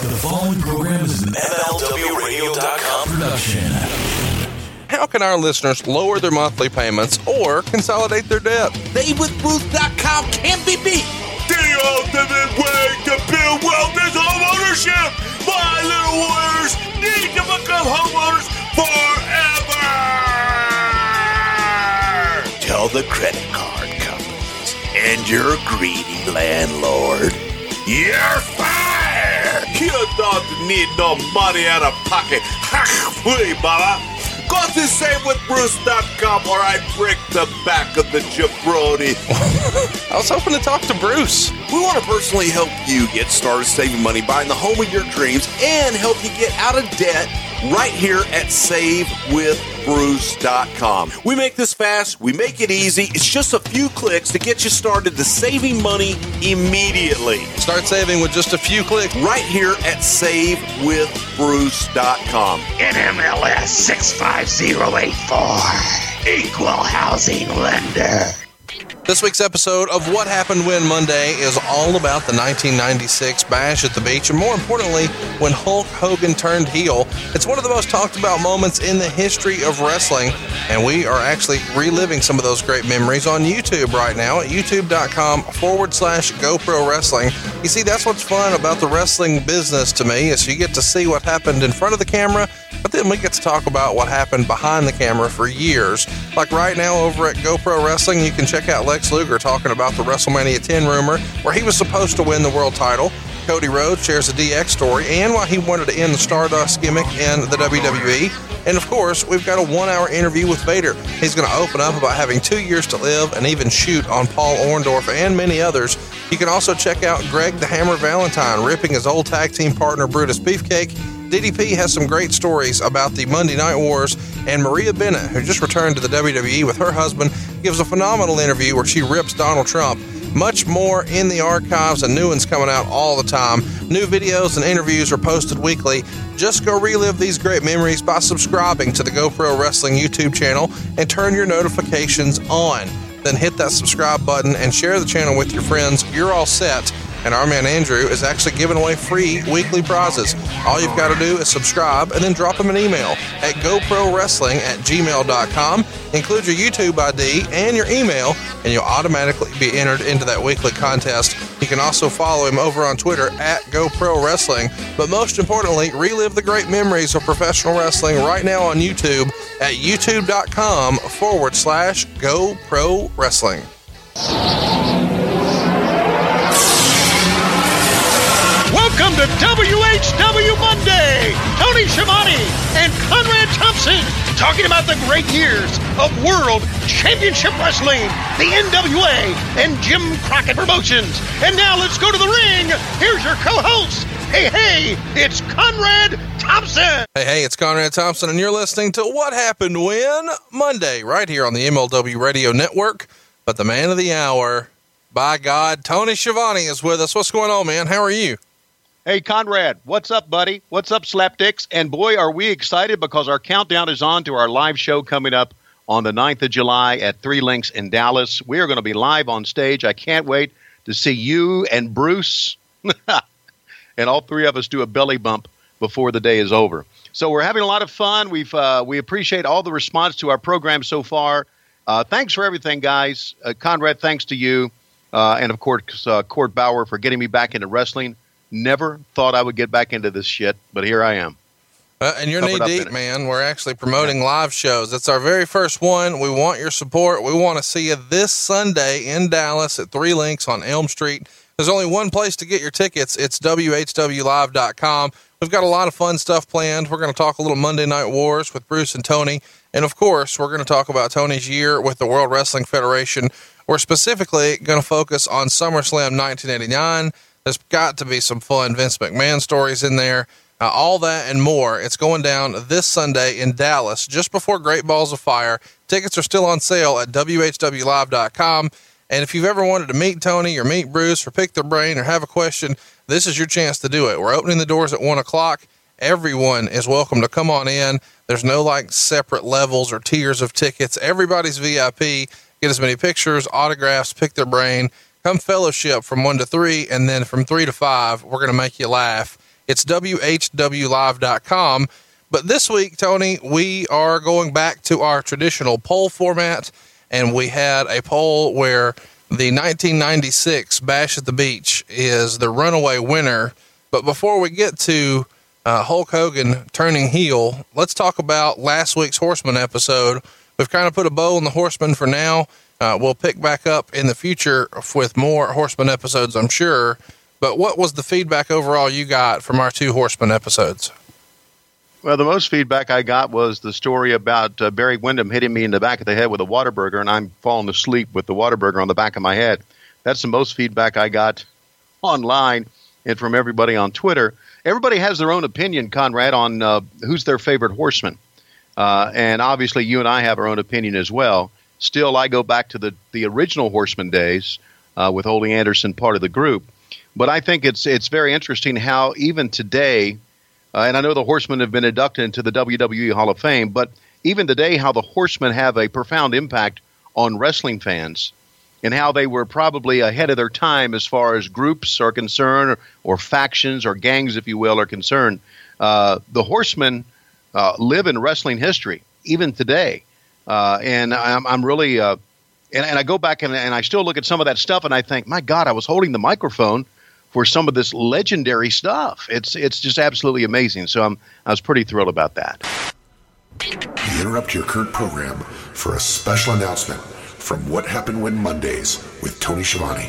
The following program is an MLWRadio.com production. How can our listeners lower their monthly payments or consolidate their debt? SaveWithBruce.com can be beat. The ultimate way to build wealth is homeownership. My little warriors need to become homeowners forever. Tell the credit card companies and your greedy landlord, you're fired. You don't need no money out of pocket. Ha! Free, Baba. Go to save with SaveWithBruce.com or I break the back of the jabroni. I was hoping to talk to Bruce. We want to personally help you get started saving money, buying the home of your dreams, and help you get out of debt right here at SaveWithBruce.com. We make this fast, we make it easy. It's just a few clicks to get you started to saving money immediately. Start saving with just a few clicks. Right here at SaveWithBruce.com. NMLS 65084. Equal housing lender. This week's episode of What Happened When Monday is all about the 1996 Bash at the Beach, and more importantly, when Hulk Hogan turned heel. It's one of the most talked about moments in the history of wrestling, and we are actually reliving some of those great memories on YouTube right now at youtube.com forward slash GoPro Wrestling. You see, that's what's fun about the wrestling business to me, is you get to see what happened in front of the camera, but then we get to talk about what happened behind the camera for years. Like right now over at GoPro Wrestling, you can check out Lex Luger talking about the WrestleMania 10 rumor where he was supposed to win the world title. Cody Rhodes shares a DX story and why he wanted to end the Stardust gimmick in the WWE. And of course, we've got a one hour interview with Vader. He's going to open up about having two years to live and even shoot on Paul Orndorff and many others. You can also check out Greg the Hammer Valentine ripping his old tag team partner Brutus Beefcake. DDP has some great stories about the Monday Night Wars, and Maria Bennett, who just returned to the WWE with her husband, gives a phenomenal interview where she rips Donald Trump. Much more in the archives and new ones coming out all the time. New videos and interviews are posted weekly. Just go relive these great memories by subscribing to the GoPro Wrestling YouTube channel and turn your notifications on. Then hit that subscribe button and share the channel with your friends. You're all set and our man Andrew is actually giving away free weekly prizes. All you've got to do is subscribe and then drop him an email at GoProWrestling at gmail.com. Include your YouTube ID and your email, and you'll automatically be entered into that weekly contest. You can also follow him over on Twitter at GoPro Wrestling. But most importantly, relive the great memories of professional wrestling right now on YouTube at youtube.com forward slash GoPro Wrestling. To WHW Monday. Tony Schiavone and Conrad Thompson talking about the great years of World Championship Wrestling, the NWA, and Jim Crockett Promotions. And now let's go to the ring. Here's your co-host. Hey, hey, it's Conrad Thompson. Hey, hey, it's Conrad Thompson, and you're listening to What Happened When Monday, right here on the MLW Radio Network. But the man of the hour, by God, Tony Schiavone is with us. What's going on, man? How are you? Hey, Conrad, what's up, buddy? What's up, Slapdicks? And boy, are we excited because our countdown is on to our live show coming up on the 9th of July at Three Links in Dallas. We are going to be live on stage. I can't wait to see you and Bruce and all three of us do a belly bump before the day is over. So we're having a lot of fun. We've uh, we appreciate all the response to our program so far. Uh, thanks for everything, guys. Uh, Conrad, thanks to you, uh, and of course, uh, Court Bauer for getting me back into wrestling. Never thought I would get back into this shit, but here I am. Uh, and you're knee deep, man. We're actually promoting live shows. It's our very first one. We want your support. We want to see you this Sunday in Dallas at Three Links on Elm Street. There's only one place to get your tickets. It's WHWLive.com. We've got a lot of fun stuff planned. We're going to talk a little Monday Night Wars with Bruce and Tony. And of course, we're going to talk about Tony's year with the World Wrestling Federation. We're specifically going to focus on SummerSlam 1989. There's got to be some fun Vince McMahon stories in there. Uh, all that and more. It's going down this Sunday in Dallas, just before Great Balls of Fire. Tickets are still on sale at WHWLive.com. And if you've ever wanted to meet Tony or meet Bruce or pick their brain or have a question, this is your chance to do it. We're opening the doors at one o'clock. Everyone is welcome to come on in. There's no like separate levels or tiers of tickets. Everybody's VIP. Get as many pictures, autographs, pick their brain, come fellowship from one to three. And then from three to five, we're going to make you laugh It's WHWLive.com. But this week, Tony, we are going back to our traditional poll format, and we had a poll where the 1996 Bash at the Beach is the runaway winner. But before we get to uh, Hulk Hogan turning heel, let's talk about last week's Horseman episode. We've kind of put a bow on the Horseman for now. Uh, we'll pick back up in the future with more Horseman episodes, I'm sure. But what was the feedback overall you got from our two Horseman episodes? Well, the most feedback I got was the story about uh, Barry Windham hitting me in the back of the head with a Whataburger, and I'm falling asleep with the Whataburger on the back of my head. That's the most feedback I got online and from everybody on Twitter. Everybody has their own opinion, Conrad, on uh, who's their favorite horseman. Uh, and obviously, you and I have our own opinion as well. Still, I go back to the, the original Horseman days uh, with Ole Anderson part of the group. But I think it's it's very interesting how even today, uh, and I know the Horsemen have been inducted into the WWE Hall of Fame, but even today, how the Horsemen have a profound impact on wrestling fans and how they were probably ahead of their time as far as groups are concerned or, or factions or gangs, if you will, are concerned. Uh, the Horsemen uh, live in wrestling history even today. Uh, and I'm, I'm really, uh, and, and I go back and, and I still look at some of that stuff and I think, my God, I was holding the microphone for some of this legendary stuff. It's it's just absolutely amazing. So I'm I was pretty thrilled about that. We interrupt your current program for a special announcement from What Happened When Mondays with Tony Schiavone.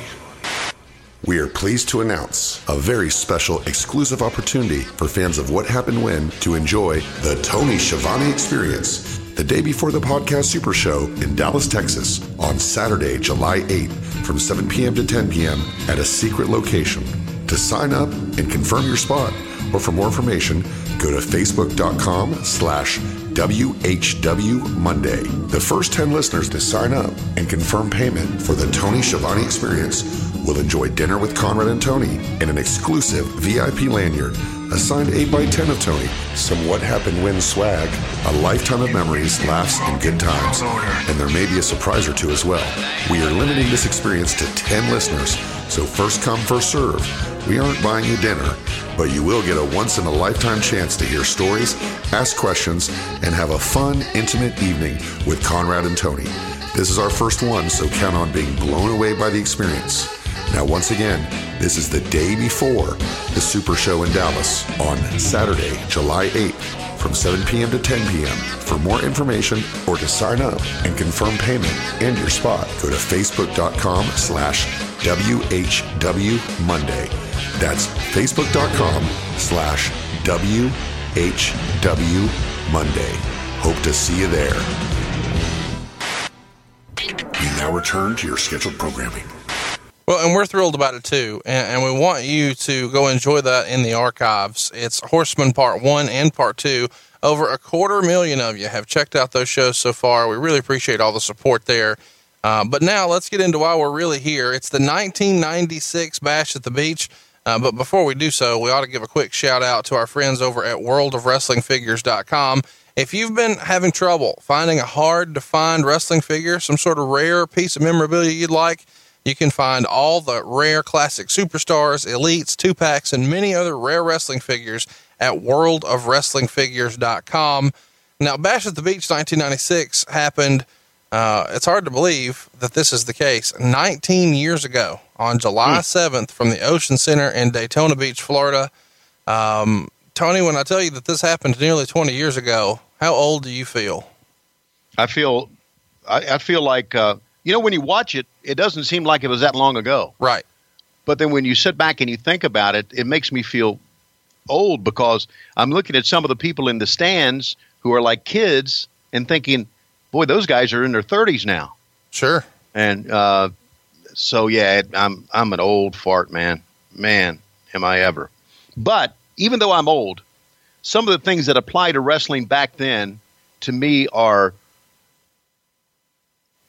We are pleased to announce a very special exclusive opportunity for fans of What Happened When to enjoy the Tony Schiavone Experience the day before the podcast Super Show in Dallas, Texas on Saturday, July 8th from 7 p.m. to 10 p.m. at a secret location. To sign up and confirm your spot or for more information, go to facebook.com slash WHW Monday. The first 10 listeners to sign up and confirm payment for the Tony Schiavone experience will enjoy dinner with Conrad and Tony and an exclusive VIP lanyard, a signed 8x10 of Tony, some What Happened When swag, a lifetime of memories, laughs, and good times. And there may be a surprise or two as well. We are limiting this experience to 10 listeners, so first come, first serve. We aren't buying you dinner, but you will get a once in a lifetime chance to hear stories, ask questions, and have a fun, intimate evening with Conrad and Tony. This is our first one, so count on being blown away by the experience. Now, once again, this is the day before the Super Show in Dallas on Saturday, July 8th from 7 p.m. to 10 p.m. For more information or to sign up and confirm payment and your spot, go to facebook.com slash WHW Monday. That's facebook.com slash WHW Monday. Hope to see you there. We now return to your scheduled programming. Well, and we're thrilled about it too. And, and, we want you to go enjoy that in the archives. It's Horseman Part 1 and Part 2. Over a quarter million of you have checked out those shows so far. We really appreciate all the support there. Uh, but now let's get into why we're really here. It's the 1996 Bash at the Beach. Uh, but before we do so, we ought to give a quick shout out to our friends over at worldofwrestlingfigures.com. If you've been having trouble finding a hard to find wrestling figure, some sort of rare piece of memorabilia you'd like, you can find all the rare classic superstars, elites, two packs, and many other rare wrestling figures at worldofwrestlingfigures.com. Now, Bash at the Beach 1996 happened. Uh, it's hard to believe that this is the case. 19 years ago, on July 7th, from the Ocean Center in Daytona Beach, Florida. Um, Tony, when I tell you that this happened nearly 20 years ago, how old do you feel? I feel, I, I feel like, uh, you know, when you watch it, it doesn't seem like it was that long ago. Right. But then when you sit back and you think about it, it makes me feel old because I'm looking at some of the people in the stands who are like kids and thinking, boy, those guys are in their 30s now. Sure. And uh, so, yeah, I'm I'm an old fart, man. Man, am I ever. But even though I'm old, some of the things that apply to wrestling back then to me are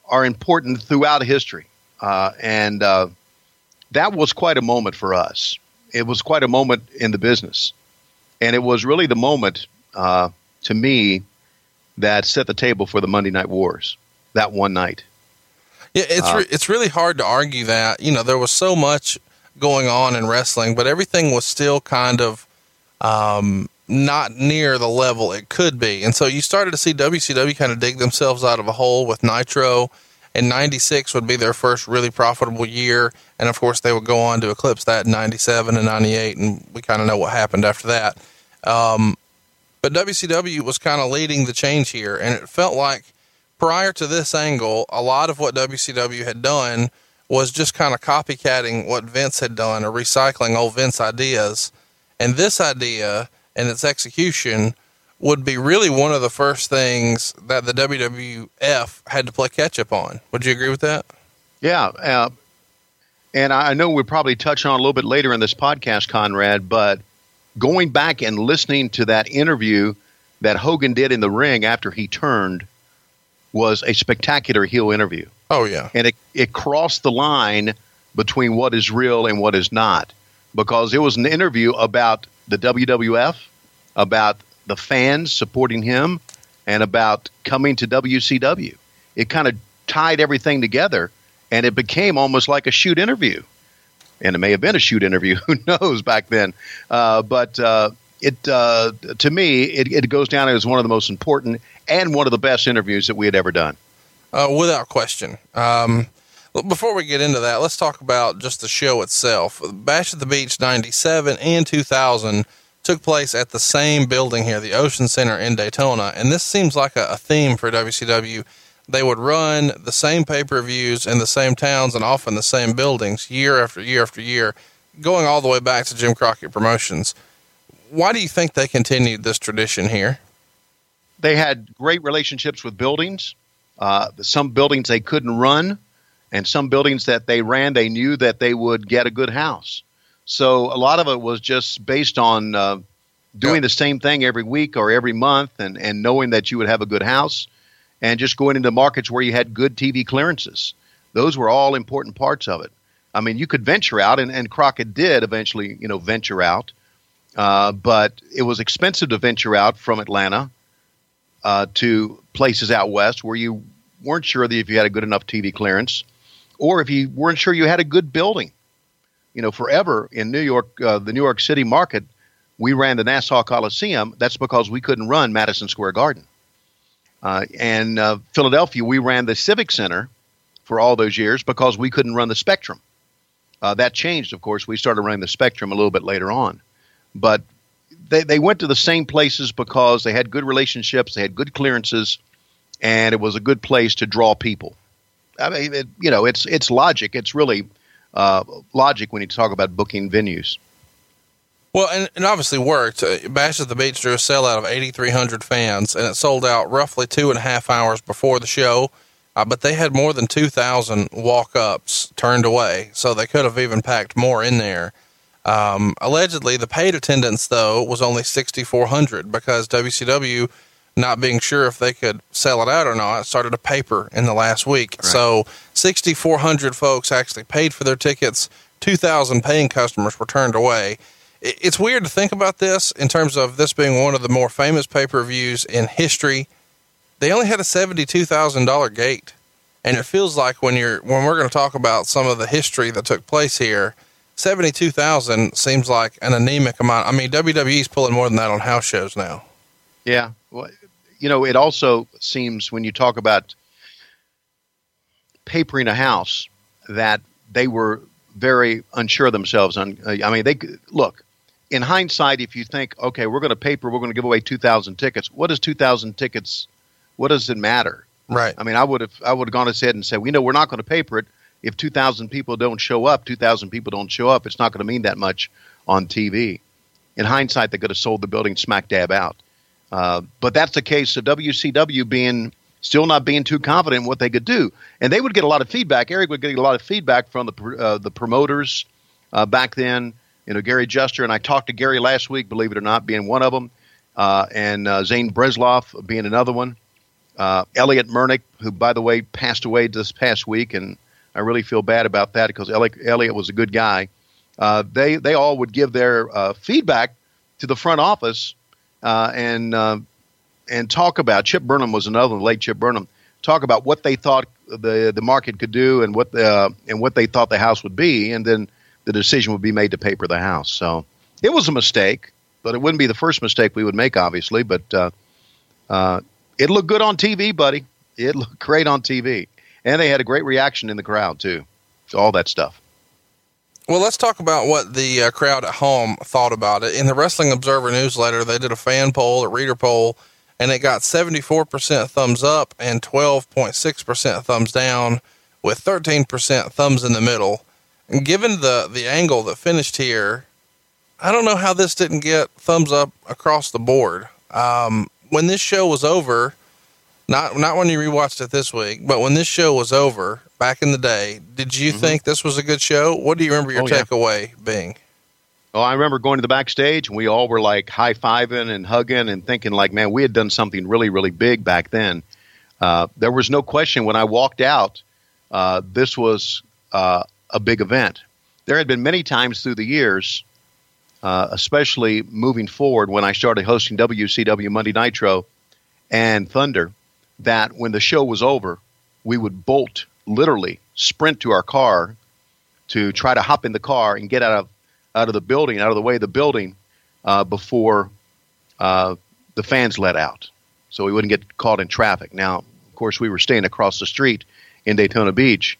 are important throughout history. Uh, and uh, that was quite a moment for us. It was quite a moment in the business. And it was really the moment uh, to me that set the table for the Monday Night Wars that one night. Yeah, it's Uh, re- it's really hard to argue that. You know, there was so much going on in wrestling, but everything was still kind of um, not near the level it could be. And so you started to see WCW kind of dig themselves out of a hole with Nitro. And 96 would be their first really profitable year. And of course, they would go on to eclipse that in 97 and 98. And we kind of know what happened after that. Um, but WCW was kind of leading the change here. And it felt like prior to this angle, a lot of what WCW had done was just kind of copycatting what Vince had done or recycling old Vince ideas. And this idea and its execution would be really one of the first things that the WWF had to play catch up on. Would you agree with that? Yeah. Uh, and I know we'll probably touch on a little bit later in this podcast, Conrad, but going back and listening to that interview that Hogan did in the ring after he turned was a spectacular heel interview. Oh, yeah. And it, it crossed the line between what is real and what is not because it was an interview about the WWF, about the fans supporting him, and about coming to WCW. It kind of tied everything together, and it became almost like a shoot interview. And it may have been a shoot interview, who knows back then. Uh, but uh, it, uh, to me, it, it goes down as one of the most important and one of the best interviews that we had ever done. Uh, without question. Um, before we get into that, let's talk about just the show itself. Bash at the Beach 97 and 2000 took place at the same building here, the Ocean Center in Daytona. And this seems like a, a theme for WCW. They would run the same pay per views in the same towns and often the same buildings year after year after year, going all the way back to Jim Crockett Promotions. Why do you think they continued this tradition here? They had great relationships with buildings. Uh, some buildings they couldn't run, and some buildings that they ran, they knew that they would get a good house. So a lot of it was just based on uh, doing yeah. the same thing every week or every month, and and knowing that you would have a good house, and just going into markets where you had good TV clearances. Those were all important parts of it. I mean, you could venture out, and, and Crockett did eventually, you know, venture out, uh, but it was expensive to venture out from Atlanta uh, to places out west where you weren't sure that if you had a good enough TV clearance, or if you weren't sure you had a good building you know, forever in New York, uh, the New York City market, we ran the Nassau Coliseum. That's because we couldn't run Madison Square Garden. Uh, and uh, Philadelphia, we ran the Civic Center for all those years because we couldn't run the Spectrum. Uh, that changed, of course. We started running the Spectrum a little bit later on. But they, they went to the same places because they had good relationships, they had good clearances, and it was a good place to draw people. I mean, it, you know, it's it's logic. It's really uh, logic when you talk about booking venues. Well, and it obviously worked. Uh, Bash at the Beach drew a sellout of 8,300 fans, and it sold out roughly two and a half hours before the show. Uh, but they had more than 2,000 walk ups turned away, so they could have even packed more in there. Um, allegedly, the paid attendance, though, was only 6,400 because WCW not being sure if they could sell it out or not, started a paper in the last week. Right. So 6,400 folks actually paid for their tickets. 2,000 paying customers were turned away. It's weird to think about this in terms of this being one of the more famous pay per views in history. They only had a $72,000 gate. And it feels like when you're, when we're going to talk about some of the history that took place here, 72,000 seems like an anemic amount. I mean, WWE's pulling more than that on house shows now. Yeah. Well, you know, it also seems when you talk about papering a house that they were very unsure themselves. On, uh, I mean, they look in hindsight. If you think, okay, we're going to paper, we're going to give away two thousand tickets. What does two thousand tickets? What does it matter? Right. I mean, I would have I would have gone ahead and said, we know we're not going to paper it. If two thousand people don't show up, two thousand people don't show up. It's not going to mean that much on TV. In hindsight, they could have sold the building smack dab out. Uh, but that's the case of WCW being still not being too confident in what they could do, and they would get a lot of feedback. Eric would get a lot of feedback from the uh, the promoters uh, back then. You know, Gary Juster and I talked to Gary last week. Believe it or not, being one of them, uh, and uh, Zane Bresloff being another one. Elliot Murnick, who by the way passed away this past week, and I really feel bad about that because Elliot, was a good guy. they they all would give their feedback to the front office uh, and uh, and talk about Chip Burnham was another one, late Chip Burnham. Talk about what they thought the the market could do and what the uh, and what they thought the house would be, and then the decision would be made to paper the house. So it was a mistake. but it wouldn't be the first mistake we would make, obviously. But uh, uh, it looked good on TV, buddy. It looked great on TV, and they had a great reaction in the crowd too. All that stuff. Well, let's talk about what the uh, crowd at home thought about it. In the Wrestling Observer newsletter, they did a fan poll, a reader poll, and it got 74% thumbs up and 12.6% thumbs down, with 13% thumbs in the middle. Given the, the angle that finished here, I don't know how this didn't get thumbs up across the board. Um, when this show was over, not not when you rewatched it this week, but when this show was over back in the day, did you mm-hmm. think this was a good show? What do you remember your oh, takeaway yeah. being? Oh, I remember going to the backstage and we all were like high fiving and hugging and thinking like, man, we had done something really, really big back then. Uh, there was no question when I walked out, uh, this was uh, a big event. There had been many times through the years, uh, especially moving forward when I started hosting WCW Monday Nitro and Thunder, that when the show was over, we would bolt, literally sprint to our car to try to hop in the car and get out of out of the building, out of the way of the building, uh, before uh, the fans let out, so we wouldn't get caught in traffic. Now, of course, we were staying across the street in Daytona Beach,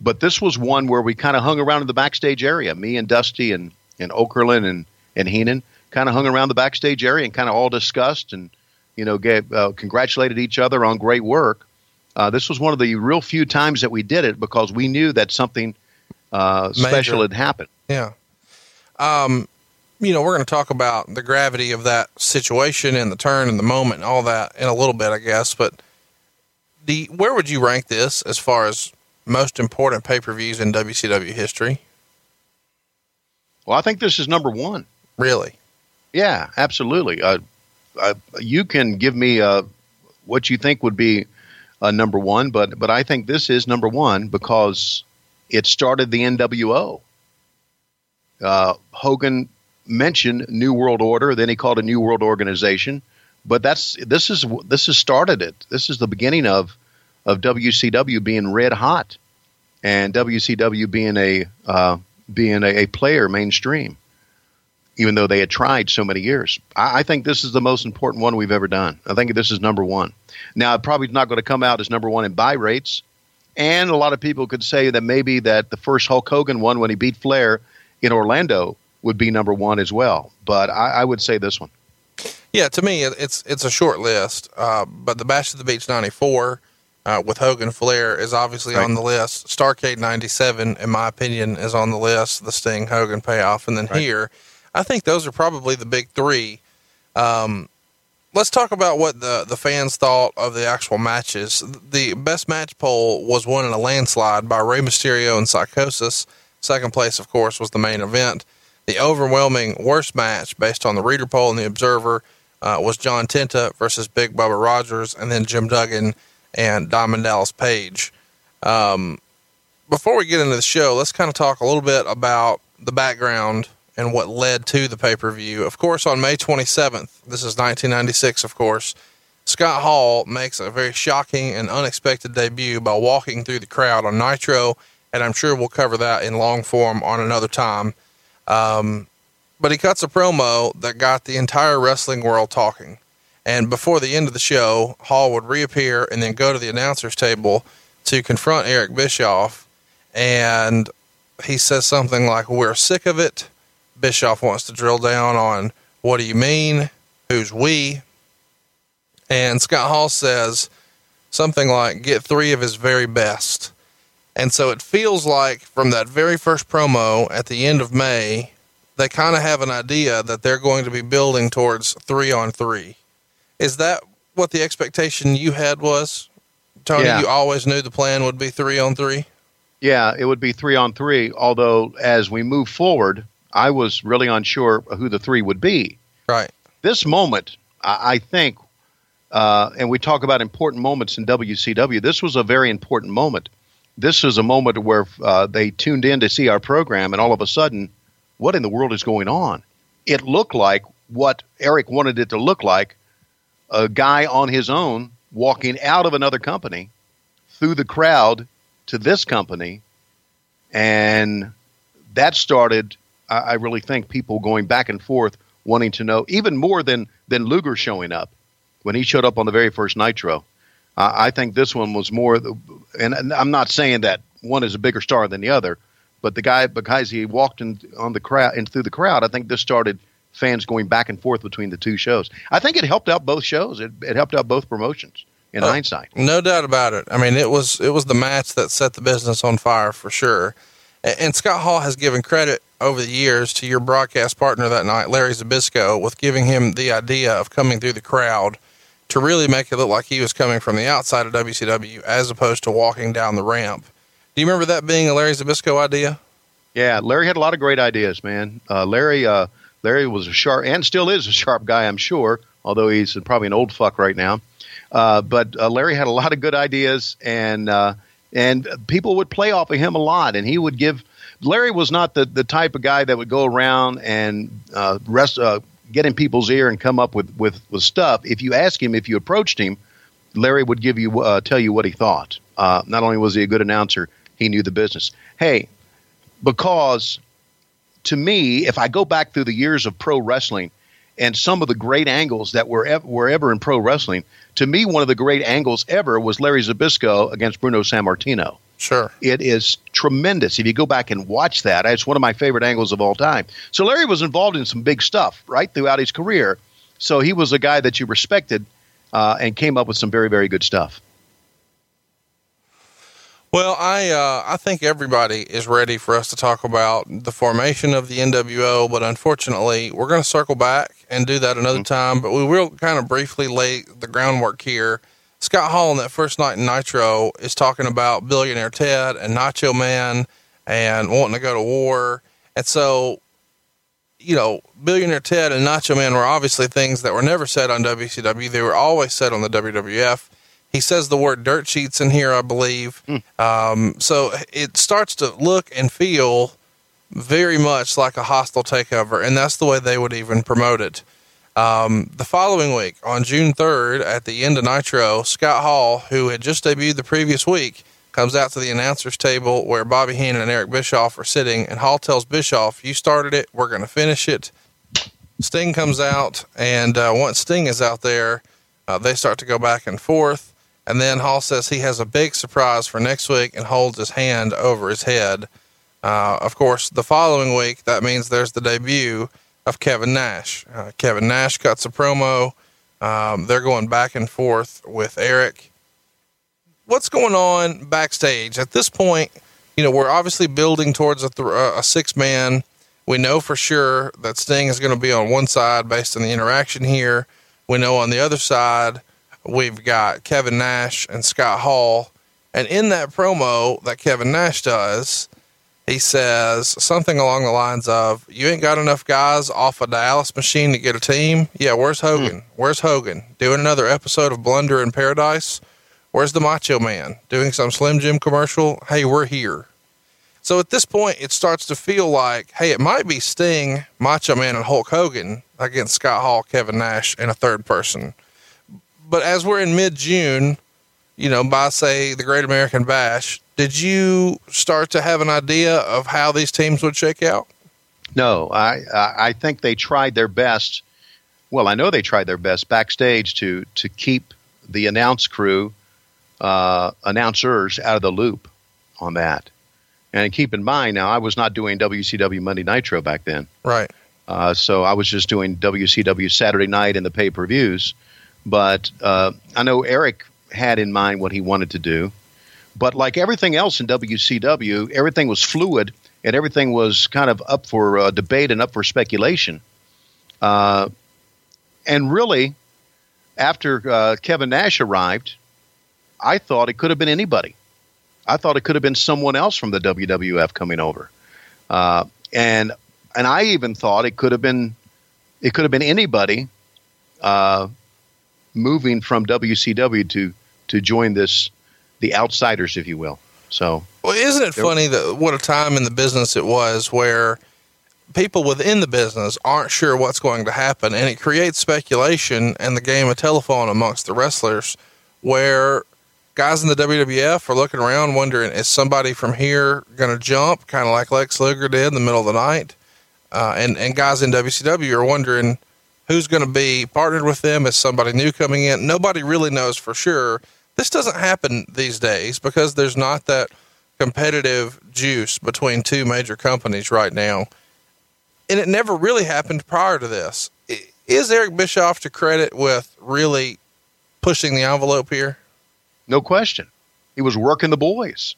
but this was one where we kind of hung around in the backstage area. Me and Dusty and and Okerlund and and Heenan kind of hung around the backstage area and kind of all discussed and you know, gave, uh, congratulated each other on great work. Uh, this was one of the real few times that we did it because we knew that something uh, special had happened. Yeah. Um, you know, we're going to talk about the gravity of that situation and the turn and the moment and all that in a little bit, I guess. But the where would you rank this as far as most important pay per views in WCW history? Well, I think this is number one. Really? Yeah, absolutely. Uh, uh, you can give me uh, what you think would be uh, number one, but but I think this is number one because it started the NWO. Uh, Hogan mentioned New World Order, then he called a New World Organization, but that's this is this has started it. This is the beginning of of WCW being red hot, and WCW being a uh, being a, a player mainstream even though they had tried so many years. I, I, think this is the most important one we've ever done. I think this is number one. Now, it probably not going to come out as number one in buy rates, and a lot of people could say that maybe that the first Hulk Hogan one when he beat Flair in Orlando would be number one as well. But I, I would say this one. Yeah, to me, it's it's a short list. Uh, but the Bash of the Beach '94 uh, with Hogan Flair is obviously right. on the list. Starcade '97, in my opinion, is on the list. The Sting Hogan payoff, and then right. here I think those are probably the big three. Um, let's talk about what the, the fans thought of the actual matches. The best match poll was won in a landslide by Rey Mysterio and Psicosis. Second place, of course, was the main event. The overwhelming worst match, based on the reader poll and the Observer, uh, was John Tenta versus Big Bubba Rogers, and then Jim Duggan and Diamond Dallas Page. Um, before we get into the show, let's kind of talk a little bit about the background and what led to the pay per view. Of course, on May 27th, this is 1996, of course, Scott Hall makes a very shocking and unexpected debut by walking through the crowd on Nitro, and I'm sure we'll cover that in long form on another time. Um, but he cuts a promo that got the entire wrestling world talking. And before the end of the show, Hall would reappear and then go to the announcer's table to confront Eric Bischoff. And he says something like, We're sick of it. Bischoff wants to drill down on what do you mean? Who's we? And Scott Hall says something like, get three of his very best. And so it feels like from that very first promo at the end of May, they kind of have an idea that they're going to be building towards three on three. Is that what the expectation you had was? Tony, yeah. you always knew the plan would be three on three? Yeah, it would be three on three. Although, as we move forward, I was really unsure who the three would be. Right. This moment, I, I think, uh, and we talk about important moments in WCW. This was a very important moment. This is a moment where uh, they tuned in to see our program, and all of a sudden, what in the world is going on? It looked like what Eric wanted it to look like a guy on his own walking out of another company through the crowd to this company. And that started I, I really think people going back and forth wanting to know even more than than Luger showing up when he showed up on the very first Nitro. I think this one was more, and, and I'm not saying that one is a bigger star than the other, but the guy because he walked in on the crowd and through the crowd, I think this started fans going back and forth between the two shows. I think it helped out both shows. It, it helped out both promotions in Oh, hindsight. No doubt about it. I mean, it was it was the match that set the business on fire for sure. A- And Scott Hall has given credit over the years to your broadcast partner that night, Larry Zbyszko, with giving him the idea of coming through the crowd to really make it look like he was coming from the outside of WCW as opposed to walking down the ramp. Do you remember that being a Larry Zbyszko idea? Yeah, Larry had a lot of great ideas, man. Uh, Larry, uh, Larry was a sharp and still is a sharp guy, I'm sure. Although he's probably an old fuck right now, uh, but uh, Larry had a lot of good ideas, and uh, and people would play off of him a lot, and he would give. Larry was not the, the type of guy that would go around and uh, rest, uh, get in people's ear and come up with, with, with stuff. If you ask him, if you approached him, Larry would give you uh, tell you what he thought. Not only was he a good announcer, he knew the business. Hey, because to me, if I go back through the years of pro wrestling and some of the great angles that were ever, were ever in pro wrestling, to me, one of the great angles ever was Larry Zbyszko against Bruno Sammartino. Sure. It is tremendous. If you go back and watch that, it's one of my favorite angles of all time. So Larry was involved in some big stuff right throughout his career. So he was a guy that you respected uh, and came up with some very, very good stuff. Well, I uh, I think everybody is ready for us to talk about the formation of the NWO, but unfortunately, we're going to circle back and do that another time. But we will kind of briefly lay the groundwork here. Scott Hall on that first night in Nitro is talking about Billionaire Ted and Nacho Man and wanting to go to war, and so you know, Billionaire Ted and Nacho Man were obviously things that were never said on WCW. They were always said on the WWF. He says the word dirt sheets in here, I believe. Um, so it starts to look and feel very much like a hostile takeover, and that's the way they would even promote it. Um, the following week, on June 3rd, at the end of Nitro, Scott Hall, who had just debuted the previous week, comes out to the announcer's table where Bobby Heenan and Eric Bischoff are sitting, and Hall tells Bischoff, You started it, we're going to finish it. Sting comes out, and uh, once Sting is out there, uh, they start to go back and forth. And then Hall says he has a big surprise for next week and holds his hand over his head. Uh, of course, the following week, that means there's the debut of Kevin Nash. Uh, Kevin Nash cuts a promo. Um, they're going back and forth with Eric. What's going on backstage at this point? You know, we're obviously building towards a, th- a six man. We know for sure that Sting is going to be on one side based on the interaction here. We know on the other side, we've got Kevin Nash and Scott Hall. And in that promo that Kevin Nash does, he says something along the lines of, You ain't got enough guys off a Dallas machine to get a team? Yeah, where's hmm. Hogan? Where's Hogan? Doing another episode of Blunder in Paradise? Where's the Macho Man? Doing some Slim Jim commercial? Hey, we're here. So at this point, it starts to feel like, hey, it might be Sting, Macho Man, and Hulk Hogan against Scott Hall, Kevin Nash, and a third person. But as we're in mid June, you know, by say the Great American Bash, did you start to have an idea of how these teams would shake out? No, I I I think they tried their best. Well, I know they tried their best backstage to to keep the announce crew, uh, announcers out of the loop on that. And keep in mind, now I was not doing WCW Monday Nitro back then, Right. uh, so I was just doing WCW Saturday Night and the pay per views. But uh, I know Eric had in mind what he wanted to do. But like everything else in WCW, everything was fluid and everything was kind of up for uh, debate and up for speculation. Uh, and really, after uh, Kevin Nash arrived, I thought it could have been anybody. I thought it could have been someone else from the WWF coming over, uh, and and I even thought it could have been it could have been anybody uh, moving from WCW to to join this the outsiders, if you will. So Well, isn't it funny that what a time in the business it was where people within the business aren't sure what's going to happen, and it creates speculation and the game of telephone amongst the wrestlers, where guys in the WWF are looking around wondering, is somebody from here going to jump, kind of like Lex Luger did in the middle of the night? uh, and and guys in WCW are wondering who's going to be partnered with them. Is somebody new coming in? Nobody really knows for sure. This doesn't happen these days because there's not that competitive juice between two major companies right now. And it never really happened prior to this. Is Eric Bischoff to credit with really pushing the envelope here? No question. He was working the boys,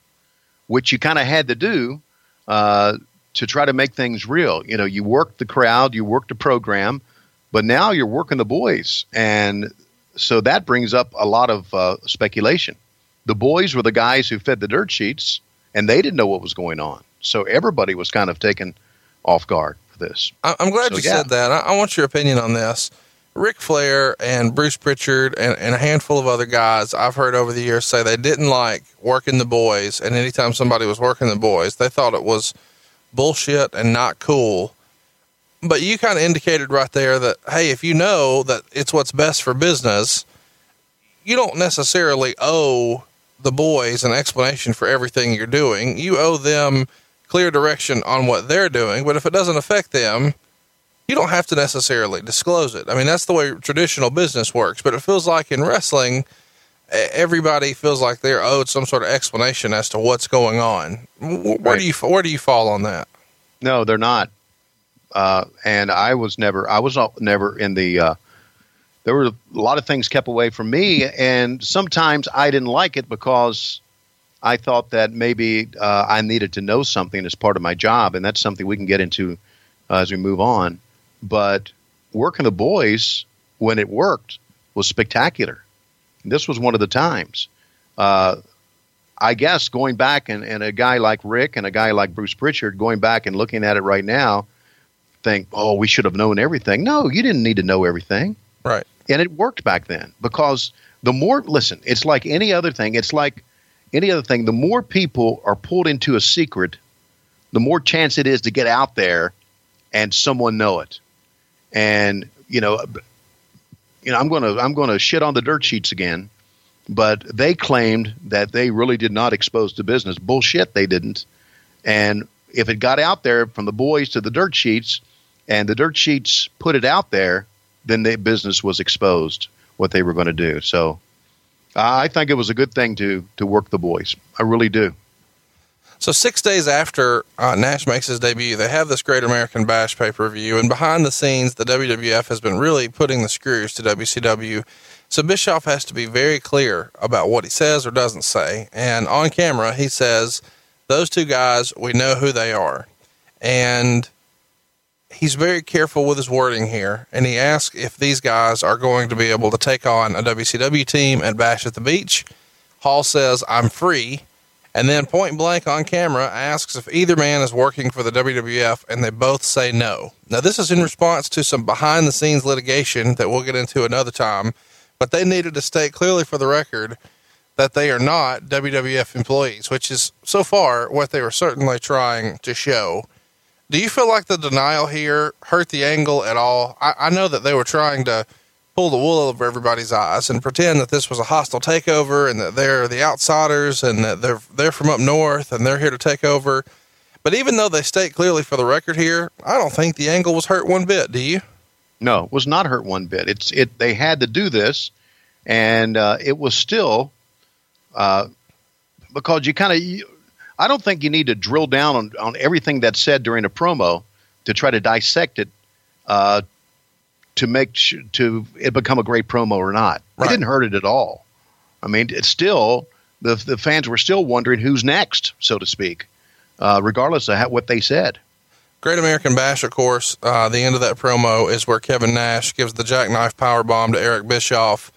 which you kind of had to do uh, to try to make things real. You know, you worked the crowd, you worked the program, but now you're working the boys. And so that brings up a lot of uh, speculation. The boys were the guys who fed the dirt sheets, and they didn't know what was going on. So everybody was kind of taken off guard for this. I'm glad so, you yeah. said that. I, want your opinion on this. Ric Flair and Bruce Pritchard and, and, a handful of other guys I've heard over the years say they didn't like working the boys. And anytime somebody was working the boys, they thought it was bullshit and not cool. But you kind of indicated right there that, hey, if you know that it's what's best for business, you don't necessarily owe the boys an explanation for everything you're doing. You owe them clear direction on what they're doing. But if it doesn't affect them, you don't have to necessarily disclose it. I mean, that's the way traditional business works. But it feels like in wrestling, everybody feels like they're owed some sort of explanation as to what's going on. Where right. do you where do you fall on that? No, they're not. Uh, and I was never I was never in the uh, there were a lot of things kept away from me, and sometimes I didn't like it because I thought that maybe uh, I needed to know something as part of my job, and that's something we can get into uh, as we move on. But working the boys when it worked was spectacular. This was one of the times. Uh, I guess going back and, and a guy like Ric and a guy like Bruce Pritchard going back and looking at it right now, think, oh, we should have known everything. No, you didn't need to know everything. Right. And it worked back then because the more, listen, it's like any other thing. It's like any other thing. The more people are pulled into a secret, the more chance it is to get out there and someone know it. And, you know, you know, I'm going to I'm going to shit on the dirt sheets again, but they claimed that they really did not expose the business. Bullshit, they didn't. And if it got out there from the boys to the dirt sheets, and the dirt sheets put it out there, then the business was exposed what they were going to do. So I think it was a good thing to to work the boys. I really do. So six days after uh, Nash makes his debut, they have this Great American Bash pay per view, and behind the scenes, the WWF has been really putting the screws to WCW. So Bischoff has to be very clear about what he says or doesn't say. And on camera, he says, "Those two guys, we know who they are," and he's very careful with his wording here, and he asks if these guys are going to be able to take on a WCW team at Bash at the Beach. Hall says, I'm free. And then point blank on camera asks if either man is working for the WWF, and they both say no. Now, this is in response to some behind the scenes litigation that we'll get into another time, but they needed to state clearly for the record that they are not WWF employees, which is so far what they were certainly trying to show. Do you feel like the denial here hurt the angle at all? I, I know that they were trying to pull the wool over everybody's eyes and pretend that this was a hostile takeover and that they're the outsiders and that they're they're from up north and they're here to take over. But even though they state clearly for the record here, I don't think the angle was hurt one bit. Do you? No, it was not hurt one bit. It's it. They had to do this, and uh, it was still uh, because you kind of I don't think you need to drill down on, on everything that's said during a promo to try to dissect it uh, to make sh- to it become a great promo or not. Right. It didn't hurt it at all. I mean, it's still the the fans were still wondering who's next, so to speak, uh, regardless of how, what they said. Great American Bash, of course. Uh, the end of that promo is where Kevin Nash gives the jackknife power bomb to Eric Bischoff.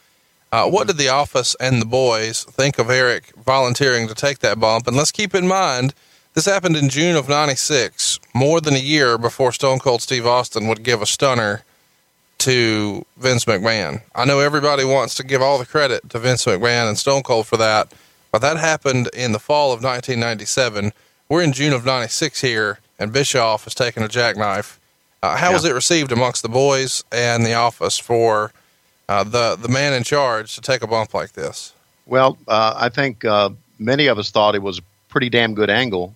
Uh, what did the office and the boys think of Eric volunteering to take that bump? And let's keep in mind, this happened in June of 96, more than a year before Stone Cold Steve Austin would give a stunner to Vince McMahon. I know everybody wants to give all the credit to Vince McMahon and Stone Cold for that, but that happened in the fall of 1997. We're in June of 96 here, and Bischoff has taken a jackknife. Uh, how yeah. was it received amongst the boys and the office for uh, the the man in charge to take a bump like this? Well, uh, I think uh, many of us thought it was a pretty damn good angle,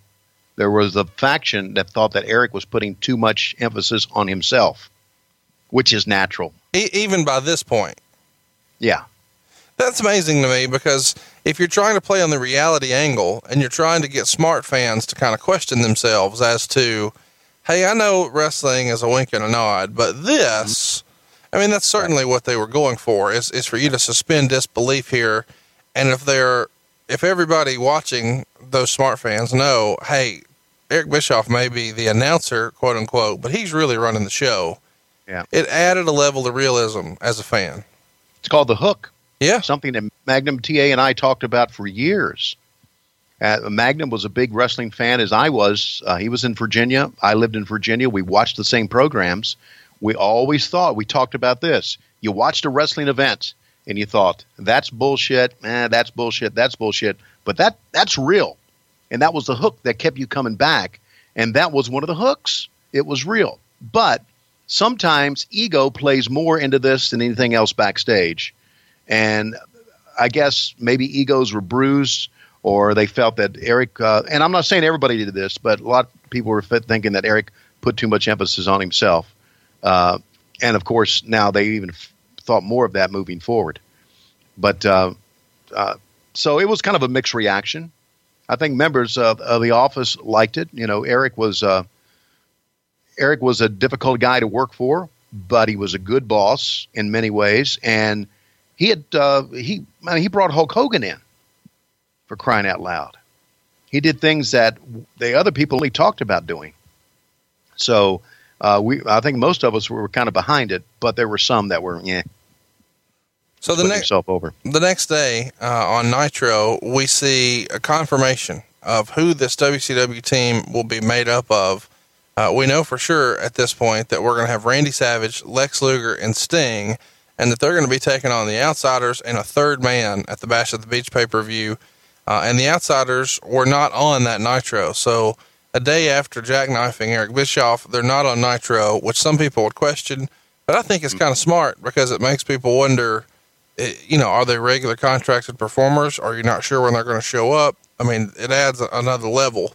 there was a faction that thought that Eric was putting too much emphasis on himself, which is natural. E- even by this point. Yeah. That's amazing to me because if you're trying to play on the reality angle and you're trying to get smart fans to kind of question themselves as to, hey, I know wrestling is a wink and a nod, but this, I mean, that's certainly what they were going for is, is for you to suspend disbelief here. And if they're, if everybody watching those smart fans know, hey, Eric Bischoff may be the announcer, quote unquote, but he's really running the show. Yeah. It added a level of realism as a fan. It's called the hook. Yeah. Something that Magnum TA and I talked about for years. Uh, Magnum was a big wrestling fan as I was. Uh, he was in Virginia. I lived in Virginia. We watched the same programs. We always thought, we talked about this. You watched a wrestling event and you thought, that's bullshit. Eh, that's bullshit. That's bullshit. But that that's real. And that was the hook that kept you coming back. And that was one of the hooks. It was real. But sometimes ego plays more into this than anything else backstage. And I guess maybe egos were bruised or they felt that Eric, uh, and I'm not saying everybody did this, but a lot of people were thinking that Eric put too much emphasis on himself. Uh, and of course, now they even f- thought more of that moving forward. But uh, uh, so it was kind of a mixed reaction. I think members of, of the office liked it. You know, Eric was uh, Eric was a difficult guy to work for, but he was a good boss in many ways, and he had uh, he I mean, he brought Hulk Hogan in for crying out loud. He did things that the other people only talked about doing. So uh, we I think most of us were kind of behind it, but there were some that were yeah. So the next over. the next day uh, on Nitro, we see a confirmation of who this WCW team will be made up of. Uh, we know for sure at this point that we're going to have Randy Savage, Lex Luger, and Sting, and that they're going to be taking on the Outsiders and a third man at the Bash at the Beach pay per view. Uh, and the Outsiders were not on that Nitro. So a day after jackknifing Eric Bischoff, they're not on Nitro, which some people would question. But I think it's kind of smart because it makes people wonder, you know, are they regular contracted performers? Are you not sure when they're going to show up? I mean, it adds another level.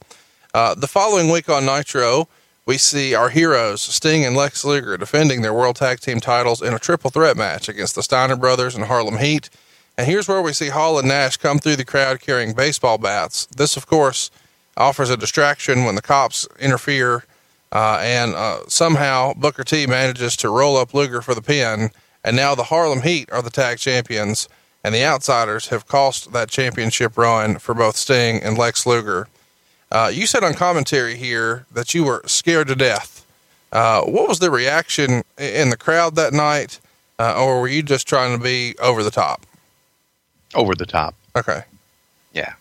Uh, the following week on Nitro, we see our heroes, Sting and Lex Luger, defending their World Tag Team titles in a triple threat match against the Steiner Brothers and Harlem Heat. And here's where we see Hall and Nash come through the crowd carrying baseball bats. This, of course, offers a distraction when the cops interfere, uh, and uh, somehow Booker T manages to roll up Luger for the pin. And now the Harlem Heat are the tag champions, and the Outsiders have cost that championship run for both Sting and Lex Luger. Uh, you said on commentary here that you were scared to death. Uh, what was the reaction in the crowd that night, uh, or were you just trying to be over the top? Over the top. Okay. Yeah.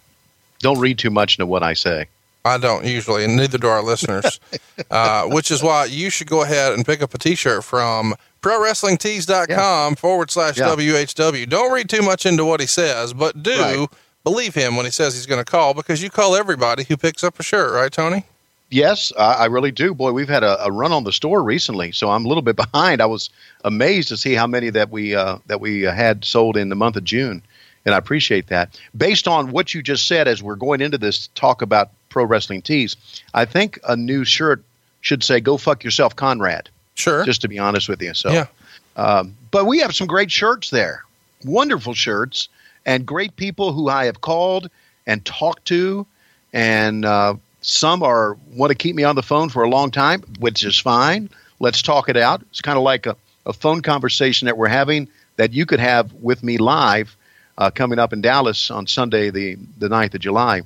Don't read too much into what I say. I don't usually, and neither do our listeners, uh, which is why you should go ahead and pick up a t-shirt from prowrestlingtees.com forward slash Yeah. WHW. Don't read too much into what he says, but do Right. believe him when he says he's going to call because you call everybody who picks up a shirt, right, Tony? Yes, I, I really do. Boy, we've had a, a run on the store recently, so I'm a little bit behind. I was amazed to see how many that we uh, that we uh, had sold in the month of June, and I appreciate that. Based on what you just said, as we're going into this talk about pro wrestling tees, I think a new shirt should say "Go fuck yourself, Conrad." Sure. Just to be honest with you, so yeah. um, but we have some great shirts there, wonderful shirts, and great people who I have called and talked to, and uh, some are want to keep me on the phone for a long time, which is fine. Let's talk it out. It's kind of like a, a phone conversation that we're having that you could have with me live uh, coming up in Dallas on Sunday, the the 9th of July,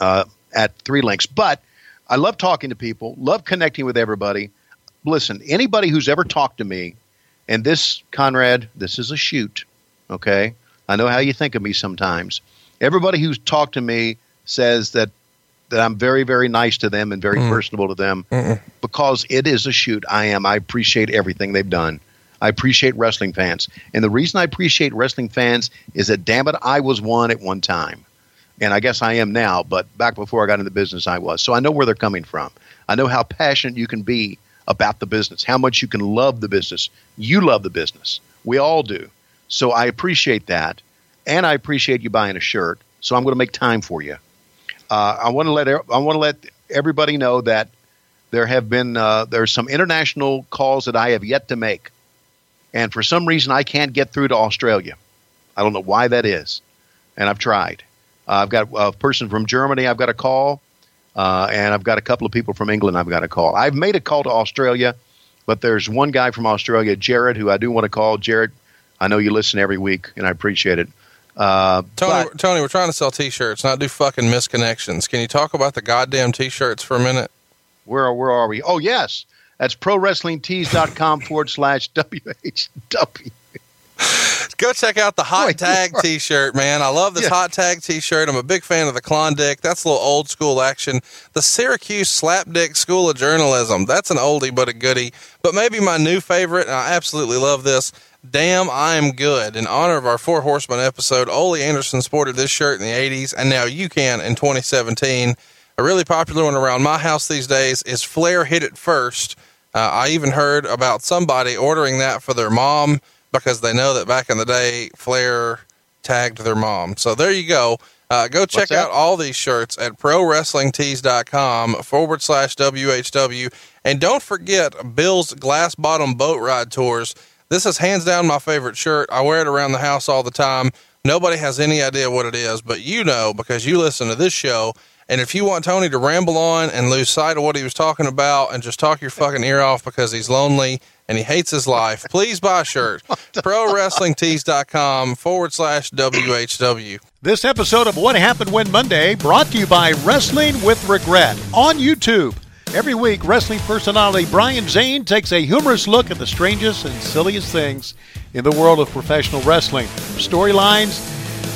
uh, at Three Links. But I love talking to people, love connecting with everybody. Listen, anybody who's ever talked to me, and this, Conrad, this is a shoot, okay? I know how you think of me sometimes. Everybody who's talked to me says that that I'm very, very nice to them and very personable to them because it is a shoot. I am. I appreciate everything they've done. I appreciate wrestling fans. And the reason I appreciate wrestling fans is that, damn it, I was one at one time. And I guess I am now, but back before I got into the business, I was. So I know where they're coming from. I know how passionate you can be about the business, how much you can love the business. You love the business. We all do. So I appreciate that. And I appreciate you buying a shirt. So I'm going to make time for you. uh, I want to let I want to let everybody know that there have been uh, there's some international calls that I have yet to make, and for some reason I can't get through to Australia. I don't know why that is, and I've tried. Uh, I've got a person from Germany I've got a call, uh, and I've got a couple of people from England I've got a call. I've made a call to Australia, but there's one guy from Australia, Jared, who I do want to call. Jared, I know you listen every week, and I appreciate it. Uh, Tony, but- Tony, we're trying to sell T-shirts, not do fucking misconnections. Can you talk about the goddamn T-shirts for a minute? where where are we? Oh yes, that's prowrestlingtees.com forward slash whw. Go check out the hot Wait, tag T-shirt, man. I love this Yeah. hot tag T-shirt. I'm a big fan of the Klondike. That's a little old school action. The Syracuse Slapdick School of Journalism. That's an oldie but a goodie. But maybe my new favorite, and I absolutely love this. Damn, I am good. In honor of our Four Horsemen episode, Ole Anderson sported this shirt in the 80s, and now you can in 2017. A really popular one around my house these days is Flair Hit It First. Uh, I even heard about somebody ordering that for their mom because they know that back in the day, Flair tagged their mom. So there you go. Uh, go check out all these shirts at prowrestlingtees.com forward slash WHW. And don't forget Bill's Glass Bottom Boat Ride Tours. This is hands down my favorite shirt. I wear it around the house all the time. Nobody has any idea what it is, but you know because you listen to this show. And if you want Tony to ramble on and lose sight of what he was talking about and just talk your fucking ear off because he's lonely and he hates his life, please buy a shirt. ProWrestlingTees.com forward slash WHW. This episode of What Happened When Monday brought to you by Wrestling with Regret on YouTube. Every week, wrestling personality Brian Zane takes a humorous look at the strangest and silliest things in the world of professional wrestling. Storylines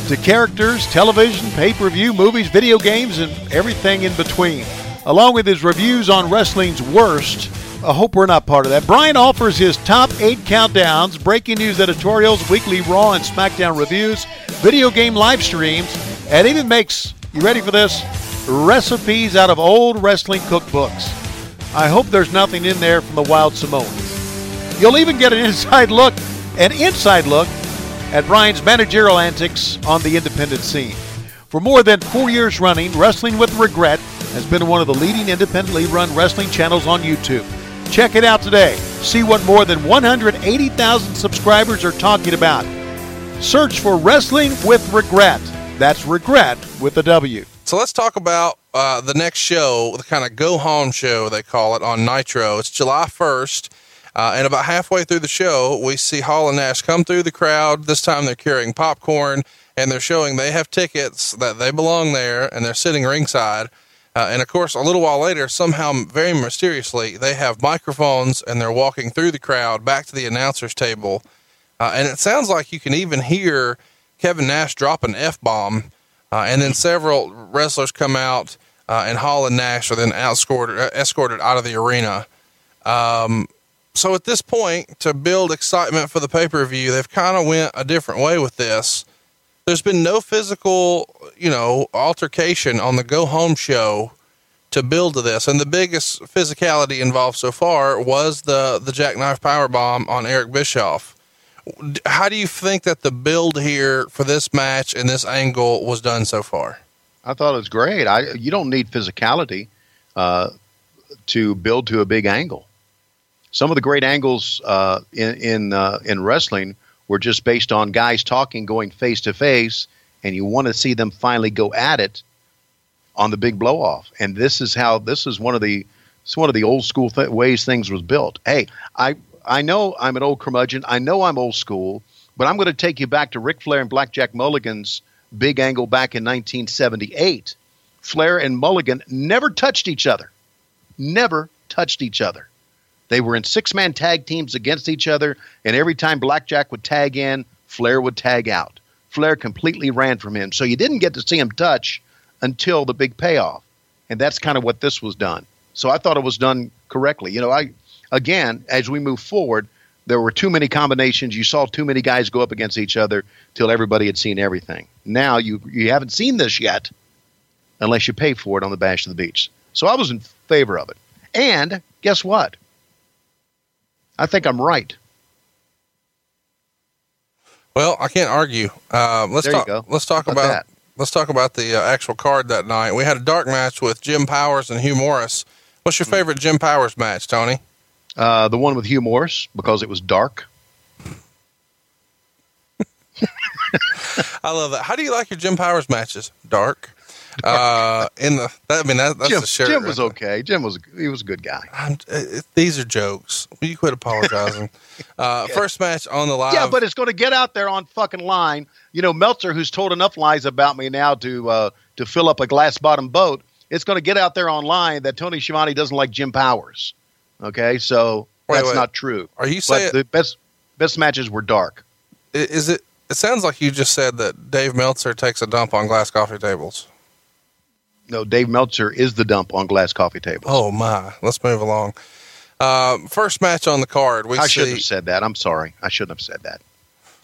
to characters, television, pay per view, movies, video games, and everything in between. Along with his reviews on wrestling's worst, I hope we're not part of that. Brian offers his top eight countdowns, breaking news editorials, weekly Raw and SmackDown reviews, video game live streams, and even makes, you ready for this? Recipes out of old wrestling cookbooks. I hope there's nothing in there from the Wild Samoans. You'll even get an inside look, an inside look at Brian's managerial antics on the independent scene. For more than four years running, Wrestling with Regret has been one of the leading independently run wrestling channels on YouTube. Check it out today. See what more than 180,000 subscribers are talking about. Search for Wrestling with Regret. That's regret with a W. So let's talk about uh, the next show, the kind of go home show they call it on Nitro. It's July 1st. Uh, and about halfway through the show, we see Hall and Nash come through the crowd. This time they're carrying popcorn and they're showing they have tickets that they belong there and they're sitting ringside. Uh, and of course, a little while later, somehow very mysteriously, they have microphones and they're walking through the crowd back to the announcer's table. Uh, and it sounds like you can even hear Kevin Nash drop an F bomb. Uh, and then several wrestlers come out, uh, and Hall and Nash are then escorted, uh, escorted out of the arena. Um, so at this point, to build excitement for the pay per view, they've kind of went a different way with this. There's been no physical, you know, altercation on the go home show to build to this, and the biggest physicality involved so far was the the jackknife power bomb on Eric Bischoff. How do you think that the build here for this match and this angle was done so far? I thought it was great. I you don't need physicality uh, to build to a big angle. Some of the great angles uh, in in uh, in wrestling were just based on guys talking, going face to face, and you want to see them finally go at it on the big blow off. And this is how this is one of the it's one of the old school th- ways things was built. Hey, I I know I'm an old curmudgeon. I know I'm old school, but I'm going to take you back to Ric Flair and Blackjack Mulligan's big angle back in 1978. Flair and Mulligan never touched each other. Never touched each other. They were in six man tag teams against each other, and every time Blackjack would tag in, Flair would tag out. Flair completely ran from him. So you didn't get to see him touch until the big payoff. And that's kind of what this was done. So I thought it was done correctly. You know, I again, as we move forward, there were too many combinations. You saw too many guys go up against each other till everybody had seen everything. Now you you haven't seen this yet unless you pay for it on the Bash of the Beach. So I was in favor of it. And guess what? I think I'm right. Well, I can't argue. Uh, let's talk. Let's talk How about about let's talk about the uh, actual card that night. We had a dark match with Jim Powers and Hugh Morris. What's your favorite Jim Powers match, Tony? Uh, the one with Hugh Morris because it was dark. I love that. How do you like your Jim Powers matches? Dark. Uh, in the, I mean, that, that's Jim, the shirt. Jim was right okay. Jim was he was a good guy. I'm, uh, these are jokes. Will you quit apologizing? uh, First match on the live. Yeah, but it's going to get out there on fucking line. You know, Meltzer, who's told enough lies about me now to uh, to fill up a glass bottom boat, it's going to get out there online that Tony Schiavone doesn't like Jim Powers. Okay, so Wait, that's wait. not true. Are you But saying the best best matches were dark. is it? It sounds like you just said that Dave Meltzer takes a dump on glass coffee tables. No, Dave Meltzer is the dump on glass coffee tables. Oh my! Let's move along. Uh, first match on the card. We I shouldn't have said that. I'm sorry. I shouldn't have said that.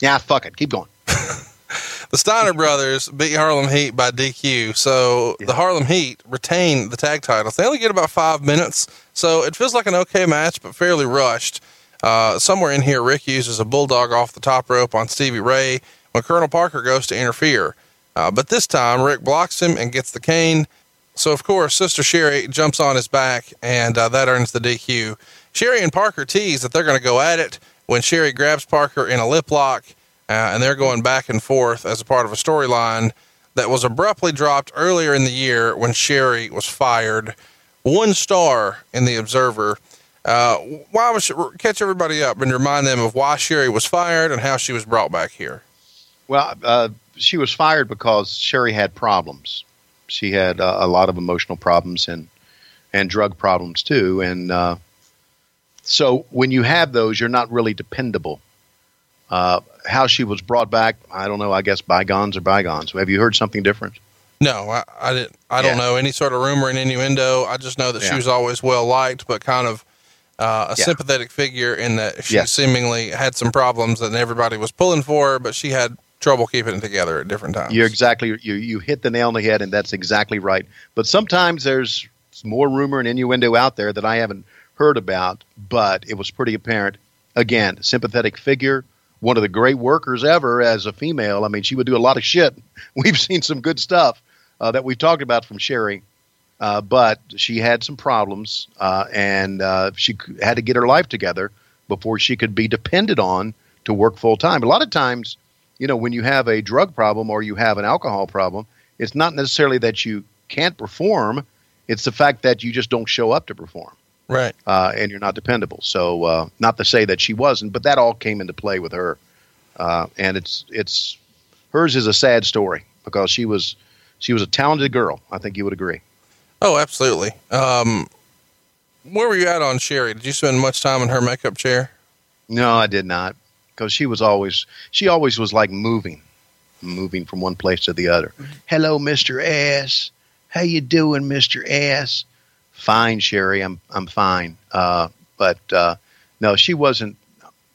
Yeah, fuck it. Keep going. the Steiner brothers beat Harlem Heat by DQ. So the Harlem Heat retain the tag titles. They only get about five minutes, so it feels like an okay match, but fairly rushed. Uh, somewhere in here, Rick uses a bulldog off the top rope on Stevie Ray when Colonel Parker goes to interfere. Uh, but this time, Rick blocks him and gets the cane. So, of course, Sister Sherry jumps on his back, and uh, that earns the DQ. Sherry and Parker tease that they're going to go at it when Sherry grabs Parker in a lip lock, uh, and they're going back and forth as a part of a storyline that was abruptly dropped earlier in the year when Sherry was fired. One star in the Observer. Uh, why was catch everybody up and remind them of why Sherry was fired and how she was brought back here? Well, uh, she was fired because Sherry had problems. She had uh, a lot of emotional problems and and drug problems too. And uh, so when you have those, you're not really dependable. Uh, how she was brought back, I don't know. I guess bygones are bygones. Have you heard something different? No, I, I didn't. I don't know any sort of rumor and innuendo. I just know that she was always well liked, but kind of uh, a Yeah. sympathetic figure in that she Yes. seemingly had some problems and everybody was pulling for her, but she had trouble keeping it together at different times. You're exactly you. You hit the nail on the head, and that's exactly right. But sometimes there's more rumor and innuendo out there that I haven't heard about, but it was pretty apparent. Again, sympathetic figure, one of the great workers ever as a female. I mean, she would do a lot of shit. We've seen some good stuff uh, that we've talked about from Sherry, uh, but she had some problems, uh, and uh, she had to get her life together before she could be depended on to work full time. A lot of times, you know, when you have a drug problem or you have an alcohol problem, it's not necessarily that you can't perform; it's the fact that you just don't show up to perform right. uh, and you're not dependable. So, uh, not to say that she wasn't, but that all came into play with her, uh, and it's it's hers is a sad story because she was she was a talented girl. I think you would agree. Oh, absolutely. Um, where were you at on Sherry? Did you spend much time in her makeup chair? No, I did not, because she was always she always was like moving, moving from one place to the other. Hello, Mister S. How you doing, Mister S? Fine, Sherry. I'm I'm fine. Uh, but uh, no, she wasn't.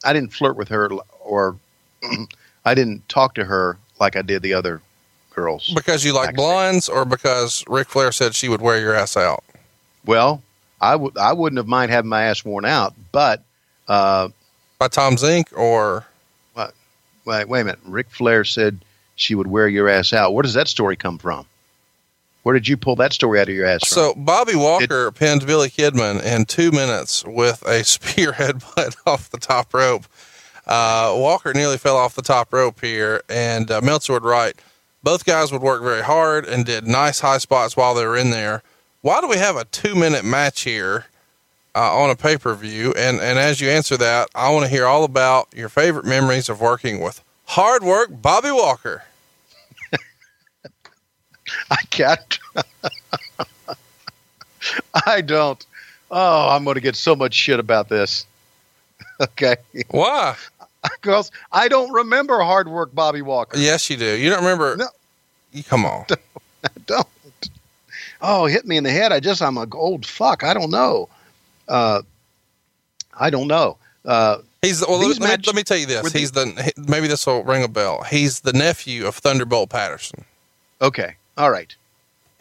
I didn't flirt with her, or I didn't talk to her like I did the other girls. Because you like Backstage. blondes or because Ric Flair said she would wear your ass out? Well, I would I wouldn't have mind having my ass worn out, but uh, By Tom Zenk or what? wait, wait a minute. Ric Flair said she would wear your ass out. Where does that story come from? Where did you pull that story out of your ass from? So Bobby Walker pinned Billy Kidman in two minutes with a spear headbutt off the top rope. Uh, Walker nearly fell off the top rope here, and uh, Meltzer would write, both guys would work very hard and did nice high spots while they were in there. Why do we have a two minute match here uh, on a pay per view? And and as you answer that, I want to hear all about your favorite memories of working with hard work Bobby Walker. I can't. I don't. Oh, I'm going to get so much shit about this. Okay. Why? Because I don't remember hard work Bobby Walker. Yes, you do. You don't remember? No. You come on. I don't. Oh, hit me in the head. I just, I'm a old fuck. I don't know. Uh, I don't know. Uh, He's the, well. Let, me, match- let me tell you this. He's the maybe this will ring a bell. He's the nephew of Thunderbolt Patterson. okay. All right.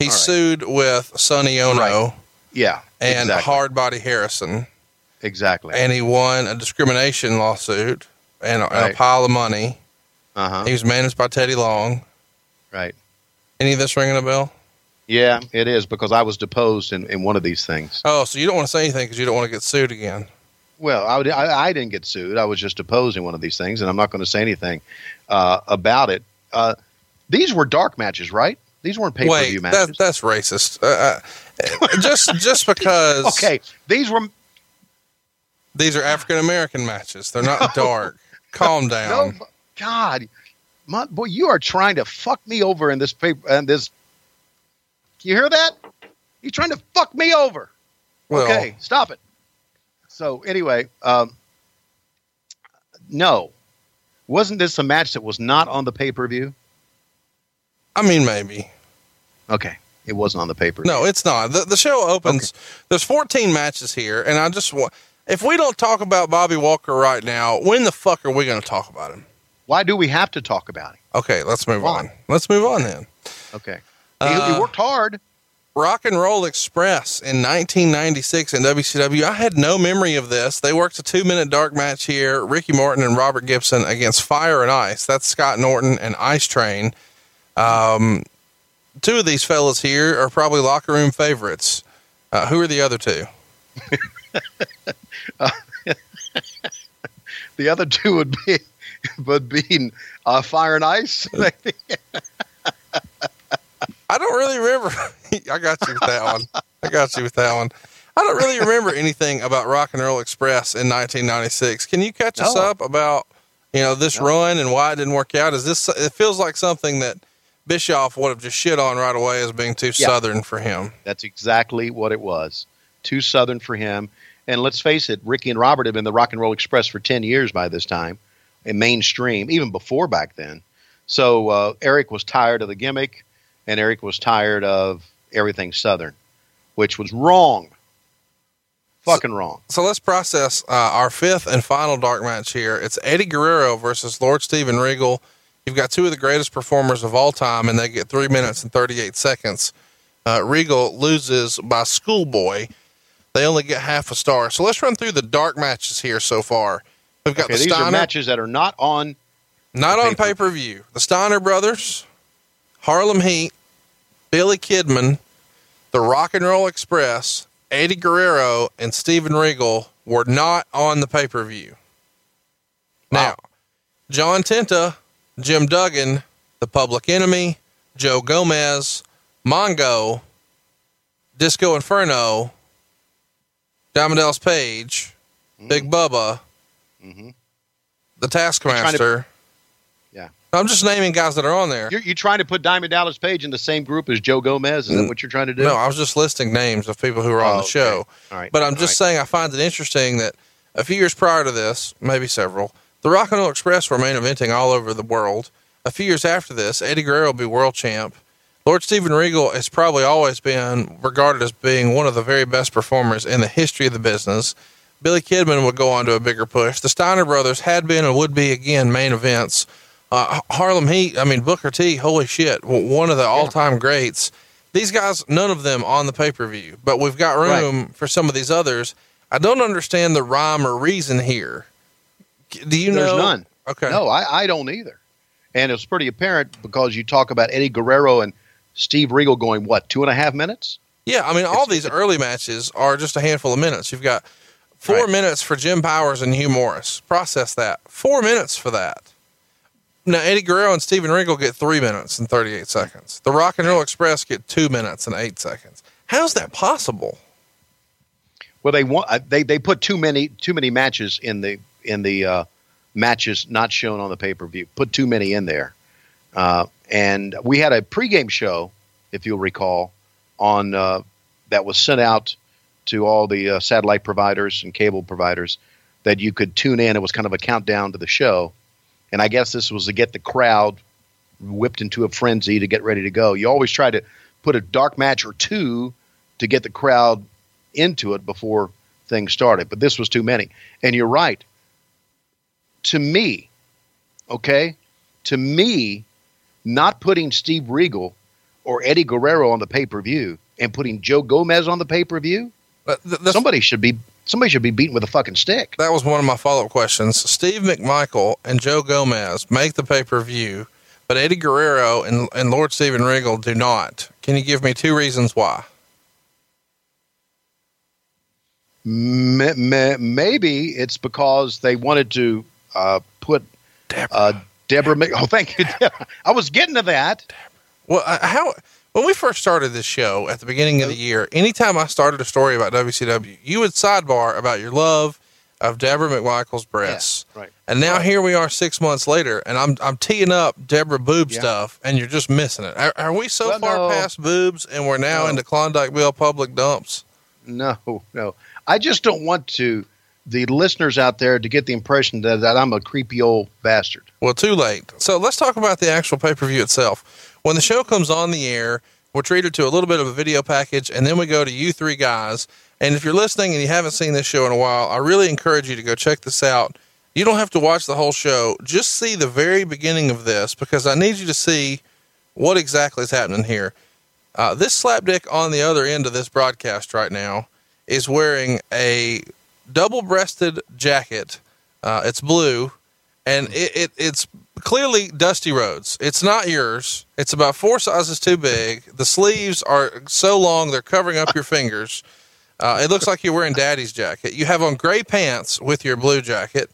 He All right. sued with Sonny Onoo Right. Yeah. and exactly. Hard Body Harrison, Exactly. and he won a discrimination lawsuit and, a- and a pile of money. Uh huh. He was managed by Teddy Long. Right. Any of this ringing a bell? Yeah, it is because I was deposed in, in one of these things. Oh, so you don't want to say anything because you don't want to get sued again. Well, I, would, I, I didn't get sued. I was just deposed in one of these things, and I'm not going to say anything uh, about it. Uh, these were dark matches, right? These weren't pay per view that, matches. that's racist. Uh, uh, just just because okay, these were these are African American matches, they're not dark. Calm down. no. God, my, boy, you are trying to fuck me over in this paper and this. You hear that? You're trying to fuck me over. Well, okay, stop it. So anyway, um, no, wasn't this a match that was not on the pay per view? I mean, maybe. Okay, it wasn't on the paper. No, it's not. The, the show opens. There's 14 matches here, and I just want. If we don't talk about Bobby Walker right now, when the fuck are we going to talk about him? Why do we have to talk about him? Okay, let's move Why? on. Let's move on then. Okay, Uh, he worked hard. Rock and Roll Express in 1996 in WCW. I had no memory of this. They worked a two minute dark match here. Ricky Morton and Robert Gibson against Fire and Ice. That's Scott Norton and Ice Train. Um, two of these fellas here are probably locker room favorites. Uh, who are the other two? The other two would be would be uh, Fire and Ice. maybe. I don't really remember. I got you with that one. I got you with that one. I don't really remember anything about Rock and Roll Express in 1996. Can you catch us up about you know this run and why it didn't work out? Is this? It feels like something that Bischoff would have just shit on right away as being too Yeah. southern for him. That's exactly what it was. Too southern for him. And let's face it, Ricky and Robert have been the Rock and Roll Express for 10 years by this time, in mainstream, even before back then. So uh, Eric was tired of the gimmick, and Eric was tired of everything southern, which was wrong. Fucking wrong. So let's process uh, our fifth and final dark match here. It's Eddie Guerrero versus Lord Steven Regal. You've got two of the greatest performers of all time, and they get three minutes and 38 seconds. Uh, Regal loses by schoolboy. They only get half a star. So let's run through the dark matches here so far. We've got Okay, the these are matches that are not on. not on pay per view. The Steiner brothers, Harlem Heat, Billy Kidman, the Rock and Roll Express, Eddie Guerrero, and Steven Regal were not on the pay per view. Now, John Tenta, Jim Duggan, the Public Enemy, Joe Gomez, Mongo, Disco Inferno, Diamond Dallas Page, Big Bubba, Mhm. the Taskmaster. I'm just naming guys that are on there. You're, you're trying to put Diamond Dallas Page in the same group as Joe Gomez? Is that mm. what you're trying to do? No, I was just listing names of people who are on Oh, the okay. show. All right. But I'm just right. saying I find it interesting that a few years prior to this, maybe several, the Rock and Roll Express were main eventing all over the world. A few years after this, Eddie Guerrero will be world champ. Lord Steven Regal has probably always been regarded as being one of the very best performers in the history of the business. Billy Kidman would go on to a bigger push. The Steiner brothers had been and would be again main events. Uh, Harlem Heat, I mean Booker T, holy shit, one of the all-time greats. These guys, none of them on the pay-per-view, but we've got room for some of these others. I don't understand the rhyme or reason here. Do you There's know? none. Okay. No, I, I don't either. And it's pretty apparent because you talk about Eddie Guerrero and Steve Regal going, what, two and a half minutes? Yeah, I mean, all these early matches are just a handful of minutes. You've got four Right. minutes for Jim Powers and Hugh Morris. Process that. Four minutes for that. Now, Eddie Guerrero and Steven Regal get three minutes and 38 seconds. The Rock and Roll Express get two minutes and eight seconds. How's that possible? Well, they want uh, they they put too many too many matches in the in the uh, matches not shown on the pay per view. Put too many in there, uh, and we had a pregame show, if you'll recall, on uh, that was sent out to all the uh, satellite providers and cable providers that you could tune in. It was kind of a countdown to the show, and I guess this was to get the crowd whipped into a frenzy to get ready to go. You always try to put a dark match or two to get the crowd into it before things started, but this was too many. And you're right. To me, okay, to me, not putting Steve Regal or Eddie Guerrero on the pay per view and putting Joe Gomez on the pay per view, somebody should be somebody should be beaten with a fucking stick. that was one of my follow up questions. Steve McMichael and Joe Gomez make the pay per view. but Eddie Guerrero and, and Lord Steven Regal do not. Can you give me two reasons why? Ma- ma- maybe it's because they wanted to uh, put uh, Deborah. Mc- oh, thank you. I was getting to that. Well, uh, how when we first started this show at the beginning of the year, anytime I started a story about WCW, you would sidebar about your love of Deborah McMichael's breasts. Yeah, right. And now Right. here we are six months later, and I'm I'm teeing up Deborah boob Yeah. stuff, and you're just missing it. Are, are we so Well, far no. past boobs, and we're now No. into Klondike Bill public dumps? No, no. I just don't want to the listeners out there to get the impression that, that I'm a creepy old bastard. Well, too late. So let's talk about the actual pay per view itself. When the show comes on the air, we're treated to a little bit of a video package, and then we go to you three guys. And if you're listening and you haven't seen this show in a while, I really encourage you to go check this out. You don't have to watch the whole show, just see the very beginning of this because I need you to see what exactly is happening here. Uh, this slapdick on the other end of this broadcast right now is wearing a double breasted jacket. Uh, it's blue and it, it it's clearly Dusty Rhodes. It's not yours. It's about four sizes too big. The sleeves are so long they're covering up your fingers. Uh, it looks like you're wearing Daddy's jacket. You have on gray pants with your blue jacket.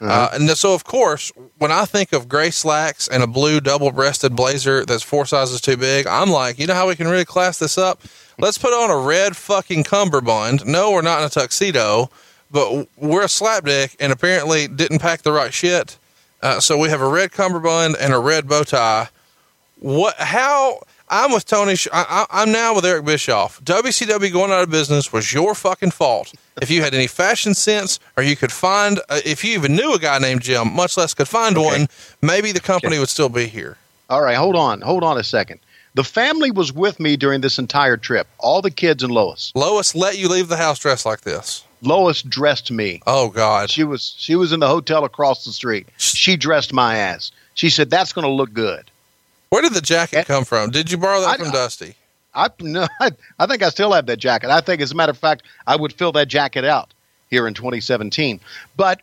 Uh, and so, of course, when I think of gray slacks and a blue double-breasted blazer that's four sizes too big, I'm like, you know how we can really class this up? Let's put on a red fucking cummerbund. No, we're not in a tuxedo, but we're a slapdick and apparently didn't pack the right shit. Uh, so we have a red cummerbund and a red bow tie. What? How? I'm with Tony. Sh- I, I, I'm now with Eric Bischoff. WCW going out of business was your fucking fault. If you had any fashion sense, or you could find, uh, if you even knew a guy named Jim, much less could find one, maybe the company would still be here. All right, hold on, hold on a second. The family was with me during this entire trip. All the kids and Lois. Lois let you leave the house dressed like this. Lois dressed me. Oh God. She was she was in the hotel across the street. She dressed my ass. She said that's going to look good. Where did the jacket come from? Did you borrow that I- from Dusty? I no, I, I think I still have that jacket. I think, as a matter of fact, I would fill that jacket out here in 2017. But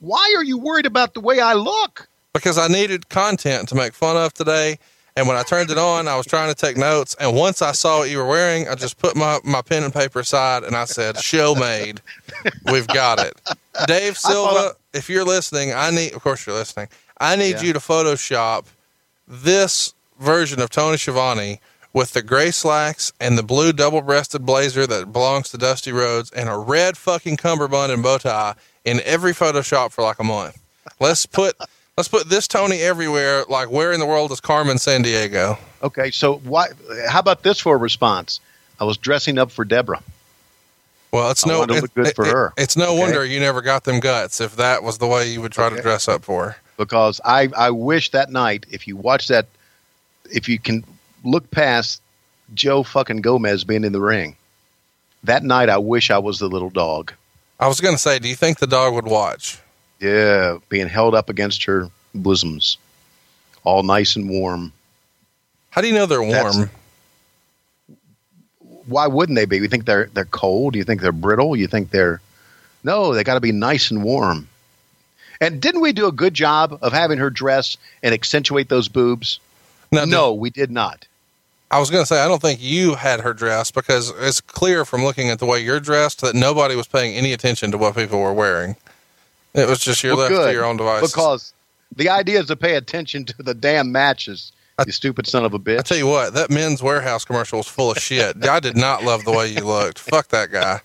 why are you worried about the way I look? because I needed content to make fun of today. And when I turned it on, I was trying to take notes. And once I saw what you were wearing, I just put my, my pen and paper aside and I said, show made. We've got it. Dave Silva, if you're listening, I need, of course you're listening. I need Yeah. you to Photoshop this version of Tony Schiavone with the gray slacks and the blue double breasted blazer that belongs to Dusty Rhodes and a red fucking cummerbund and bow tie in every Photoshop for like a month. Let's put let's put this Tony everywhere. Like where in the world is Carmen Sandiego? Okay, so why? How about this for a response? I was dressing up for Deborah. Well, it's I no look good for her. it's no Okay. wonder you never got them guts if that was the way you would try to dress up for her. because I, I wish that night, if you watch that, if you can look past Joe fucking Gomez being in the ring, that night I wish I was the little dog. I was going to say, do you think the dog would watch? Yeah, being held up against her bosoms, all nice and warm. How do you know they're warm? That's- Why wouldn't they be? You think they're they're cold? You think they're brittle? You think they're no? They got to be nice and warm. And didn't we do a good job of having her dress and accentuate those boobs? Now, no, we did not. I was going to say, I don't think you had her dress because it's clear from looking at the way you're dressed that nobody was paying any attention to what people were wearing. It was just you're Well, left good, to your own devices. Because the idea is to pay attention to the damn matches. You stupid son of a bitch. I tell you what, that men's warehouse commercial was full of shit. I did not love the way you looked. Fuck that guy.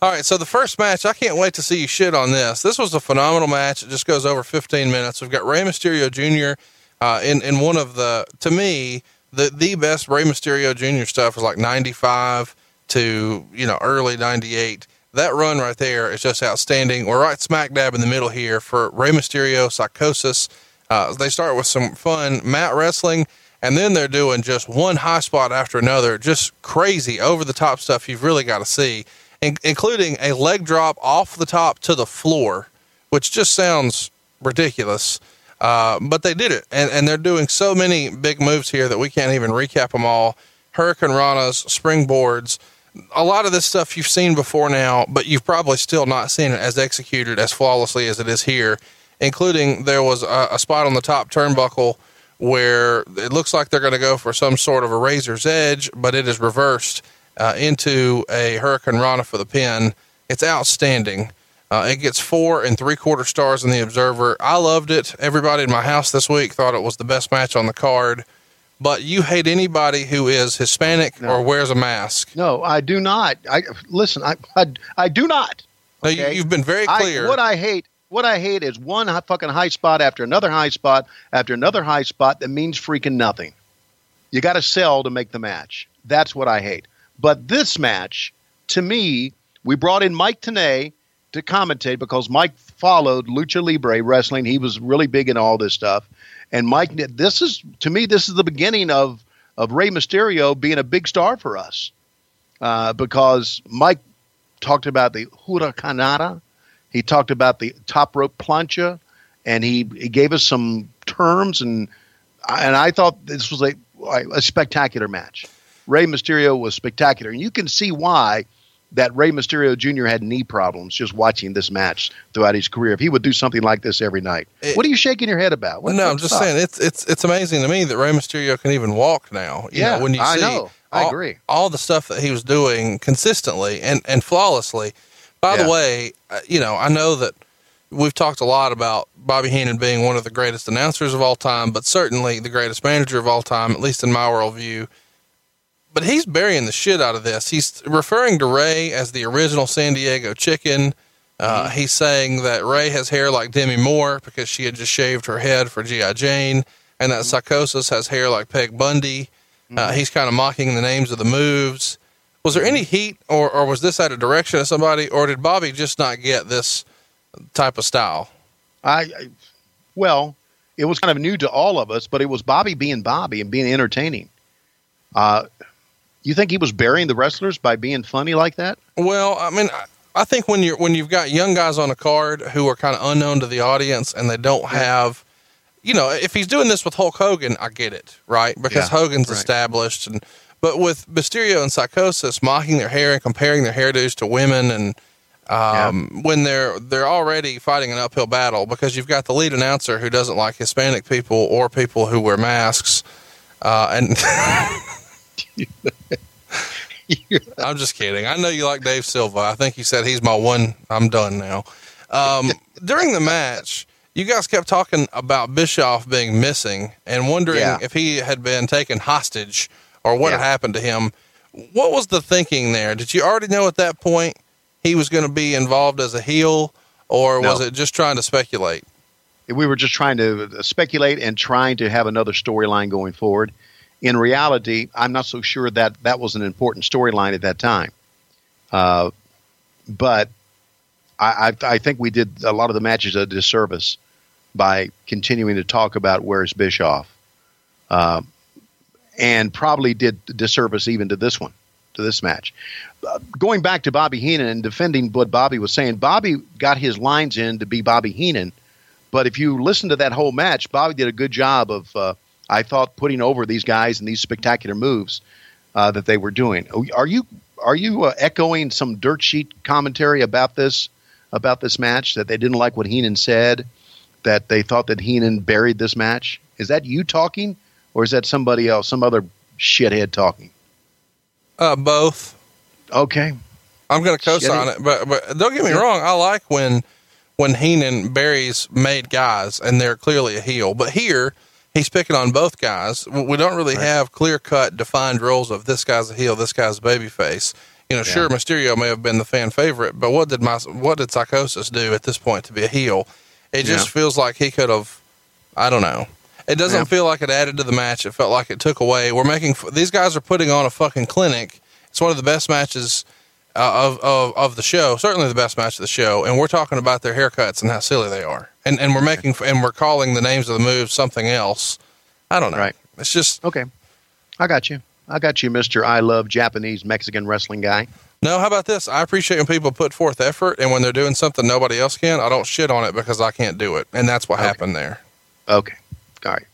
All right, so the first match, I can't wait to see you shit on this. This was a phenomenal match. It just goes over 15 minutes. We've got Rey Mysterio Jr. Uh, in in one of the to me the the best Rey Mysterio Jr. stuff was like 95 to you know early 98. That run right there is just outstanding. We're right smack dab in the middle here for Rey Mysterio Psicosis. Uh, they start with some fun mat wrestling, and then they're doing just one high spot after another, just crazy over the top stuff you've really got to see, in- including a leg drop off the top to the floor, which just sounds ridiculous. Uh, but they did it, and, and they're doing so many big moves here that we can't even recap them all. Hurricane Ranas, springboards, a lot of this stuff you've seen before now, but you've probably still not seen it as executed as flawlessly as it is here. Including there was a, a spot on the top turnbuckle where it looks like they're going to go for some sort of a razor's edge, but it is reversed uh, into a Hurricane Rana for the pin. It's outstanding. Uh, it gets four and three quarter stars in the Observer. I loved it. Everybody in my house this week thought it was the best match on the card. But you hate anybody who is Hispanic No. or wears a mask. No, I do not. I listen. I I, I do not. Now, you, you've been very I- clear. what I hate, what I hate is one fucking high spot after another high spot after another high spot that means freaking nothing. You got to sell to make the match. That's what I hate. But this match, to me, we brought in Mike Tenay to commentate because Mike followed Lucha Libre wrestling. He was really big in all this stuff. And Mike, this is to me, this is the beginning of of Rey Mysterio being a big star for us, uh, because Mike talked about the huracanrana, he talked about the top rope plancha, and he, he gave us some terms. And and I thought this was a a spectacular match. Rey Mysterio was spectacular, and you can see why that Rey Mysterio Jr. had knee problems just watching this match throughout his career. If he would do something like this every night, It- what are you shaking your head about? What, no, I'm just up? saying it's it's it's amazing to me that Rey Mysterio can even walk now. You Yeah, know, when you I see know. I all, agree. all the stuff that he was doing consistently and and flawlessly. By Yeah. the way, uh, you know I know that we've talked a lot about Bobby Heenan being one of the greatest announcers of all time, but certainly the greatest manager of all time, at least in my worldview. But he's burying the shit out of this. He's referring to Rey as the original San Diego chicken. Uh, He's saying that Rey has hair like Demi Moore because she had just shaved her head for G.I. Jane, and that Psicosis has hair like Peg Bundy. Uh, he's kind of mocking the names of the moves. Was there any heat, or, or was this out of direction of somebody, or did Bobby just not get this type of style? I, I well, it was kind of new to all of us, but it was Bobby being Bobby and being entertaining. Uh, you think he was burying the wrestlers by being funny like that? Well, I mean, I- think when you're when you've got young guys on a card who are kind of unknown to the audience and they don't have, you know, if he's doing this with Hulk Hogan, I get it, right? Because Yeah, Hogan's right. established, and but with Mysterio and Psicosis mocking their hair and comparing their hairdos to women, and um, when they're they're already fighting an uphill battle because you've got the lead announcer who doesn't like Hispanic people or people who wear masks, uh, and. I'm just kidding. I know you like Dave Silva. I think you said he's my one. I'm done now. Um, during the match, you guys kept talking about Bischoff being missing and wondering Yeah. if he had been taken hostage or what had Yeah. happened to him. What was the thinking there? Did you already know at that point he was going to be involved as a heel, or was it just trying to speculate? we were just trying to speculate and trying to have another storyline going forward. In reality, I'm not so sure that that was an important storyline at that time. Uh, but I, I, I think we did a lot of the matches a disservice by continuing to talk about where's Bischoff, uh, and probably did disservice even to this one, to this match. Uh, going back to Bobby Heenan and defending what Bobby was saying, Bobby got his lines in to be Bobby Heenan. But if you listen to that whole match, Bobby did a good job of, uh, I thought, putting over these guys and these spectacular moves uh, that they were doing. Are you are you uh, echoing some dirt sheet commentary about this about this match that they didn't like what Heenan said, that they thought that Heenan buried this match? Is that you talking, or is that somebody else, some other shithead talking? Uh, both. Okay, I'm going to co-sign it, but but don't get me wrong. I like when when Heenan buries made guys and they're clearly a heel. But here he's picking on both guys. We don't really have clear cut defined roles of this guy's a heel, this guy's a babyface. You know, sure Mysterio may have been the fan favorite, but what did my what did Psicosis do at this point to be a heel? It just Yeah. feels like he could have. I don't know. It doesn't Yeah. feel like it added to the match. It felt like it took away. We're making these guys are putting on a fucking clinic. It's one of the best matches uh, of, of of the show. Certainly the best match of the show. And we're talking about their haircuts and how silly they are. And and we're making and we're calling the names of the moves something else. I don't know. Right. It's just okay, I got you. I got you, Mister. I love Japanese Mexican wrestling guy. no. How about this? I appreciate when people put forth effort, and when they're doing something nobody else can, I don't shit on it because I can't do it. And that's what Okay. happened there. Okay, all right.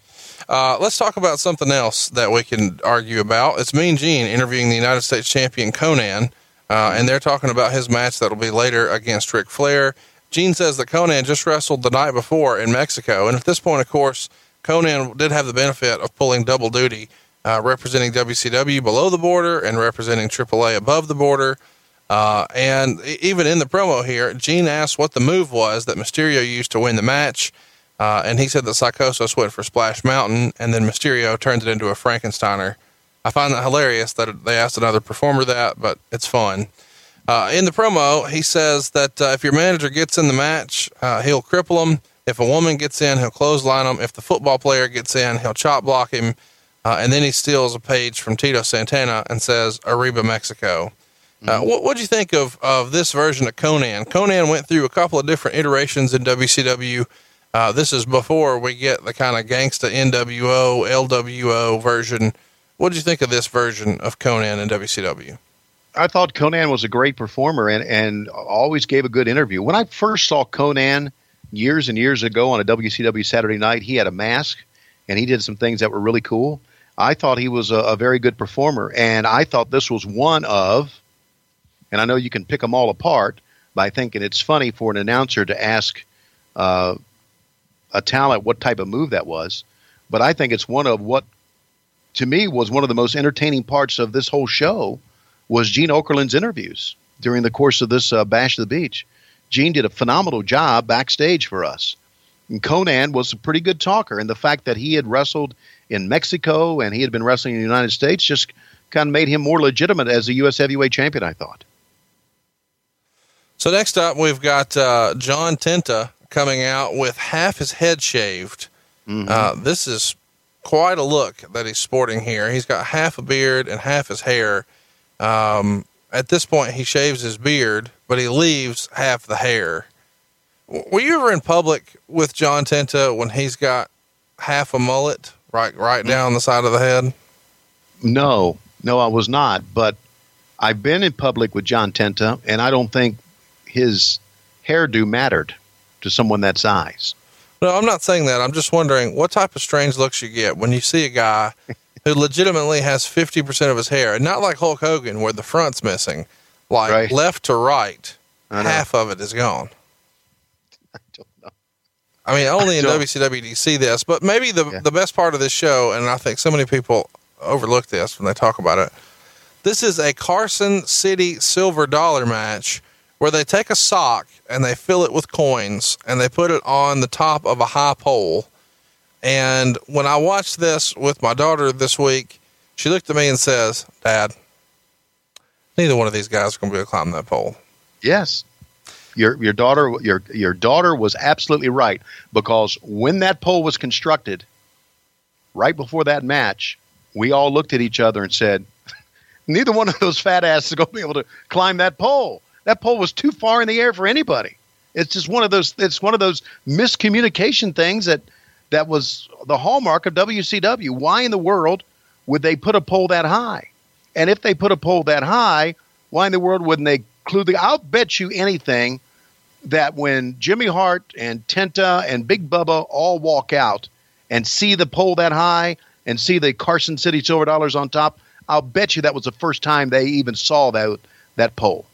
Uh, let's talk about something else that we can argue about. It's Mean Gene interviewing the United States champion Konnan, uh, and they're talking about his match that'll be later against Ric Flair. Gene says that Konnan just wrestled the night before in Mexico, and at this point, of course, Konnan did have the benefit of pulling double duty, uh, representing WCW below the border and representing AAA above the border. Uh, and even in the promo here, Gene asked what the move was that Mysterio used to win the match. Uh, and he said that Psicosis went for Splash Mountain, and then Mysterio turned it into a Frankensteiner. I find that hilarious that they asked another performer that, but it's fun. Uh, in the promo, he says that uh, if your manager gets in the match, uh, he'll cripple him. If a woman gets in, he'll clothesline him. If the football player gets in, he'll chop block him. Uh, and then he steals a page from Tito Santana and says, Arriba, Mexico. Uh, what what do you think of, of this version of Konnan? Konnan went through a couple of different iterations in WCW. Uh, this is before we get the kind of gangsta NWO, LWO version. What did you think of this version of Konnan in WCW? I thought Konnan was a great performer and, and always gave a good interview. When I first saw Konnan years and years ago on a WCW Saturday night, he had a mask and he did some things that were really cool. I thought he was a, a very good performer, and I thought this was one of and I know you can pick them all apart by thinking it's funny for an announcer to ask uh, a talent what type of move that was. But I think it's one of what, to me, was one of the most entertaining parts of this whole show was Gene Okerlund's interviews during the course of this uh, Bash of the Beach. Gene did a phenomenal job backstage for us. And Konnan was a pretty good talker, and the fact that he had wrestled in Mexico and he had been wrestling in the United States just kind of made him more legitimate as a U.S. heavyweight champion, I thought. So next up, we've got uh, John Tenta coming out with half his head shaved. Mm-hmm. Uh, this is quite a look that he's sporting here. He's got half a beard and half his hair. Um, at this point, he shaves his beard, but he leaves half the hair. Were you ever in public with John Tenta when he's got half a mullet right right mm-hmm. down the side of the head? No, no, I was not. But I've been in public with John Tenta, and I don't think his hairdo mattered to someone that size. No, I'm not saying that. I'm just wondering what type of strange looks you get when you see a guy who legitimately has 50% of his hair, and not like Hulk Hogan where the front's missing, like right. left to right, half of it is gone. I don't know. I mean, only in WCW do you see this, but maybe the yeah. the best part of this show, and I think so many people overlook this when they talk about it. This is a Carson City silver dollar match where they take a sock and they fill it with coins and they put it on the top of a high pole. And when I watched this with my daughter this week, she looked at me and says, Dad, neither one of these guys are going to be able to climb that pole. Yes. Your, your daughter your your daughter was absolutely right because when that pole was constructed right before that match we all looked at each other and said neither one of those fat asses are going to be able to climb that pole that pole was too far in the air for anybody. It's just one of those. It's one of those miscommunication things that that was the hallmark of WCW. Why in the world would they put a pole that high? And if they put a pole that high, why in the world wouldn't they clue the? I'll bet you anything that when Jimmy Hart and Tenta and Big Bubba all walk out and see the pole that high and see the Carson City silver dollars on top, I'll bet you that was the first time they even saw that that pole.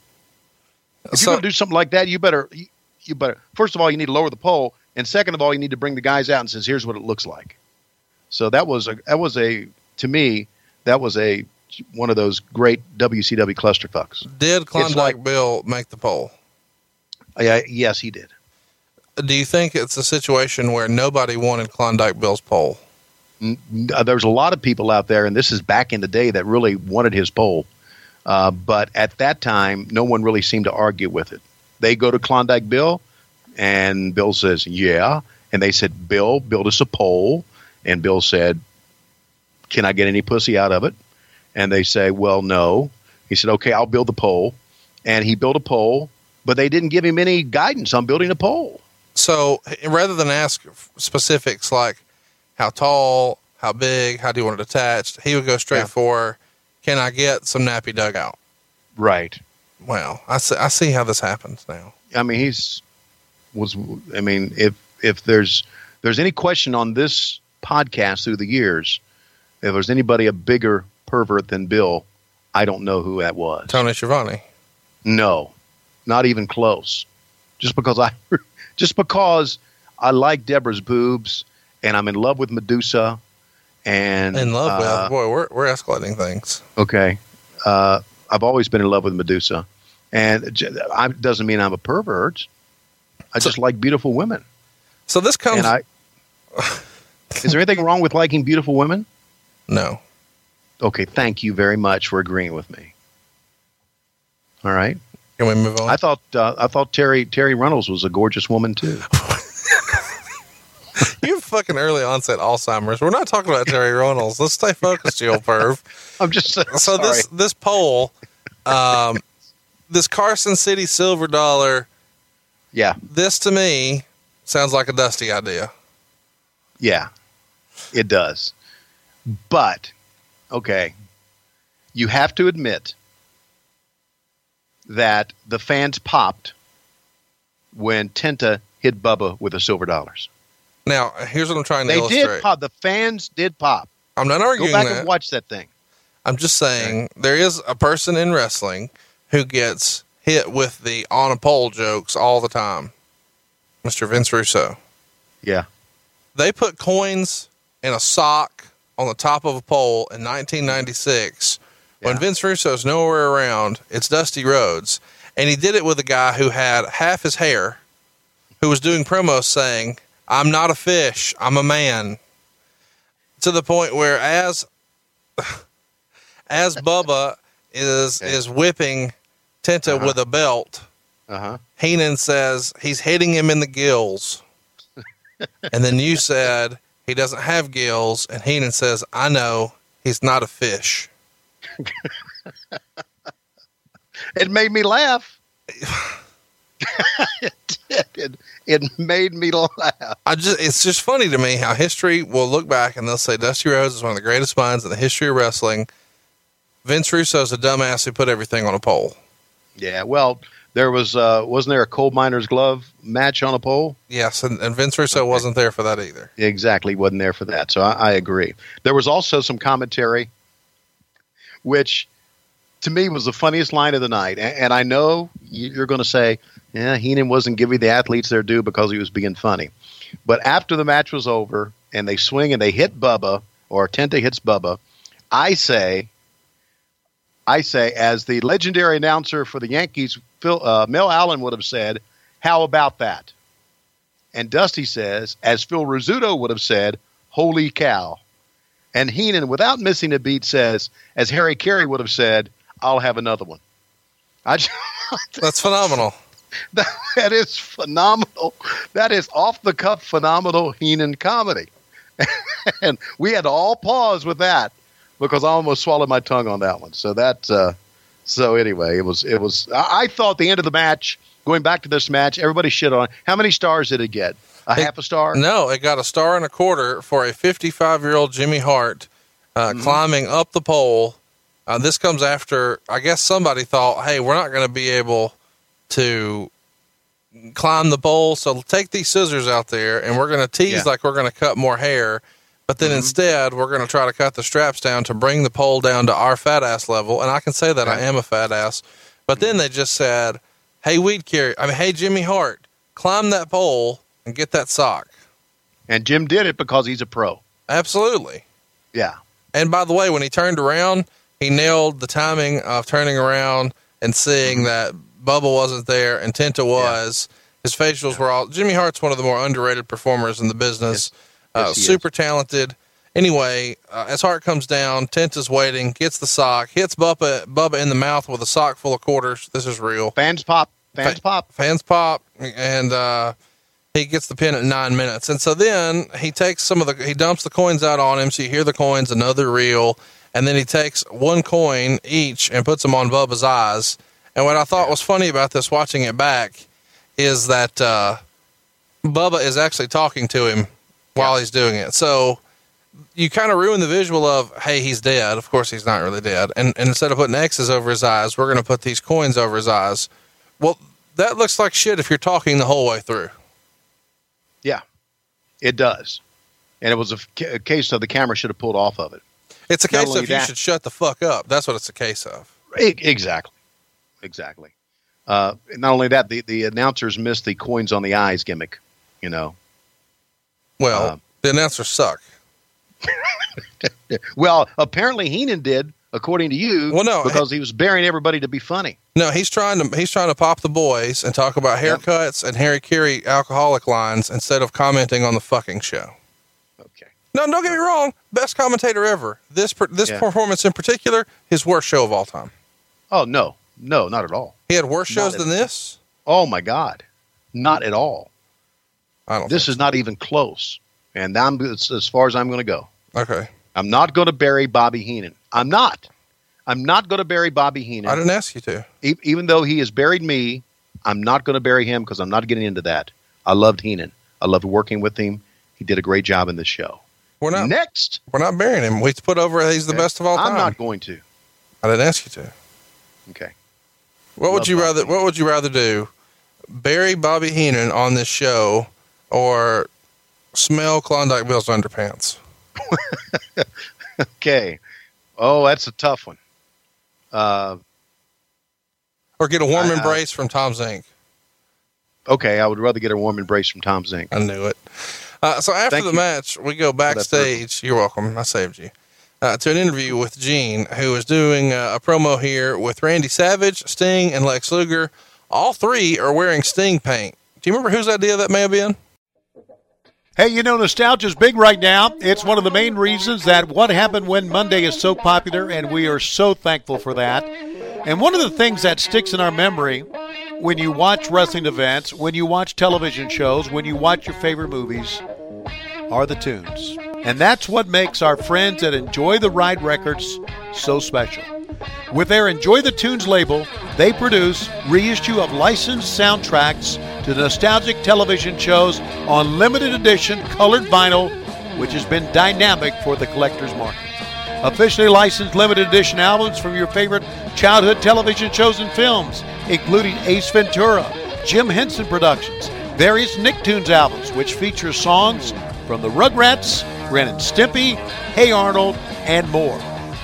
If so, you're going to do something like that, you better you better first of all you need to lower the pole, and second of all you need to bring the guys out and says here's what it looks like. So that was a that was a to me that was a one of those great WCW clusterfucks. Did Klondike like, Bill make the pole? Yeah, yes, he did. Do you think it's a situation where nobody wanted Klondike Bill's pole? Uh, there's a lot of people out there, and this is back in the day that really wanted his pole. Uh, but at that time, no one really seemed to argue with it. They go to Klondike Bill, and Bill says, Yeah. And they said, Bill, build us a pole. And Bill said, Can I get any pussy out of it? And they say, Well, no. He said, Okay, I'll build the pole. And he built a pole, but they didn't give him any guidance on building a pole. So rather than ask specifics like how tall, how big, how do you want it attached, he would go straight yeah. for can I get some nappy dugout? Right. Well, I see, I see how this happens now. I mean, he's was. I mean, if if there's there's any question on this podcast through the years, if there's anybody a bigger pervert than Bill, I don't know who that was. Tony Schiavone. No, not even close. Just because I, just because I like Deborah's boobs, and I'm in love with Medusa. And In love uh, with boy, we're we're escalating things. Okay. Uh, I've always been in love with Medusa, and j- I, doesn't mean I'm a pervert. I So- just like beautiful women, So this comes and I. Is there anything wrong with liking beautiful women? no. Okay, thank you very much for agreeing with me. All right. Can we move on? I thought uh, I thought Terry Terri Runnels was a gorgeous woman too. you fucking early onset Alzheimer's. We're not talking about Terri Runnels. Let's stay focused, old perv. I'm just so So this this poll, um, this Carson City silver dollar. yeah This to me sounds like a dusty idea. yeah it does, but okay, you have to admit that the fans popped when Tenta hit Bubba with the silver dollars. Now, here's what I'm trying to illustrate. They illustrate. did pop. The fans did pop. I'm not arguing. Go back that. and watch that thing. I'm just saying there is a person in wrestling who gets hit with the on a pole jokes all the time. Mr. Vince Russo. Yeah. They put coins in a sock on the top of a pole in 1996 when Yeah. Vince Russo's nowhere around. It's Dusty Rhodes. And he did it with a guy who had half his hair, who was doing promos saying, I'm not a fish, I'm a man. To the point where as as Bubba is Okay. is whipping Tenta Uh-huh. with a belt, Uh huh. Heenan says he's hitting him in the gills. and then you said he doesn't have gills, and Heenan says, I know he's not a fish. It made me laugh. it did. It, it made me laugh. I just it's just funny to me how history will look back and they'll say Dusty Rhodes is one of the greatest minds in the history of wrestling. Vince Russo Russo's a dumbass who put everything on a pole. Yeah. Well, there was uh wasn't there a coal miner's glove match on a pole? Yes, and, and Vince Russo Okay. wasn't there for that either. Exactly, wasn't there for that. So I, I agree. There was also some commentary, which to me was the funniest line of the night. And, and I know you- you're going to say, "Yeah, Heenan wasn't giving the athletes their due because he was being funny." But after the match was over and they swing and they hit Bubba or Tenta hits Bubba, I say, I say, as the legendary announcer for the Yankees, Phil uh, Mel Allen would have said, "How about that?" And Dusty says, as Phil Rizzuto would have said, holy cow. And Heenan, without missing a beat, says, as Harry Caray would have said, I'll have another one. Just, That's phenomenal. That, that is phenomenal. That is off the cuff, phenomenal Heenan comedy. and we had to all pause with that because I almost swallowed my tongue on that one. So that, uh, so anyway, it was, it was, I, I thought the end of the match, going back to this match, everybody shit on it. How many stars did it get? A It- half a star? No, it got a star and a quarter for a 55 year old Jimmy Hart uh, climbing up the pole. Uh, this comes after, I guess somebody thought, hey, we're not going to be able to climb the pole. So take these scissors out there and we're going to tease Yeah. like we're going to cut more hair. But then instead, we're going to try to cut the straps down to bring the pole down to our fat ass level. And I can say that I am a fat ass. But then they just said, hey, weed carrier, I mean, hey, Jimmy Hart, climb that pole and get that sock. And Jim did it because he's a pro. Absolutely. Yeah. And by the way, when he turned around, he nailed the timing of turning around and seeing Mm-hmm. that Bubba wasn't there and Tenta was. His facials were all. Jimmy Hart's one of the more underrated performers in the business. uh, Yes, he is. super talented. Anyway, uh, as Hart comes down, Tenta's waiting, gets the sock, hits Bubba, Bubba in the mouth with a sock full of quarters. This is real. Fans pop. Fans Fa- pop. Fans pop, and uh, he gets the pin at nine minutes. And so then he takes some of the, he dumps the coins out on him. So you hear the coins, another reel. And then he takes one coin each and puts them on Bubba's eyes. And what I thought was funny about this, watching it back, is that uh, Bubba is actually talking to him while he's doing it. So you kind of ruin the visual of, hey, he's dead. Of course, he's not really dead. And, and instead of putting X's over his eyes, we're going to put these coins over his eyes. Well, that looks like shit if you're talking the whole way through. Yeah. It does. And it was a, case of the camera should have pulled off of it. It's a case of you that- should shut the fuck up. That's what it's a case of. Exactly. Exactly. Uh, not only that, the, the announcers missed the coins on the eyes gimmick. You know, Well, Uh, The announcers suck. Well, apparently Heenan did, according to you. Well, no, because he was burying everybody to be funny. No, he's trying to he's trying to pop the boys and talk about Yep. haircuts and Harry Caray alcoholic lines instead of commenting on the fucking show. Okay. No, don't get me wrong. Best commentator ever. This per, this Yeah. performance in particular, his worst show of all time. Oh no, no, not at all. He had worse shows than this. Oh my God, not at all. I don't. This is not even close. And I'm it's as far as I'm going to go. okay. I'm not going to bury Bobby Heenan. I'm not. I'm not going to bury Bobby Heenan. I didn't ask you to. E- even though he has buried me, I'm not going to bury him because I'm not getting into that. I loved Heenan. I loved working with him. He did a great job in this show. We're not. Next, We're not burying him. We put over. He's the best of all time. I'm not going to. I didn't ask you to. Okay. What would you Bobby rather? What would you rather do? Bury Bobby Heenan on this show, or smell Klondike Bill's underpants? Okay. Oh, that's a tough one. Uh, Or get a warm I- I- embrace from Tom Zenk. okay, I would rather get a warm embrace from Tom Zenk. I knew it. Uh, so after Thank the you match, we go backstage. You're welcome. I saved you. Uh, to an interview with Gene, who is doing uh, a promo here with Randy Savage, Sting, and Lex Luger. All three are wearing Sting paint. Do you remember whose idea that may have been? Hey, you know, nostalgia's big right now. It's one of the main reasons that What Happened When Monday is so popular, and we are so thankful for that. And one of the things that sticks in our memory when you watch wrestling events, when you watch television shows, when you watch your favorite movies, are the tunes. And that's what makes our friends at Enjoy the Ride Records so special. With their Enjoy the Tunes label, they produce reissue of licensed soundtracks to nostalgic television shows on limited edition colored vinyl, which has been dynamic for the collector's market. Officially licensed limited edition albums from your favorite childhood television shows and films, including Ace Ventura, Jim Henson Productions, various Nicktoons albums, which feature songs from the Rugrats, Ren and Stimpy, Hey Arnold, and more.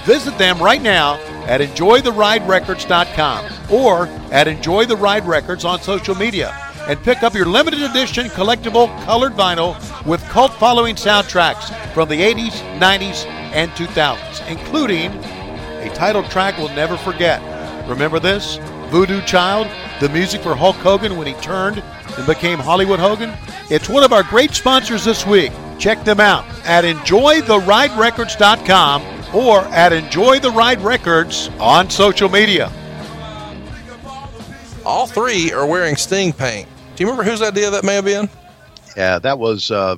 Visit them right now at enjoytheriderecords.com or at Enjoy the Ride Records on social media and pick up your limited edition collectible colored vinyl with cult following soundtracks from the 80s, 90s, and 2000s, including a title track we'll never forget. Remember this? Voodoo Child, the music for Hulk Hogan when he turned and became Hollywood Hogan? It's one of our great sponsors this week. Check them out at enjoytheriderecords.com or at Enjoy the Ride Records on social media. All three are wearing Sting paint. Do you remember whose idea that may have been? Yeah, that was uh,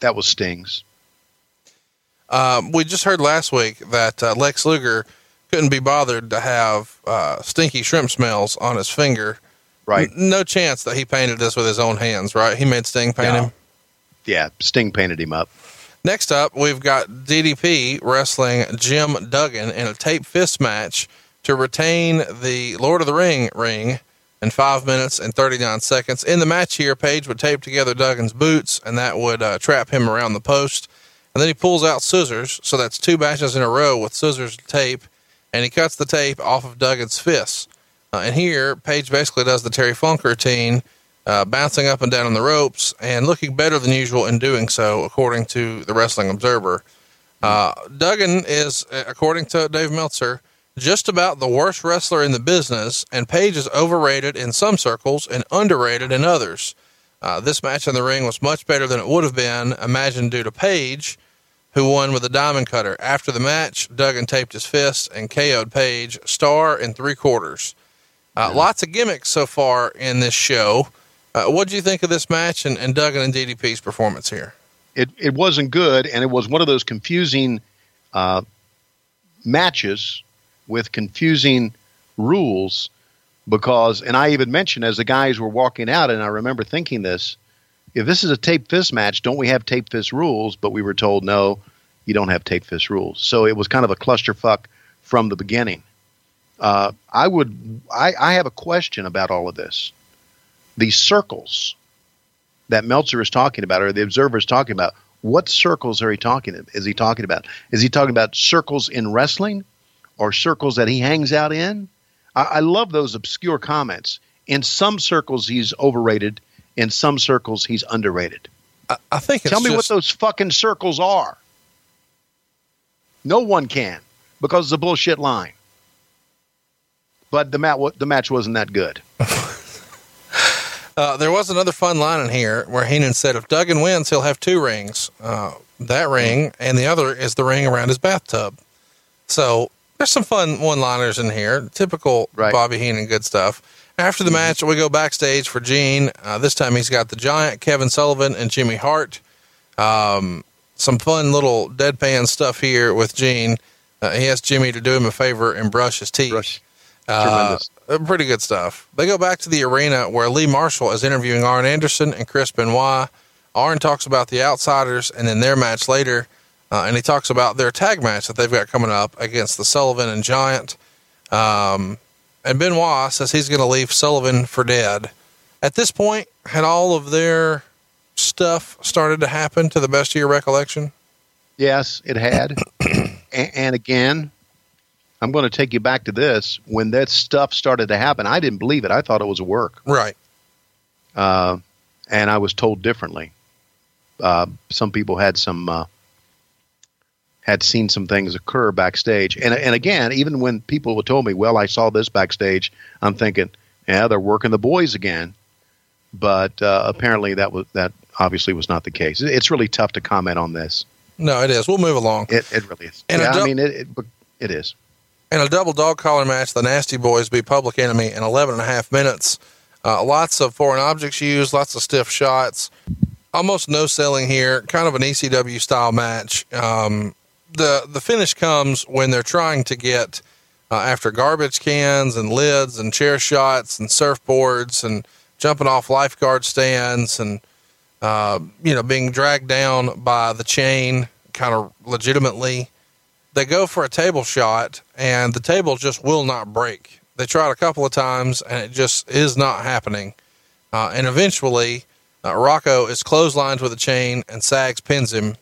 that was Sting's. Um, we just heard last week that uh, Lex Luger couldn't be bothered to have uh, stinky shrimp smells on his finger. Right. No chance that he painted this with his own hands, right? He made Sting paint No. him. Yeah, Sting painted him up. Next up, we've got DDP wrestling Jim Duggan in a tape fist match to retain the Lord of the Ring ring in five minutes and 39 seconds. In the match here, Page would tape together Duggan's boots, and that would uh, trap him around the post. And then he pulls out scissors, so that's two matches in a row with scissors and tape, and he cuts the tape off of Duggan's fists. Uh, and here, Page basically does the Terry Funk routine, uh, bouncing up and down on the ropes and looking better than usual in doing so, according to the Wrestling Observer. Uh, Duggan is, uh, according to Dave Meltzer, just about the worst wrestler in the business, and Page is overrated in some circles and underrated in others. Uh, this match in the ring was much better than it would have been, imagined due to Page, who won with a diamond cutter. After the match, Duggan taped his fist and KO'd Page, star in three quarters. Uh, Lots of gimmicks so far in this show. Uh, what do you think of this match and, and Duggan and DDP's performance here? It it wasn't good, and it was one of those confusing uh, matches with confusing rules. Because, and I even mentioned as the guys were walking out, and I remember thinking this: if this is a tape fist match, don't we have tape fist rules? But we were told no, you don't have tape fist rules. So it was kind of a clusterfuck from the beginning. Uh, I would, I, I have a question about all of this. These circles that Meltzer is talking about, or the observer is talking about, what circles are he talking? Is he talking about? Is he talking about circles in wrestling, or circles that he hangs out in? I, I love those obscure comments. In some circles, he's overrated. In some circles, he's underrated. I, I think it's Tell me what those fucking circles are. No one can because it's a bullshit line. But the match, the match wasn't that good. Uh, there was another fun line in here where Heenan said, if Duggan wins, he'll have two rings. Uh, that ring and the other is the ring around his bathtub. So there's some fun one liners in here. Typical Right. Bobby Heenan good stuff. After the match, we go backstage for Gene. Uh, this time he's got the Giant, Kevin Sullivan, and Jimmy Hart. Um, some fun little deadpan stuff here with Gene. Uh, he asked Jimmy to do him a favor and brush his teeth. Brush. Uh, Tremendous. uh, pretty good stuff. They go back to the arena where Lee Marshall is interviewing Arn Anderson and Chris Benoit. Arn talks about the Outsiders and then their match later, uh, and he talks about their tag match that they've got coming up against the Sullivan and Giant. Um, and Benoit says he's going to leave Sullivan for dead. At this point, had all of their stuff started to happen to the best of your recollection? Yes, it had. and, and again, I'm going to take you back to this. When that stuff started to happen, I didn't believe it. I thought it was a work. Right. Uh, and I was told differently. Uh, some people had some uh, had seen some things occur backstage, and and again, even when people told me, "Well, I saw this backstage," I'm thinking, "Yeah, they're working the boys again." But uh, apparently, that was that obviously was not the case. It's really tough to comment on this. No, it is. We'll move along. It it really is. And yeah, I mean, it, it it is. In a double dog collar match, the Nasty Boys beat Public Enemy in 11 and a half minutes. Uh, lots of foreign objects used, lots of stiff shots. Almost no selling here. Kind of an ECW style match. Um, the the finish comes when they're trying to get uh, after garbage cans and lids and chair shots and surfboards and jumping off lifeguard stands and uh, you know being dragged down by the chain kind of legitimately they go for a table shot and the table just will not break. They tried a couple of times and it just is not happening. Uh, and eventually, uh, Rocco is clotheslined with a chain and Sags pins him.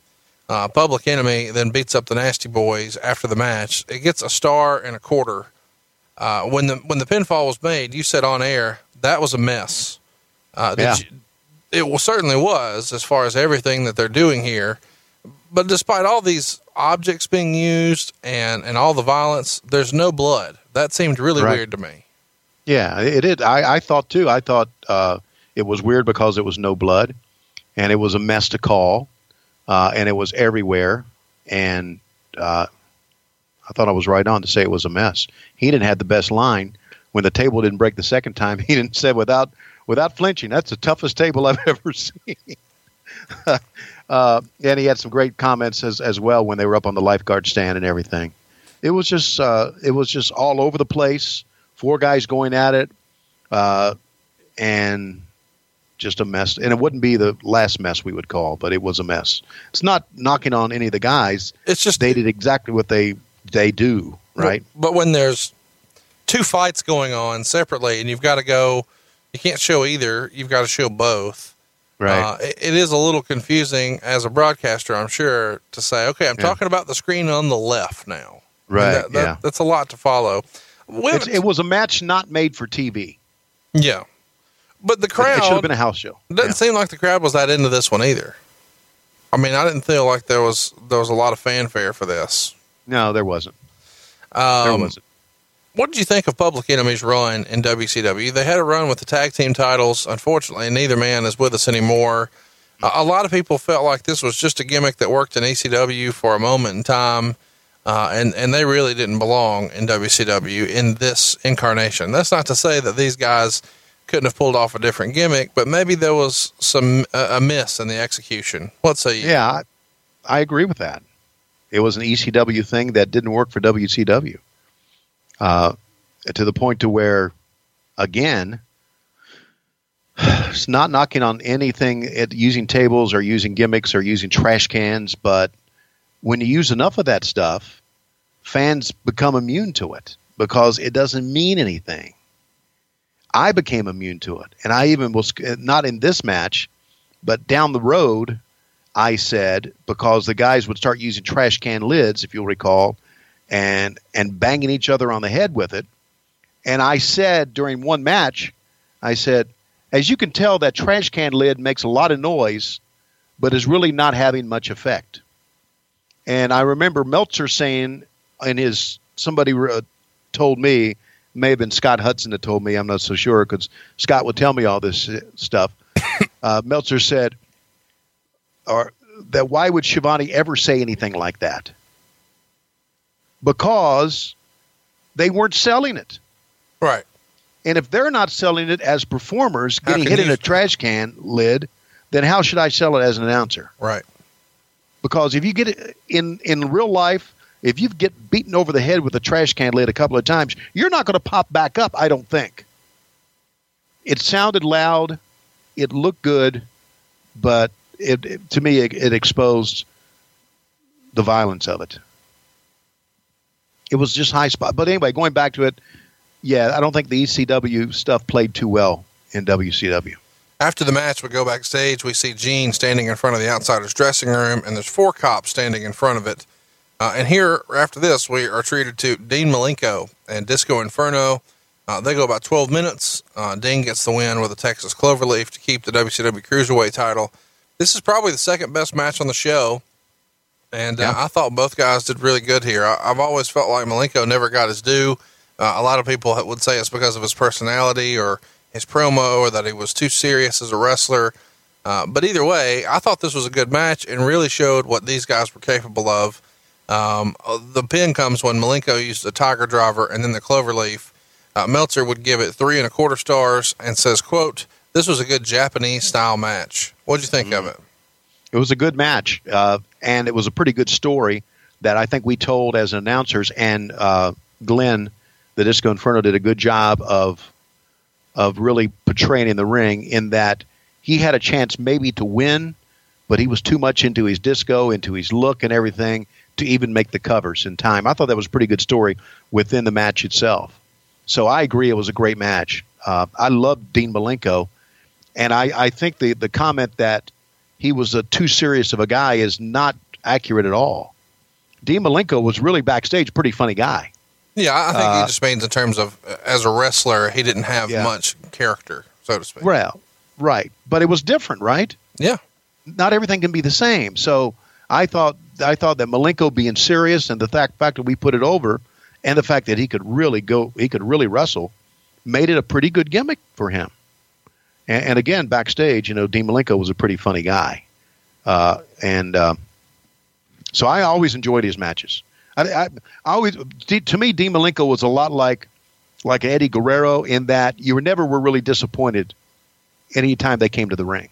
Uh, Public Enemy then beats up the Nasty Boys after the match. It gets a star and a quarter. Uh, when the when the pinfall was made, you said on air that was a mess. Uh, Yeah. you- it certainly was as far as everything that they're doing here. But despite all these objects being used and, and all the violence, there's no blood. That seemed really Right. weird to me. Yeah, it did. I, I thought too. I thought uh, it was weird because it was no blood, and it was a mess to call, uh, and it was everywhere. And uh, I thought I was right on to say it was a mess. He didn't have the best line when the table didn't break the second time. He didn't say without without flinching. That's the toughest table I've ever seen. Uh, and he had some great comments as as well when they were up on the lifeguard stand and everything. It was just uh, it was just all over the place. Four guys going at it, uh, and just a mess. And it wouldn't be the last mess we would call, but it was a mess. It's not knocking on any of the guys. It's just They did exactly what they they do, right? But, but when there's two fights going on separately and you've got to go, you can't show either. You've got to show both. Right. Uh, it, it is a little confusing as a broadcaster, I'm sure, to say, okay, I'm Yeah. talking about the screen on the left now. Right, that- that- yeah. That's a lot to follow. We it was a match not made for TV. yeah. But the It- It should have been a house show. doesn't Yeah. seem like the crowd was that into this one either. I mean, I didn't feel like there was there was a lot of fanfare for this. No, there wasn't. Um, There wasn't. What did you think of Public Enemy's run in WCW? They had a run with the tag team titles. Unfortunately, neither man is with us anymore. Uh, a lot of people felt like this was just a gimmick that worked in ECW for a moment in time, uh, and and they really didn't belong in WCW in this incarnation. That's not to say that these guys couldn't have pulled off a different gimmick, but maybe there was some uh, a miss in the execution. What say you? Yeah, I, I agree with that. It was an ECW thing that didn't work for WCW. Uh, to the point to where, again, it's not knocking on anything at using tables or using gimmicks or using trash cans, but when you use enough of that stuff, fans become immune to it because it doesn't mean anything. I became immune to it, and I even was not in this match, but down the road. I said because the guys would start using trash can lids, if you'll recall, and and banging each other on the head with it. And I said during one match, I said, as you can tell, that trash can lid makes a lot of noise, but is really not having much effect. And I remember Meltzer saying in his somebody uh, told me may have been Scott Hudson that told me I'm not so sure because Scott would tell me all this uh, stuff. uh, Meltzer said, or that why would Schiavone ever say anything like that? Because they weren't selling it. Right. And if they're not selling it as performers, How getting hit in a trash can lid, then how should I sell it as an announcer? Right. Because if you get it in in real life, if you get beaten over the head with a trash can lid a couple of times, you're not going to pop back up. I don't think. It sounded loud, it looked good, but it, it- to me it, it exposed the violence of it. It was just high spot. But anyway, going back to it, yeah, I don't think the ECW stuff played too well in WCW. After the match, we go backstage. We see Gene standing in front of the Outsiders dressing room, and there's four cops standing in front of it. Uh, and here, after this, we are treated to Dean Malenko and Disco Inferno. Uh, they go about 12 minutes. Uh, Dean gets the win with a Texas Cloverleaf to keep the WCW Cruiserweight title. This is probably the second best match on the show. And uh, I thought both guys did really good here. I, I've always felt like Malenko never got his due. Uh, a lot of people would say it's because of his personality or his promo or that he was too serious as a wrestler. Uh, but either way, I thought this was a good match and really showed what these guys were capable of. Um, uh, the pin comes when Malenko used the Tiger Driver and then the Cloverleaf. Uh, Meltzer would give it three and a quarter stars and says, "quote This was a good Japanese style match. What'd you think of it?" It was a good match, uh, and it was a pretty good story that I think we told as announcers. And uh, Glenn, the Disco Inferno, did a good job of of really portraying in the ring in that he had a chance maybe to win, but he was too much into his disco, into his look, and everything to even make the covers in time. I thought that was a pretty good story within the match itself. So I agree, it was a great match. Uh, I loved Dean Malenko, and I, I think the the comment that he was a too serious of a guy is not accurate at all. Dean Malenko was really backstage, pretty funny guy. Yeah, I think Uh, he just means in terms of as a wrestler, he didn't have Yeah. much character, so to speak. Well, right, but it was different, right? Yeah. Not everything can be the same. So I thought I thought that Malenko being serious and the fact fact that we put it over, and the fact that he could really go, he could really wrestle, made it a pretty good gimmick for him. And, and again, backstage, you know, Dean Malenko was a pretty funny guy, uh, and uh, so I always enjoyed his matches. I, I, I always, to me, Dean Malenko was a lot like like Eddie Guerrero in that you were never were really disappointed anytime they came to the ring.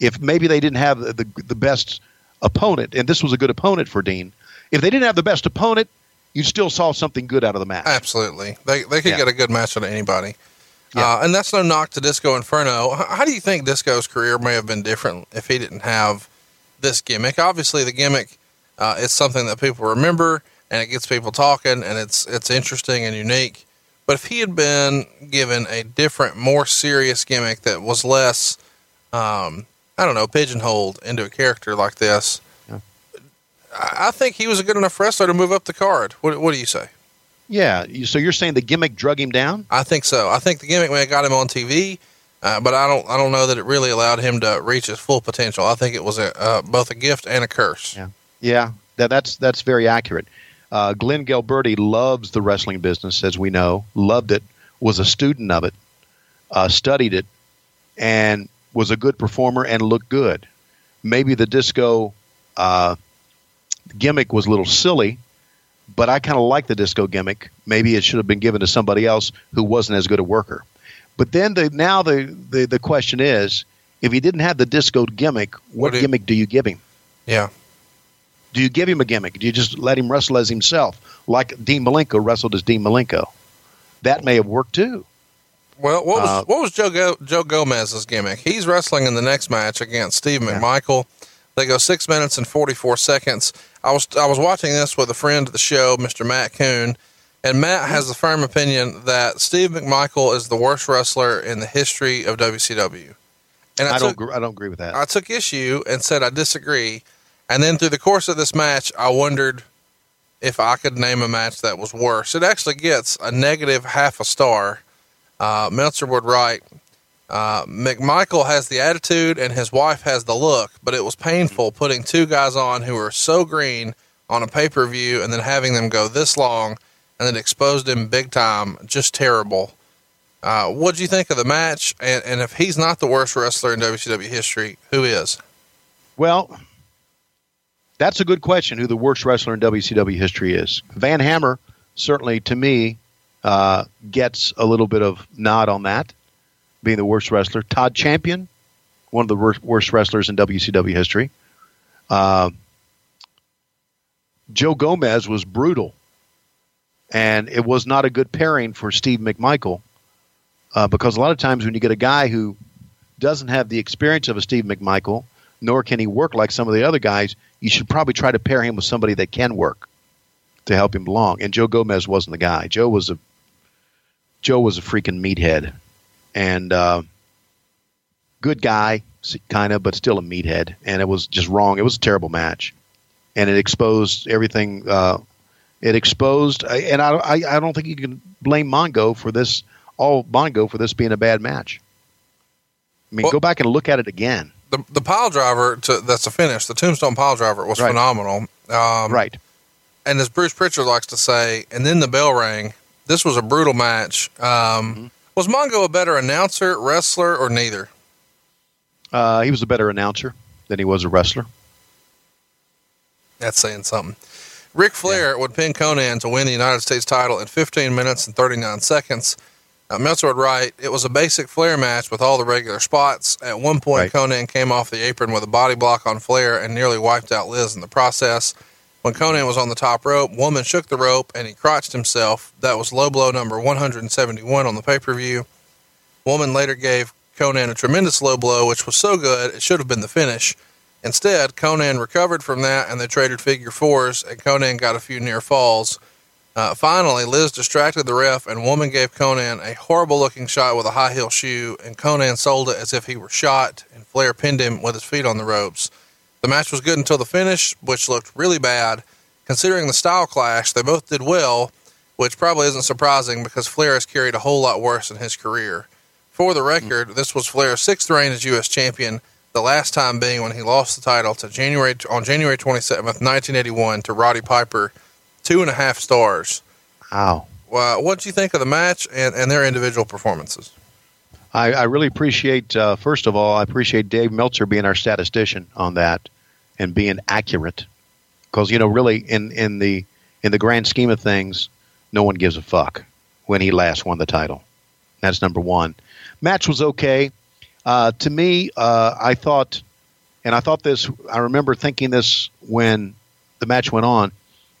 If maybe they didn't have the, the the best opponent, and this was a good opponent for Dean, if they didn't have the best opponent, you still saw something good out of the match. Absolutely. They, they could Yeah. get a good match out of anybody. Yeah. Uh, and that's no knock to Disco Inferno. How do you think Disco's career may have been different if he didn't have this gimmick? Obviously, the gimmick uh, is something that people remember and it gets people talking and it's, it's interesting and unique. But if he had been given a different, more serious gimmick that was less, um, I don't know, pigeonholed into a character like this, I I think he was a good enough wrestler to move up the card. What, what do you say? Yeah. So you're saying the gimmick drug him down? I think so. I think the gimmick may have got him on TV, uh, but I don't. I don't know that it really allowed him to reach his full potential. I think it was a uh, both a gift and a curse. Yeah. Yeah. That, that's that's very accurate. Uh, Glenn Gilberti loves the wrestling business, as we know. Loved it. Was a student of it. Uh, studied it, and was a good performer and looked good. Maybe the disco uh, gimmick was a little silly, but I kind of like the disco gimmick. Maybe it should have been given to somebody else who wasn't as good a worker. But then the now the, the, the question is, if he didn't have the disco gimmick, what, What do you- gimmick do you give him? Yeah. Do you give him a gimmick? Do you just let him wrestle as himself, like Dean Malenko wrestled as Dean Malenko? That may have worked too. Well, what was Uh, what was Joe Go- Joe Gomez's gimmick? He's wrestling in the next match against Steve McMichael. They go six minutes and forty four seconds. I was I was watching this with a friend of the show, Mr. Matt Coon, and Matt has the firm opinion that Steve McMichael is the worst wrestler in the history of WCW. And I, I, don't. gr- I don't agree with that. I took issue and said I disagree. And then through the course of this match, I wondered if I could name a match that was worse. It actually gets a negative half a star. Uh, Meltzer would write, Uh, McMichael has the attitude and his wife has the look, but it was painful putting two guys on who are so green on a pay per view and then having them go this long and then exposed him big time. Just terrible. Uh, what do you think of the match? And, and if he's not the worst wrestler in WCW history, who is? Well, that's a good question. Who the worst wrestler in WCW history is? Van Hammer certainly, to me, uh, gets a little bit of nod on that, being the worst wrestler. Todd Champion, one of the worst, worst wrestlers in WCW history. Uh, Joe Gomez was brutal, and it was not a good pairing for Steve McMichael uh, because a lot of times when you get a guy who doesn't have the experience of a Steve McMichael, nor can he work like some of the other guys, you should probably try to pair him with somebody that can work to help him along. And Joe Gomez wasn't the guy. Joe was a Joe was a freaking meathead, and uh, good guy, kind of, but still a meathead. And it was just wrong. It was a terrible match, and it exposed everything. Uh, it exposed, and I, I, I don't think you can blame Mongo for this. All Mongo for this being a bad match. I mean, Well- go back and look at it again. The, the pile driver to, that's a finish, the tombstone pile driver was Right. phenomenal. Um, right. and as Bruce Pritchard likes to say, and then the bell rang. This was a brutal match. Um, Mm-hmm. Was Mongo a better announcer, wrestler, or neither? Uh, he was a better announcer than he was a wrestler. That's saying something. Ric Flair would pin Konnan to win the United States title in 15 minutes and 39 seconds. Uh, Meltzer would write, it was a basic Flair match with all the regular spots. At one point, Right. Konnan came off the apron with a body block on Flair and nearly wiped out Liz in the process. When Konnan was on the top rope, Woman shook the rope and he crotched himself. That was low blow number 171 on the pay per view. Woman later gave Konnan a tremendous low blow, which was so good it should have been the finish. Instead, Konnan recovered from that and they traded figure fours, and Konnan got a few near falls. Uh, finally, Liz distracted the ref, and Woman gave Konnan a horrible looking shot with a high heel shoe, and Konnan sold it as if he were shot, and Flair pinned him with his feet on the ropes. The match was good until the finish, which looked really bad. Considering the style clash, they both did well, which probably isn't surprising because Flair has carried a whole lot worse in his career. For the record, hmm. this was Flair's sixth reign as U.S. champion, the last time being when he lost the title to January on January 27th, 1981, to Roddy Piper, two and a half stars. Wow. Well, what do you think of the match and, and their individual performances? I, I really appreciate, uh, first of all, I appreciate Dave Meltzer being our statistician on that and being accurate. Because, you know, really, in, in, the, in the grand scheme of things, no one gives a fuck when he last won the title. That's number one. Match was okay. Uh, to me, uh, I thought, and I thought this, I remember thinking this when the match went on.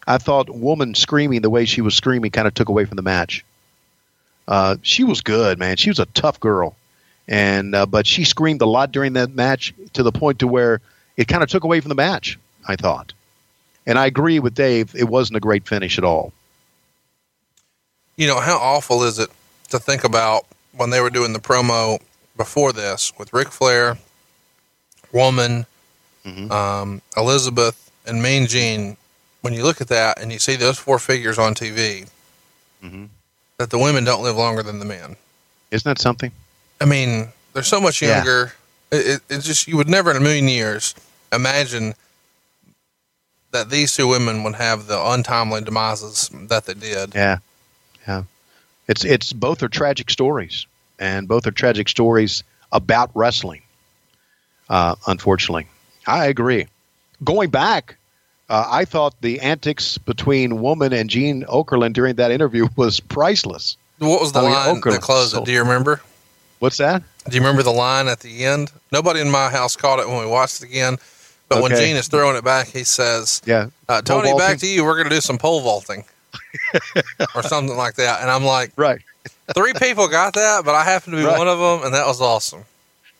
I thought woman screaming the way she was screaming kind of took away from the match. Uh, she was good, man. She was a tough girl, and uh, but she screamed a lot during that match to the point to where it kind of took away from the match. I thought, and I agree with Dave. It wasn't a great finish at all. You know, how awful is it to think about when they were doing the promo before this with Ric Flair, Woman, um, Elizabeth, and Mean Gene? When you look at that and you see those four figures on TV, that the women don't live longer than the men. Isn't that something? I mean, they're so much Yeah. younger. It, it, it's just you would never in a million years imagine that these two women would have the untimely demises that they did. Yeah, yeah. It's it's both are tragic stories, and both are tragic stories about wrestling. Uh, unfortunately, I agree. Going back, uh, I thought the antics between Woman and Gene Okerlund during that interview was priceless. What was the I mean, line Okerlund, that closed so- it? Do you remember? What's that? Do you remember the line at the end? Nobody in my house caught it when we watched it again. But when Gene is throwing it back, he says, Yeah, uh, "Tony, back to you. We're going to do some pole vaulting, or something like that." And I'm like, right. three people got that, but I happen to be Right. one of them, and that was awesome.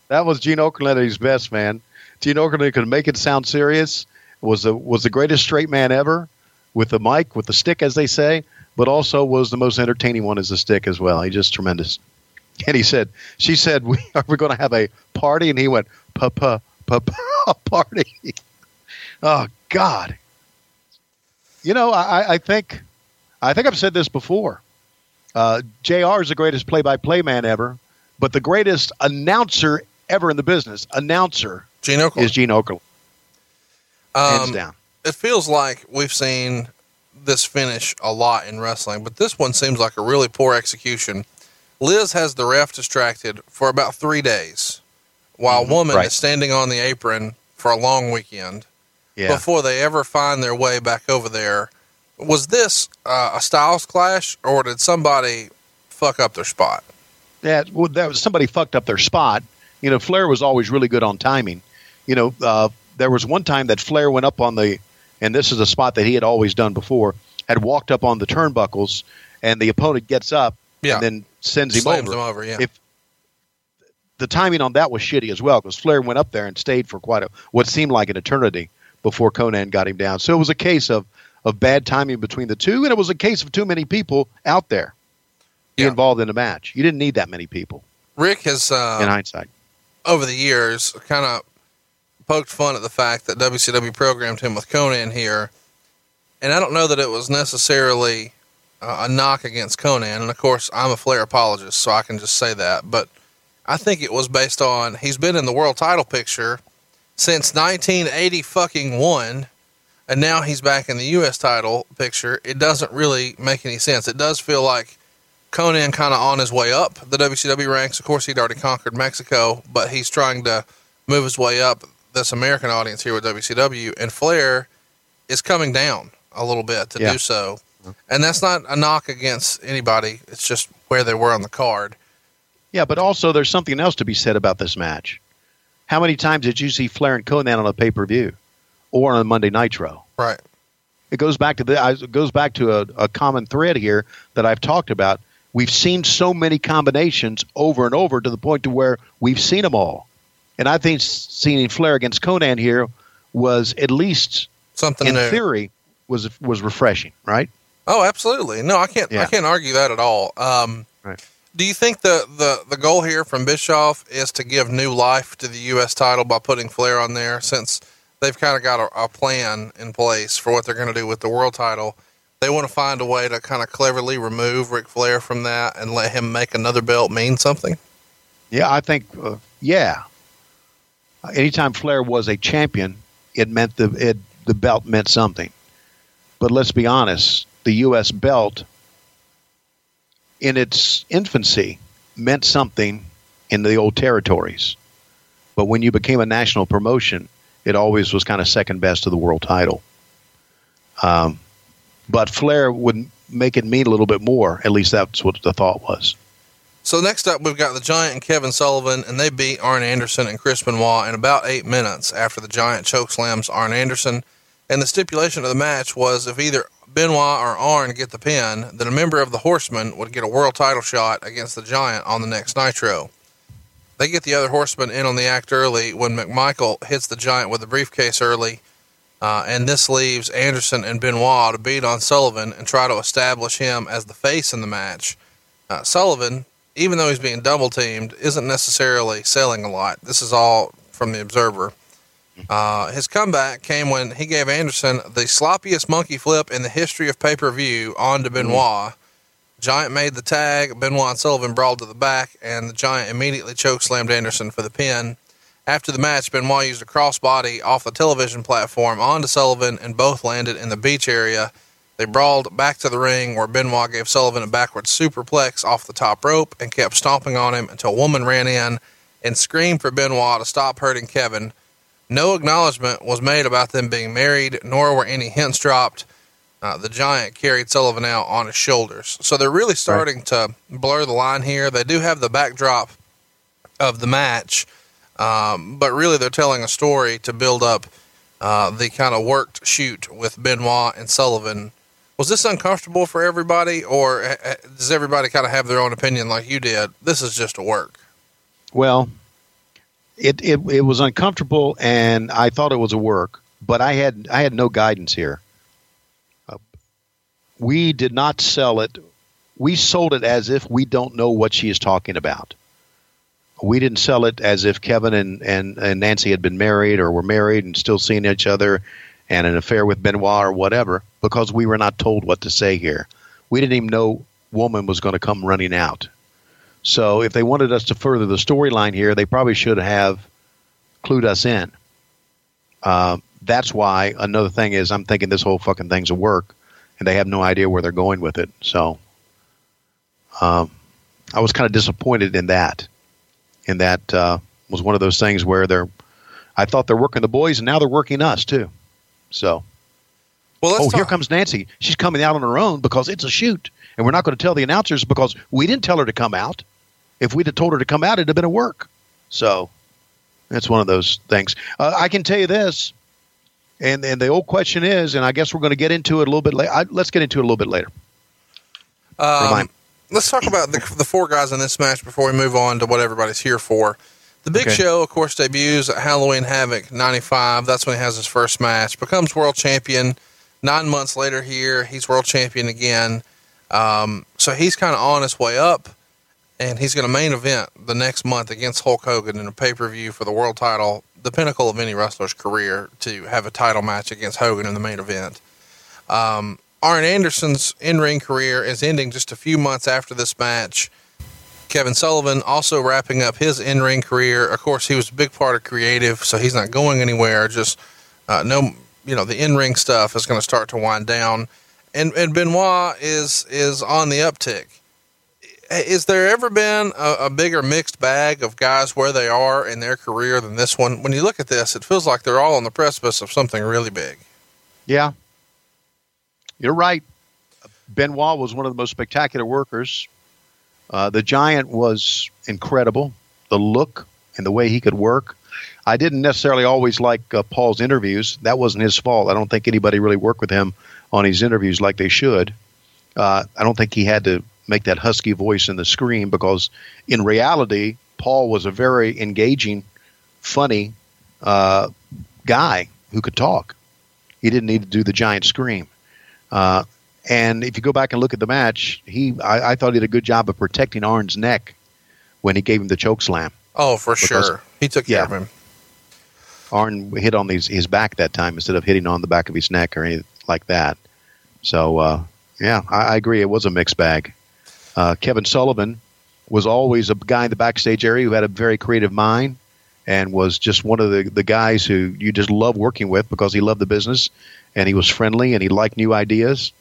That was Gene Okerlund at his best, man. Gene Okerlund could make it sound serious. Was the was the greatest straight man ever, with the mic, with the stick, as they say, but also was the most entertaining one as a stick as well. He just tremendous. And he said, she said, we are we going to have a party? And he went, pa pa pa pa party. oh God. You know, I, I think, I think I've said this before. Uh, Jr. is the greatest play-by-play man ever, But the greatest announcer ever in the business, announcer, Gene Okerlund. is Gene Okerlund. Hands Um, down. It feels like we've seen this finish a lot in wrestling, but this one seems like a really poor execution. Liz has the ref distracted for about three days, while woman right. is standing on the apron for a long weekend Yeah. before they ever find their way back over there. Was this uh, a styles clash, or did somebody fuck up their spot? Yeah, well, that was somebody fucked up their spot. You know, Flair was always really good on timing. You know, uh, there was one time that Flair went up on the, and this is a spot that he had always done before, had walked up on the turnbuckles, and the opponent gets up Yeah. and then sends him Slams over. him over, yeah. If the timing on that was shitty as well, because Flair went up there and stayed for quite a what seemed like an eternity before Konnan got him down. So it was a case of of bad timing between the two, and it was a case of too many people out there Yeah. involved in the match. You didn't need that many people Ric has uh, in hindsight. over the years kind of poked fun at the fact that WCW programmed him with Konnan here. And I don't know that it was necessarily uh, a knock against Konnan. And of course, I'm a Flair apologist, so I can just say that. But I think it was based on he's been in the world title picture since 1980 fucking one. And now he's back in the U.S. title picture. It doesn't really make any sense. It does feel like Konnan kind of on his way up the WCW ranks. Of course, he'd already conquered Mexico, but he's trying to move his way up this American audience here with WCW. And Flair is coming down a little bit to Yeah. do so. And that's not a knock against anybody. It's just where they were on the card. Yeah, but also there's something else to be said about this match. How many times did you see Flair and Konnan on a pay per view or on a Monday Nitro? Right. It goes back to the it goes back to a, a common thread here that I've talked about. We've seen so many combinations over and over to the point to where we've seen them all. And I think seeing Flair against Konnan here was at least Something in new. theory was was refreshing, right? Oh, absolutely. No, I can't. I can't argue that at all. Um, Right. Do you think the, the the goal here from Bischoff is to give new life to the U.S. title by putting Flair on there? Since they've kind of got a, a plan in place for what they're going to do with the world title, they want to find a way to kind of cleverly remove Ric Flair from that and let him make another belt mean something. Yeah, I think uh, yeah. Anytime Flair was a champion, it meant the it, the belt meant something. But let's be honest, the U.S. belt, in its infancy, meant something in the old territories. But when you became a national promotion, it always was kind of second best to the world title. Um, but Flair would make it mean a little bit more. At least that's what the thought was. So next up, we've got the Giant and Kevin Sullivan, and they beat Arn Anderson and Chris Benoit in about eight minutes after the Giant chokeslams Arn Anderson. And the stipulation of the match was if either Benoit or Arn get the pin, then a member of the Horsemen would get a world title shot against the Giant on the next Nitro. They get the other Horsemen in on the act early when McMichael hits the Giant with a briefcase early, uh, and this leaves Anderson and Benoit to beat on Sullivan and try to establish him as the face in the match. Uh, Sullivan, even though he's being double teamed, isn't necessarily selling a lot. This is all from the Observer. Uh, his comeback came when he gave Anderson the sloppiest monkey flip in the history of pay per view onto Benoit. Giant made the tag. Benoit and Sullivan brawled to the back, and the Giant immediately chokeslammed Anderson for the pin. After the match, Benoit used a crossbody off the television platform onto Sullivan, and both landed in the beach area. They brawled back to the ring, where Benoit gave Sullivan a backward superplex off the top rope and kept stomping on him until a woman ran in and screamed for Benoit to stop hurting Kevin. No acknowledgement was made about them being married, nor were any hints dropped. Uh, the giant carried Sullivan out on his shoulders. So they're really starting to blur the line here. They do have the backdrop of the match, um, but really they're telling a story to build up uh, the kind of worked shoot with Benoit and Sullivan. Was this uncomfortable for everybody, or uh, uh, does everybody kind of have their own opinion like you did? This is just a work. Well, it, it it was uncomfortable, and I thought it was a work, but I had I had no guidance here. Uh, we did not sell it. We sold it as if we don't know what she is talking about. We didn't sell it as if Kevin and, and, and Nancy had been married or were married and still seeing each other and an affair with Benoit or whatever, because we were not told what to say here. We didn't even know woman was going to come running out. So if they wanted us to further the storyline here, they probably should have clued us in. Uh, that's why another thing is I'm thinking this whole fucking thing's a work, and they have no idea where they're going with it. So um, I was kind of disappointed in that. In that uh, was one of those things where they're. I thought they're working the boys, and now they're working us too. So. Well, oh, let's here talk- comes Nancy. She's coming out on her own because it's a shoot, and we're not going to tell the announcers because we didn't tell her to come out. If we'd have told her to come out, it'd have been a work. So that's one of those things. Uh, I can tell you this, and and the old question is, and I guess we're going to get into it a little bit later. Let's get into it a little bit later. Um, let's talk about the, the four guys in this match before we move on to what everybody's here for. The Big Okay. Show, of course, debuts at Halloween Havoc '95. That's when he has his first match. Becomes world champion. Nine months later, here he's world champion again. Um, so he's kind of on his way up, and he's going to main event the next month against Hulk Hogan in a pay per view for the world title, the pinnacle of any wrestler's career to have a title match against Hogan in the main event. Um, Arn Anderson's in ring career is ending just a few months after this match. Kevin Sullivan also wrapping up his in ring career. Of course, he was a big part of creative, so he's not going anywhere. Just uh, no, you know, the in ring stuff is going to start to wind down, and and Benoit is is on the uptick. Is there ever been a, a bigger mixed bag of guys where they are in their career than this one? When you look at this, it feels like they're all on the precipice of something really big. Yeah, you're right. Benoit was one of the most spectacular workers. Uh, the Giant was incredible. The look and the way he could work. I didn't necessarily always like uh, Paul's interviews. That wasn't his fault. I don't think anybody really worked with him on his interviews like they should. Uh, I don't think he had to make that husky voice in the scream because, in reality, Paul was a very engaging, funny uh, guy who could talk. He didn't need to do the giant scream. Uh, and if you go back and look at the match, he I, I thought he did a good job of protecting Arn's neck when he gave him the choke slam. Oh, for Because- sure, he took care yeah. of him. Arn hit on his, his back that time instead of hitting on the back of his neck or anything like that. So, uh, yeah, I, I agree. It was a mixed bag. Uh, Kevin Sullivan was always a guy in the backstage area who had a very creative mind and was just one of the, the guys who you just love working with because he loved the business and he was friendly and he liked new ideas.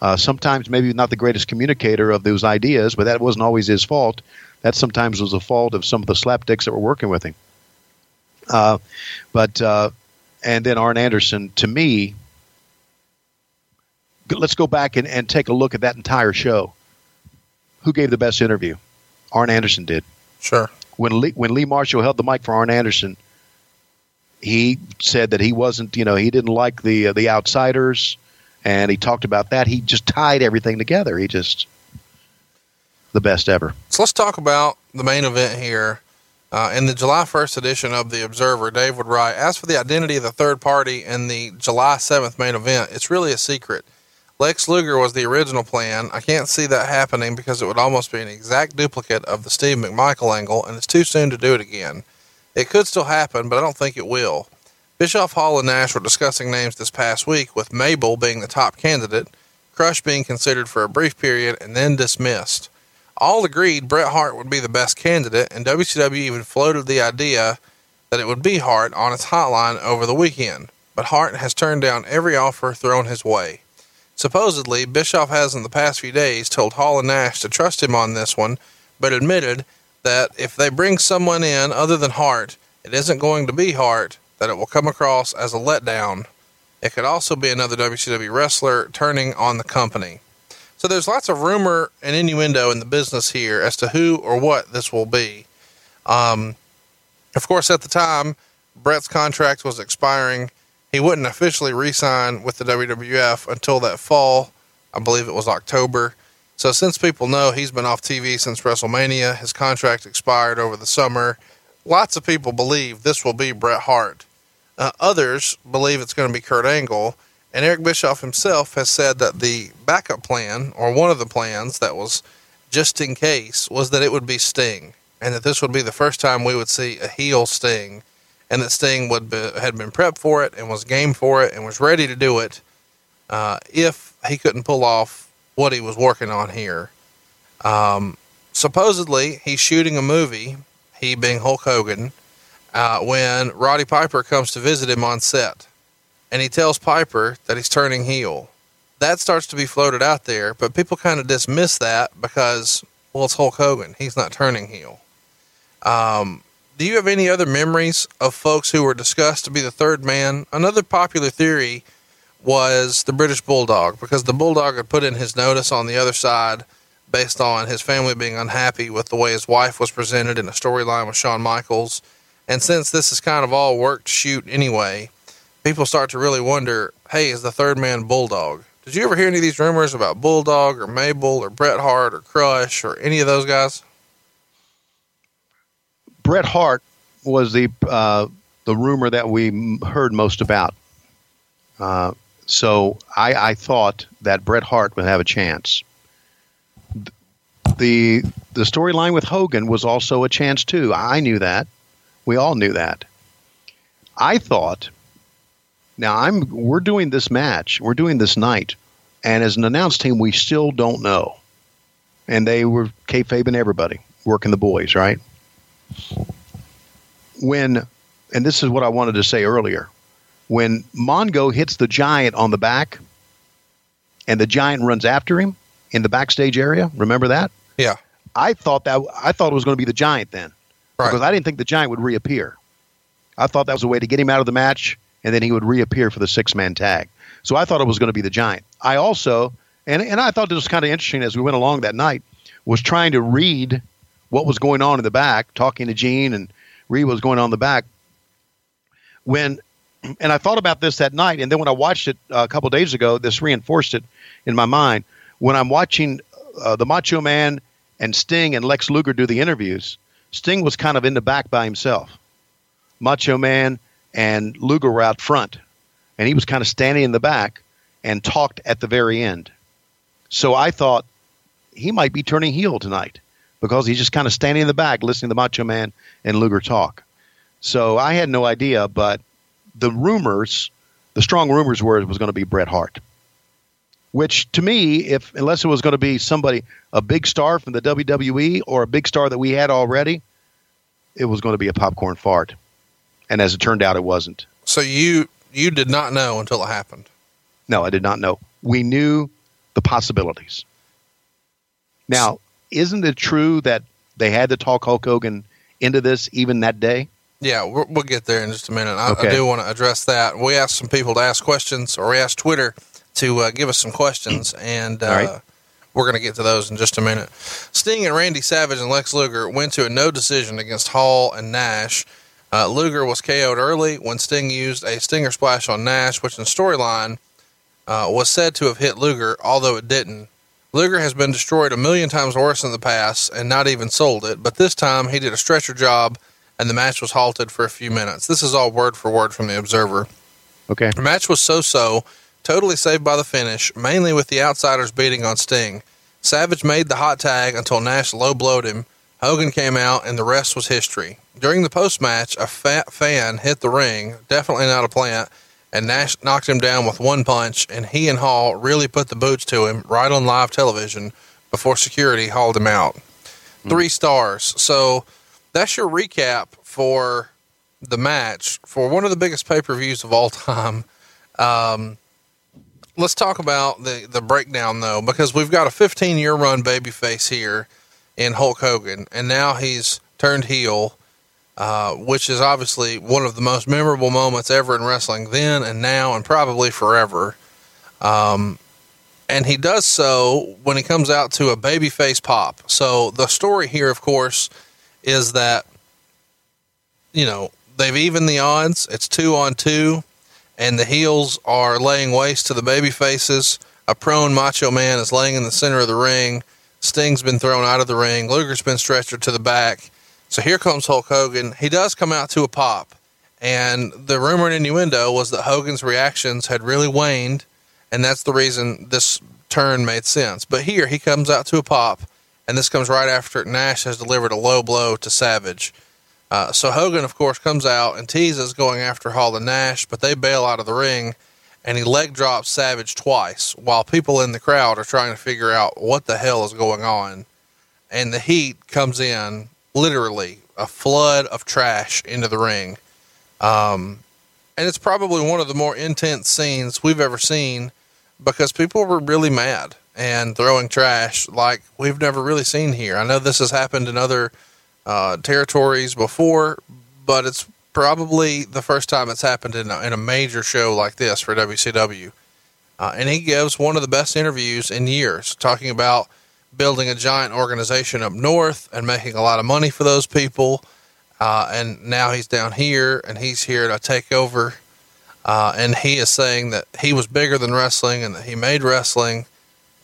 Uh, sometimes maybe not the greatest communicator of those ideas, but that wasn't always his fault. That sometimes was the fault of some of the slapdicks that were working with him. Uh, but uh, and then Arn Anderson, to me, let's go back and, and take a look at that entire show. Who gave the best interview? Arn Anderson did. Sure. When Lee, when Lee Marshall held the mic for Arn Anderson, he said that he wasn't, you know, he didn't like the uh, the outsiders, and he talked about that. He just tied everything together. He just the best ever. So let's talk about the main event here. Uh, in the July 1st edition of The Observer, Dave would write As for the identity of the third party in the July 7th main event, it's really a secret. Lex Luger was the original plan. I can't see that happening because it would almost be an exact duplicate of the Steve McMichael angle, and it's too soon to do it again. It could still happen, but I don't think it will. Bischoff Hall and Nash were discussing names this past week, with Mabel being the top candidate, Crush being considered for a brief period and then dismissed. All agreed Bret Hart would be the best candidate, and WCW even floated the idea that it would be Hart on its hotline over the weekend. But Hart has turned down every offer thrown his way. Supposedly, Bischoff has in the past few days told Hall and Nash to trust him on this one, but admitted that if they bring someone in other than Hart, it isn't going to be Hart, that it will come across as a letdown. It could also be another WCW wrestler turning on the company. So there's lots of rumor and innuendo in the business here as to who or what this will be. Um, of course, at the time, Bret's contract was expiring. He wouldn't officially re-sign with the WWF until that fall. I believe it was October. So since people know he's been off TV since WrestleMania, his contract expired over the summer. Lots of people believe this will be Bret Hart. Uh, others believe it's going to be Kurt Angle. And Eric Bischoff himself has said that the backup plan, or one of the plans that was just in case, was that it would be Sting, and that this would be the first time we would see a heel Sting, and that Sting would be, had been prepped for it and was game for it and was ready to do it uh, if he couldn't pull off what he was working on here. Um, supposedly he's shooting a movie, he being Hulk Hogan, uh, when Roddy Piper comes to visit him on set. And he tells Piper that he's turning heel. That starts to be floated out there, but people kind of dismiss that because, well, it's Hulk Hogan. He's not turning heel. Um, do you have any other memories of folks who were discussed to be the third man? Another popular theory was the British Bulldog because the Bulldog had put in his notice on the other side based on his family being unhappy with the way his wife was presented in a storyline with Shawn Michaels. And since this is kind of all work to shoot anyway, people start to really wonder hey, is the third man Bulldog? Did you ever hear any of these rumors about Bulldog or Mabel or Bret Hart or Crush or any of those guys? Bret Hart was the uh, the rumor that we heard most about. Uh, so I, I thought that Bret Hart would have a chance. The the storyline with Hogan was also a chance too. I knew that. We all knew that. I thought. Now I'm we're doing this match. We're doing this night, and as an announced team, we still don't know. And they were kayfabe and everybody working the boys, right? When, and this is what I wanted to say earlier, when Mongo hits the giant on the back, and the giant runs after him in the backstage area. Remember that? Yeah. I thought that I thought it was going to be the giant then, Right. because I didn't think the giant would reappear. I thought that was a way to get him out of the match, and then he would reappear for the six man tag. So I thought it was going to be the giant. I also, and and I thought this was kind of interesting as we went along that night, was trying to read what was going on in the back, talking to Gene and read what was going on in the back. When, and I thought about this that night, and then when I watched it uh, a couple days ago, this reinforced it in my mind. When I'm watching uh, the Macho Man and Sting and Lex Luger do the interviews, Sting was kind of in the back by himself. Macho Man and Luger were out front, and he was kind of standing in the back and talked at the very end. So I thought he might be turning heel tonight because he's just kind of standing in the back listening to Macho Man and Luger talk. So I had no idea, but the rumors, the strong rumors were it was going to be Bret Hart. Which to me, if unless it was going to be somebody a big star from the WWE or a big star that we had already, it was going to be a popcorn fart. And as it turned out, it wasn't. So you you did not know until it happened. No, I did not know. We knew the possibilities. Now, isn't it true that they had to talk Hulk Hogan into this even that day? Yeah, we'll, get there in just a minute. I, I do want to address that. We asked some people to ask questions, or we asked Twitter to uh, give us some questions, and uh, right. we're going to get to those in just a minute. Sting and Randy Savage and Lex Luger went to a no decision against Hall and Nash. Uh, Luger was KO'd early when Sting used a Stinger splash on Nash, which in storyline uh, was said to have hit Luger, although it didn't. Luger has been destroyed a million times worse in the past and not even sold it, but this time he did a stretcher job and the match was halted for a few minutes. This is all word for word from the Observer. Okay. The match was so so, totally saved by the finish, mainly with the outsiders beating on Sting. Savage made the hot tag until Nash low blowed him. Hogan came out, and the rest was history. During the post match, a fat fan hit the ring, definitely not a plant, and Nash knocked him down with one punch, and he and Hall really put the boots to him right on live television before security hauled him out. Three stars. So that's your recap for the match for one of the biggest pay per views of all time. Um, let's talk about the the breakdown though, because we've got a 15 year run babyface here in Hulk Hogan, and now he's turned heel, uh, which is obviously one of the most memorable moments ever in wrestling, then and now, and probably forever. Um, and he does so when he comes out to a babyface pop. So the story here, of course, is that you know they've evened the odds. It's two on two, and the heels are laying waste to the baby faces. A prone Macho Man is laying in the center of the ring. Sting's been thrown out of the ring. Luger's been stretchered to the back. So here comes Hulk Hogan. He does come out to a pop, and the rumor and innuendo was that Hogan's reactions had really waned, and that's the reason this turn made sense. But here he comes out to a pop, and this comes right after Nash has delivered a low blow to Savage. Uh, so Hogan, of course, comes out and teases going after Hall and Nash, but they bail out of the ring, and he leg drops Savage twice while people in the crowd are trying to figure out what the hell is going on. and the heat comes in literally a flood of trash into the ring. Um, and it's probably one of the more intense scenes we've ever seen because people were really mad and throwing trash like we've never really seen here. I know this has happened in other uh, territories before, but it's probably the first time it's happened in a, in a major show like this for WCW. Uh, and he gives one of the best interviews in years, talking about building a giant organization up north and making a lot of money for those people. Uh, and now he's down here and he's here to take over. Uh, and he is saying that he was bigger than wrestling and that he made wrestling.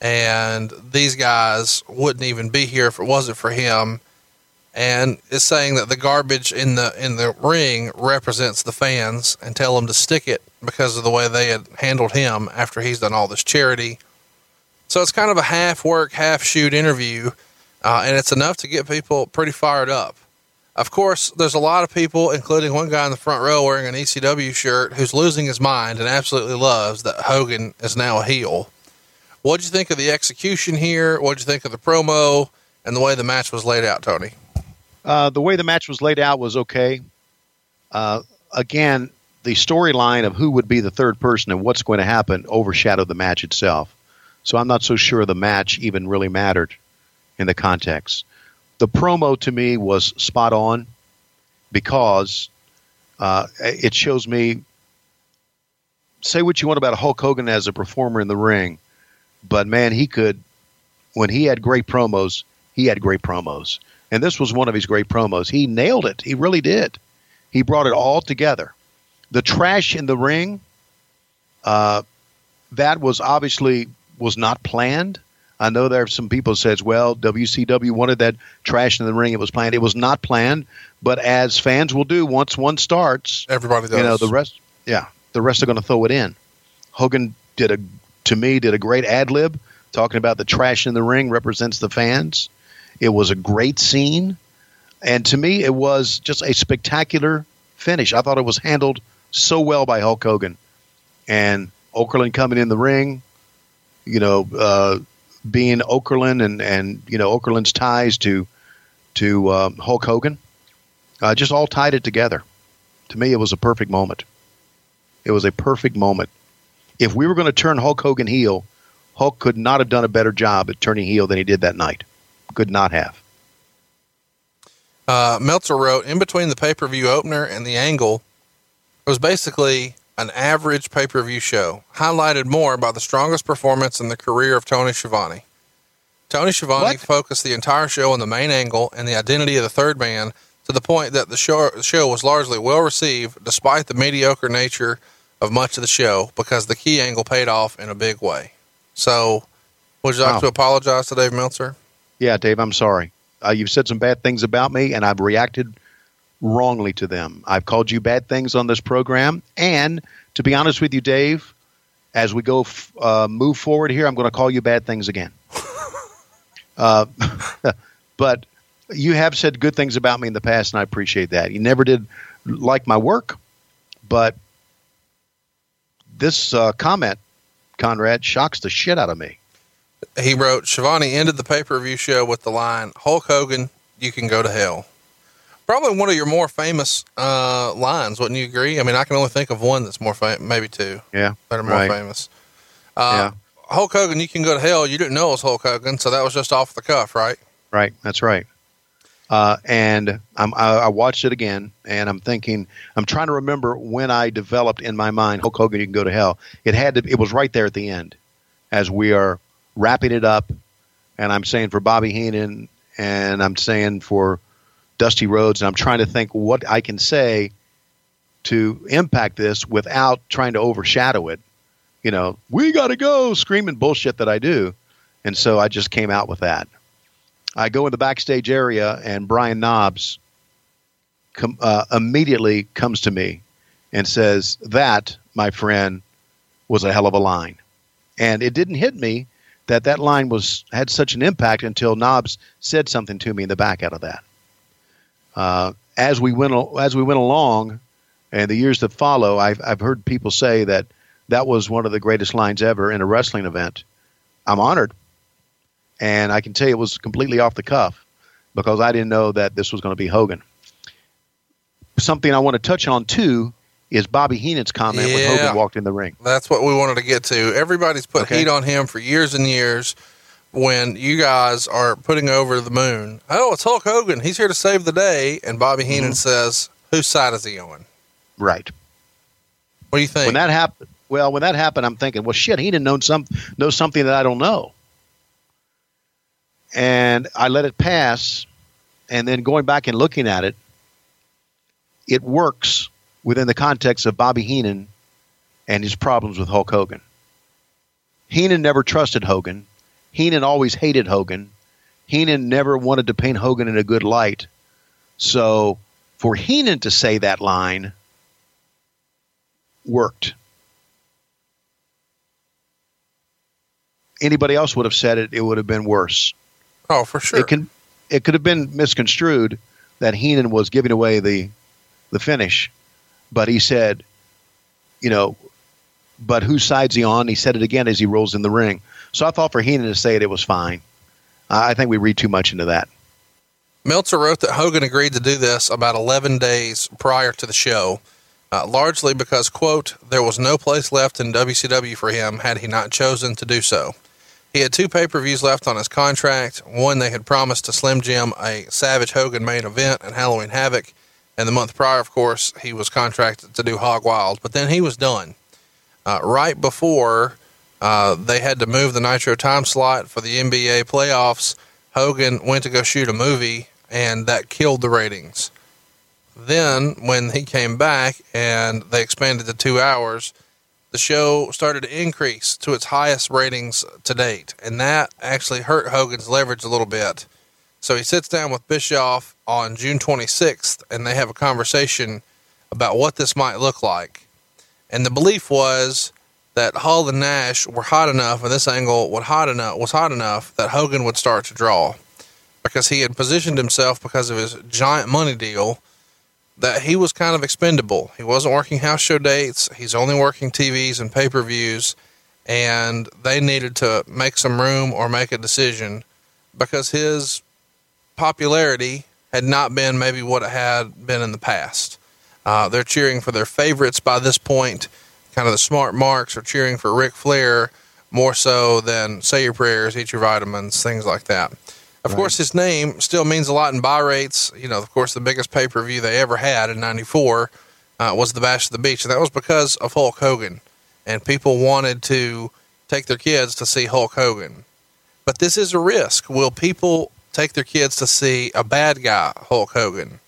And these guys wouldn't even be here if it wasn't for him. And is saying that the garbage in the in the ring represents the fans and tell them to stick it because of the way they had handled him after he's done all this charity. So it's kind of a half work, half shoot interview, uh, and it's enough to get people pretty fired up. Of course, there's a lot of people, including one guy in the front row wearing an ECW shirt, who's losing his mind and absolutely loves that Hogan is now a heel. What'd you think of the execution here? What'd you think of the promo and the way the match was laid out, Tony? Uh, the way the match was laid out was okay. Uh, again, the storyline of who would be the third person and what's going to happen overshadowed the match itself. So I'm not so sure the match even really mattered in the context. The promo to me was spot on because uh, it shows me. Say what you want about Hulk Hogan as a performer in the ring, but man, he could. When he had great promos, he had great promos, and this was one of his great promos. He nailed it. He really did. He brought it all together. The trash in the ring, uh, that was obviously was not planned. I know there are some people says, well, WCW wanted that trash in the ring. It was planned. It was not planned, but as fans will do once one starts, everybody does. You know, the rest, yeah, the rest are going to throw it in. Hogan did a, to me, did a great ad lib talking about the trash in the ring represents the fans. It was a great scene, and to me, it was just a spectacular finish. I thought it was handled so well by Hulk Hogan, and Okerlund coming in the ring, you know, uh, being Okerlund and and you know Okerlund's ties to to um, Hulk Hogan, uh, just all tied it together. To me, it was a perfect moment. It was a perfect moment. If we were going to turn Hulk Hogan heel, Hulk could not have done a better job at turning heel than he did that night. Could not have. Uh, Meltzer wrote in between the pay per view opener and the angle, it was basically an average pay per view show, highlighted more by the strongest performance in the career of Tony Schiavone. Tony Schiavone what? focused the entire show on the main angle and the identity of the third man to the point that the show, show was largely well received despite the mediocre nature of much of the show because the key angle paid off in a big way. So, would you like wow. to apologize to Dave Meltzer? Yeah, Dave, I'm sorry. Uh, you've said some bad things about me, and I've reacted wrongly to them. I've called you bad things on this program, and to be honest with you, Dave, as we go f- uh, move forward here, I'm going to call you bad things again. uh, but you have said good things about me in the past, and I appreciate that. You never did like my work, but this uh, comment, Conrad, shocks the shit out of me. He wrote, Schiavone ended the pay per view show with the line, Hulk Hogan, you can go to hell probably one of your more famous uh, lines. Wouldn't you agree? I mean, I can only think of one that's more famous, maybe two. Yeah, that are more right. famous. Uh, yeah. Hulk Hogan, you can go to hell. You didn't know it was Hulk Hogan, so that was just off the cuff, right? Right. That's right. Uh, and I, I watched it again, and I'm thinking, I'm trying to remember when I developed in my mind Hulk Hogan, you can go to hell. It had to. It was right there at the end, as we are wrapping it up, and I'm saying for Bobby Heenan, and I'm saying for Dusty Rhodes, and I'm trying to think what I can say to impact this without trying to overshadow it. You know, we got to go screaming bullshit that I do. And so I just came out with that. I go in the backstage area, and Brian Knobbs com- uh, immediately comes to me and says, That, my friend, was a hell of a line. And it didn't hit me that that line was had such an impact until Knobbs said something to me in the back out of that uh, as we went as we went along, and the years that follow, I've I've heard people say that that was one of the greatest lines ever in a wrestling event. I'm honored, And I can tell you it was completely off the cuff because I didn't know that this was going to be Hogan. Something I want to touch on too is Bobby Heenan's comment when Hogan walked in the ring. That's what we wanted to get to. Everybody's put Okay. heat on him for years and years when you guys are putting over the moon. Oh, it's Hulk Hogan. He's here to save the day. And Bobby Heenan Mm-hmm. says, whose side is he on? Right. What do you think? When that happened, well, when that happened, I'm thinking, well, shit, he didn't some know something that I don't know, and I let it pass, and then going back and looking at it, it works within the context of Bobby Heenan and his problems with Hulk Hogan. Heenan never trusted Hogan. Heenan always hated Hogan. Heenan never wanted to paint Hogan in a good light. So for Heenan to say that line worked. Anybody else would have said it, it would have been worse. oh, for sure. It can it could have been misconstrued that Heenan was giving away the the finish, but he said, you know, but whose side's he on? He said it again as he rolls in the ring. So I thought for Heenan to say it, it was fine. I think we read too much into that. Meltzer wrote that Hogan agreed to do this about 11 days prior to the show, uh, largely because, quote, there was no place left in WCW for him had he not chosen to do so. He had two pay per views left on his contract. One, they had promised to Slim Jim a Savage Hogan main event and Halloween Havoc. And the month prior, of course, he was contracted to do Hog Wild, but then he was done. Uh, right before uh, they had to move the Nitro time slot for the NBA playoffs, Hogan went to go shoot a movie, and that killed the ratings. Then, when he came back and they expanded to two hours, the show started to increase to its highest ratings to date, and that actually hurt Hogan's leverage a little bit. So he sits down with Bischoff on June 26th, and they have a conversation about what this might look like. And the belief was that Hall and Nash were hot enough, and this angle was hot enough was hot enough that Hogan would start to draw, because he had positioned himself because of his giant money deal that he was kind of expendable. He wasn't working house show dates. He's only working TVs and pay per views, and they needed to make some room or make a decision because his popularity had not been maybe what it had been in the past. Uh, they're cheering for their favorites by this point. Kind of the smart marks are cheering for Ric Flair more so than say your prayers, eat your vitamins, things like that. Of course, his name still means a lot in buy rates. You know, of course, the biggest pay per view they ever had in '94 uh, was the Bash of the Beach, and that was because of Hulk Hogan, and people wanted to take their kids to see Hulk Hogan. But this is a risk. Will people take their kids to see a bad guy, Hulk Hogan?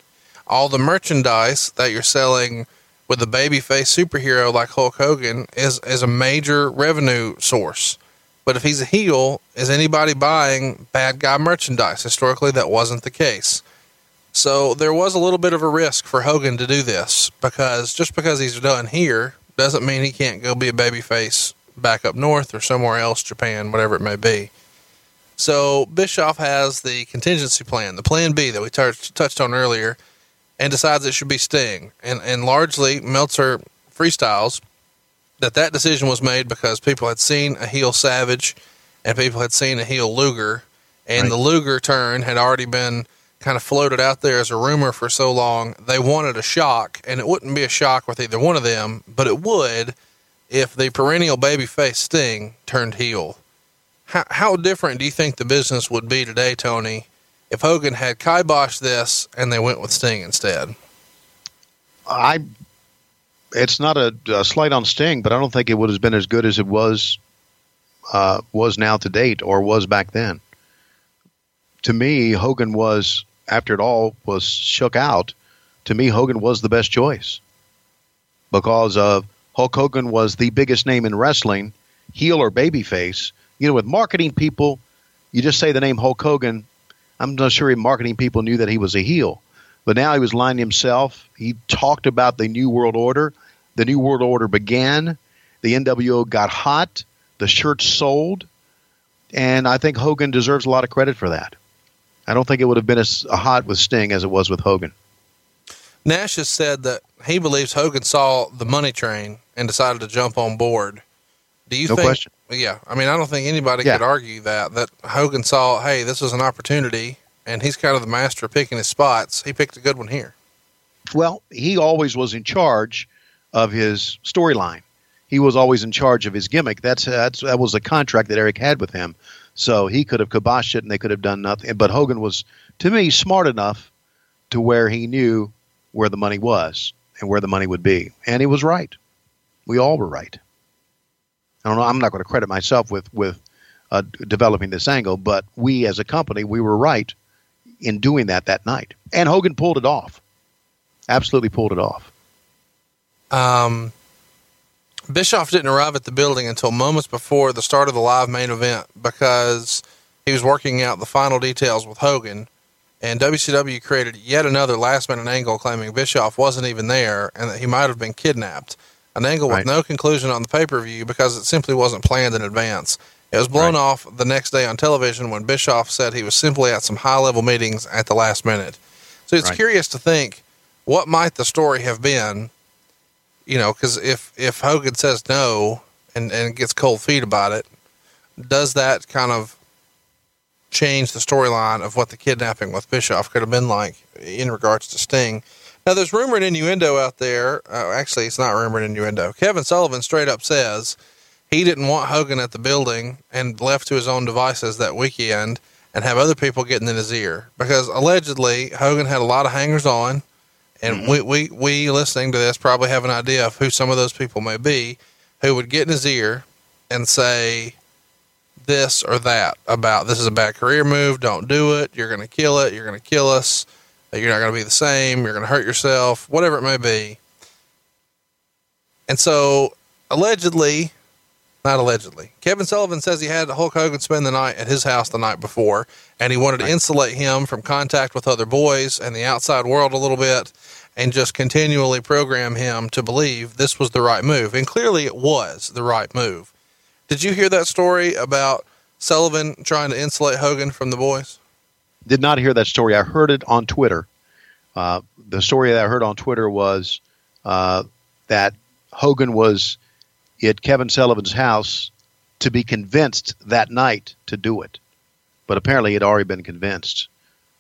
All the merchandise that you're selling with a babyface superhero like Hulk Hogan is is a major revenue source. But if he's a heel, is anybody buying bad guy merchandise? Historically, that wasn't the case. So there was a little bit of a risk for Hogan to do this because just because he's done here doesn't mean he can't go be a babyface back up north or somewhere else, Japan, whatever it may be. So Bischoff has the contingency plan, the plan B that we touched touched on earlier, and decides it should be Sting. And and largely Meltzer freestyles that that decision was made because people had seen a heel Savage and people had seen a heel Luger, and the Luger turn had already been kind of floated out there as a rumor for so long. They wanted a shock, and it wouldn't be a shock with either one of them, but it would if the perennial babyface Sting turned heel. How, how different do you think the business would be today, Tony, if Hogan had kiboshed this and they went with Sting instead? I it's not a, a slight on Sting, but I don't think it would have been as good as it was uh, was now to date or was back then. To me, Hogan was after it all was shook out. To me, Hogan was the best choice because of Hulk Hogan was the biggest name in wrestling, heel or babyface. You know, with marketing people, you just say the name Hulk Hogan. I'm not sure he marketing people knew that he was a heel. But now he was lying to himself. He talked about the New World Order. The New World Order began. The NWO got hot. The shirts sold. And I think Hogan deserves a lot of credit for that. I don't think it would have been as hot with Sting as it was with Hogan. Nash has said that he believes Hogan saw the money train and decided to jump on board. Do you No think? question. Yeah, I mean, I don't think anybody Yeah. could argue that that Hogan saw, hey, this is an opportunity, and he's kind of the master of picking his spots. He picked a good one here. Well, he always was in charge of his storyline. He was always in charge of his gimmick. That's, that's that was a contract that Eric had with him. So he could have kiboshed it and they could have done nothing. But Hogan was, to me, smart enough to where he knew where the money was and where the money would be. And he was right. We all were right. I don't know. I'm not going to credit myself with with uh, developing this angle, but we as a company, we were right in doing that that night. And Hogan pulled it off. Absolutely pulled it off. Um, Bischoff didn't arrive at the building until moments before the start of the live main event because he was working out the final details with Hogan. And WCW created yet another last minute angle claiming Bischoff wasn't even there and that he might have been kidnapped. An angle Right. with no conclusion on the pay per view because it simply wasn't planned in advance. It was blown Right. off the next day on television when Bischoff said he was simply at some high level meetings at the last minute. So it's Right. curious to think what might the story have been you know, because if if Hogan says no and and gets cold feet about it, does that kind of change the storyline of what the kidnapping with Bischoff could have been like in regards to Sting? Now, there's rumor and innuendo out there. Uh, actually, it's not rumor and innuendo. Kevin Sullivan straight up says he didn't want Hogan at the building and left to his own devices that weekend and have other people getting in his ear because allegedly Hogan had a lot of hangers on. And we, we, we listening to this probably have an idea of who some of those people may be who would get in his ear and say this or that about this is a bad career move. Don't do it. You're going to kill it. You're going to kill us. You're not going to be the same. You're going to hurt yourself, whatever it may be. And so allegedly, not allegedly, Kevin Sullivan says he had Hulk Hogan spend the night at his house the night before, and he wanted to insulate him from contact with other boys and the outside world a little bit, and just continually program him to believe this was the right move. And clearly, it was the right move. Did you hear that story about Sullivan trying to insulate Hogan from the boys? Did not hear that story. I heard it on Twitter. Uh, the story that I heard on Twitter was uh, that Hogan was at Kevin Sullivan's house to be convinced that night to do it. But apparently, he had already been convinced.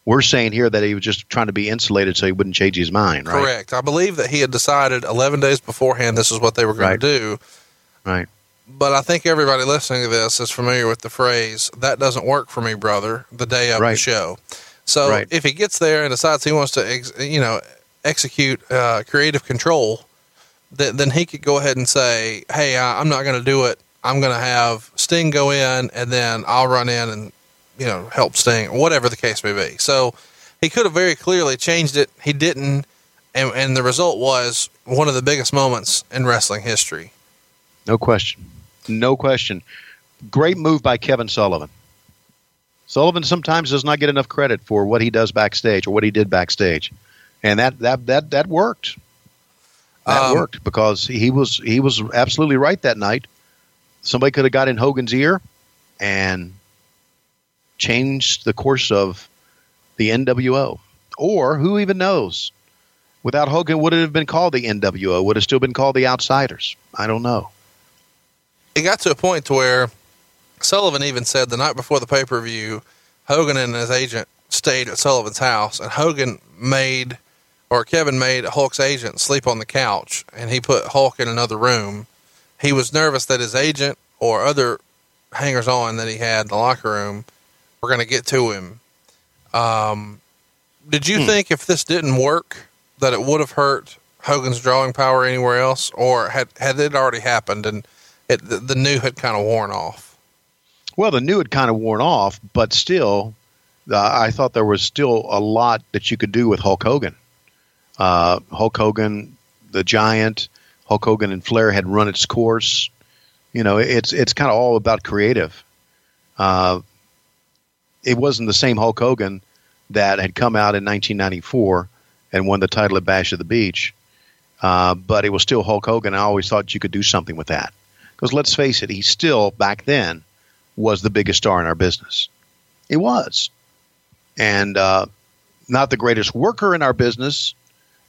We're saying here that he was just trying to be insulated so he wouldn't change his mind, right? Correct. I believe that he had decided 11 days beforehand this is what they were going Right. to do. Right. But I think everybody listening to this is familiar with the phrase, that doesn't work for me, brother, the day of the show. So Right. if he gets there and decides he wants to, ex- you know, execute uh, creative control, th- then he could go ahead and say, hey, I- I'm not going to do it. I'm going to have Sting go in and then I'll run in and, you know, help Sting, or whatever the case may be. So he could have very clearly changed it. He didn't. And, and the result was one of the biggest moments in wrestling history. No question. No question. Great move by Kevin Sullivan. Sullivan sometimes does not get enough credit for what he does backstage or what he did backstage. And that that that that worked. That Um, worked because he was he was absolutely right that night. Somebody could have got in Hogan's ear and changed the course of the NWO. Or who even knows? Without Hogan, would it have been called the NWO? Would it still been called the Outsiders? I don't know. It got to a point to where Sullivan even said the night before the pay per view, Hogan and his agent stayed at Sullivan's house, and Hogan made or Kevin made Hulk's agent sleep on the couch, and he put Hulk in another room. He was nervous that his agent or other hangers on that he had in the locker room were going to get to him. Um, did you think if this didn't work that it would have hurt Hogan's drawing power anywhere else, or had had it already happened and it the, the new had kind of worn off? Well, the new had kind of worn off, but still, uh, I thought there was still a lot that you could do with Hulk Hogan. Uh, Hulk Hogan, the Giant, Hulk Hogan and Flair had run its course. You know, it's it's kind of all about creative. Uh, it wasn't the same Hulk Hogan that had come out in 1994 and won the title at Bash of the Beach, uh, but it was still Hulk Hogan. I always thought you could do something with that because let's face it, he still back then was the biggest star in our business. He was. And uh, not the greatest worker in our business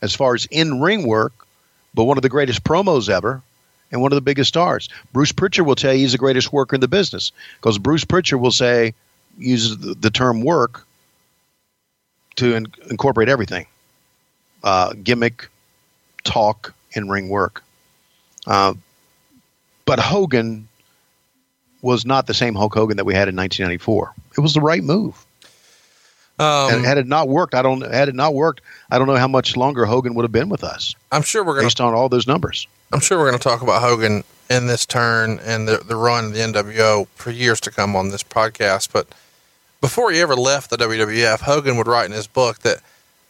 as far as in ring work, but one of the greatest promos ever and one of the biggest stars. Bruce Pritchard will tell you he's the greatest worker in the business because Bruce Pritchard will say, uses the, term work to in, incorporate everything uh, gimmick, talk, in ring work. Uh, but Hogan was not the same Hulk Hogan that we had in 1994. It was the right move. Um, and had it not worked, I don't. Had it not worked, I don't know how much longer Hogan would have been with us. I'm sure we're gonna, based on all those numbers. I'm sure we're going to talk about Hogan in this turn and the the run of the NWO for years to come on this podcast. But before he ever left the WWF, Hogan would write in his book that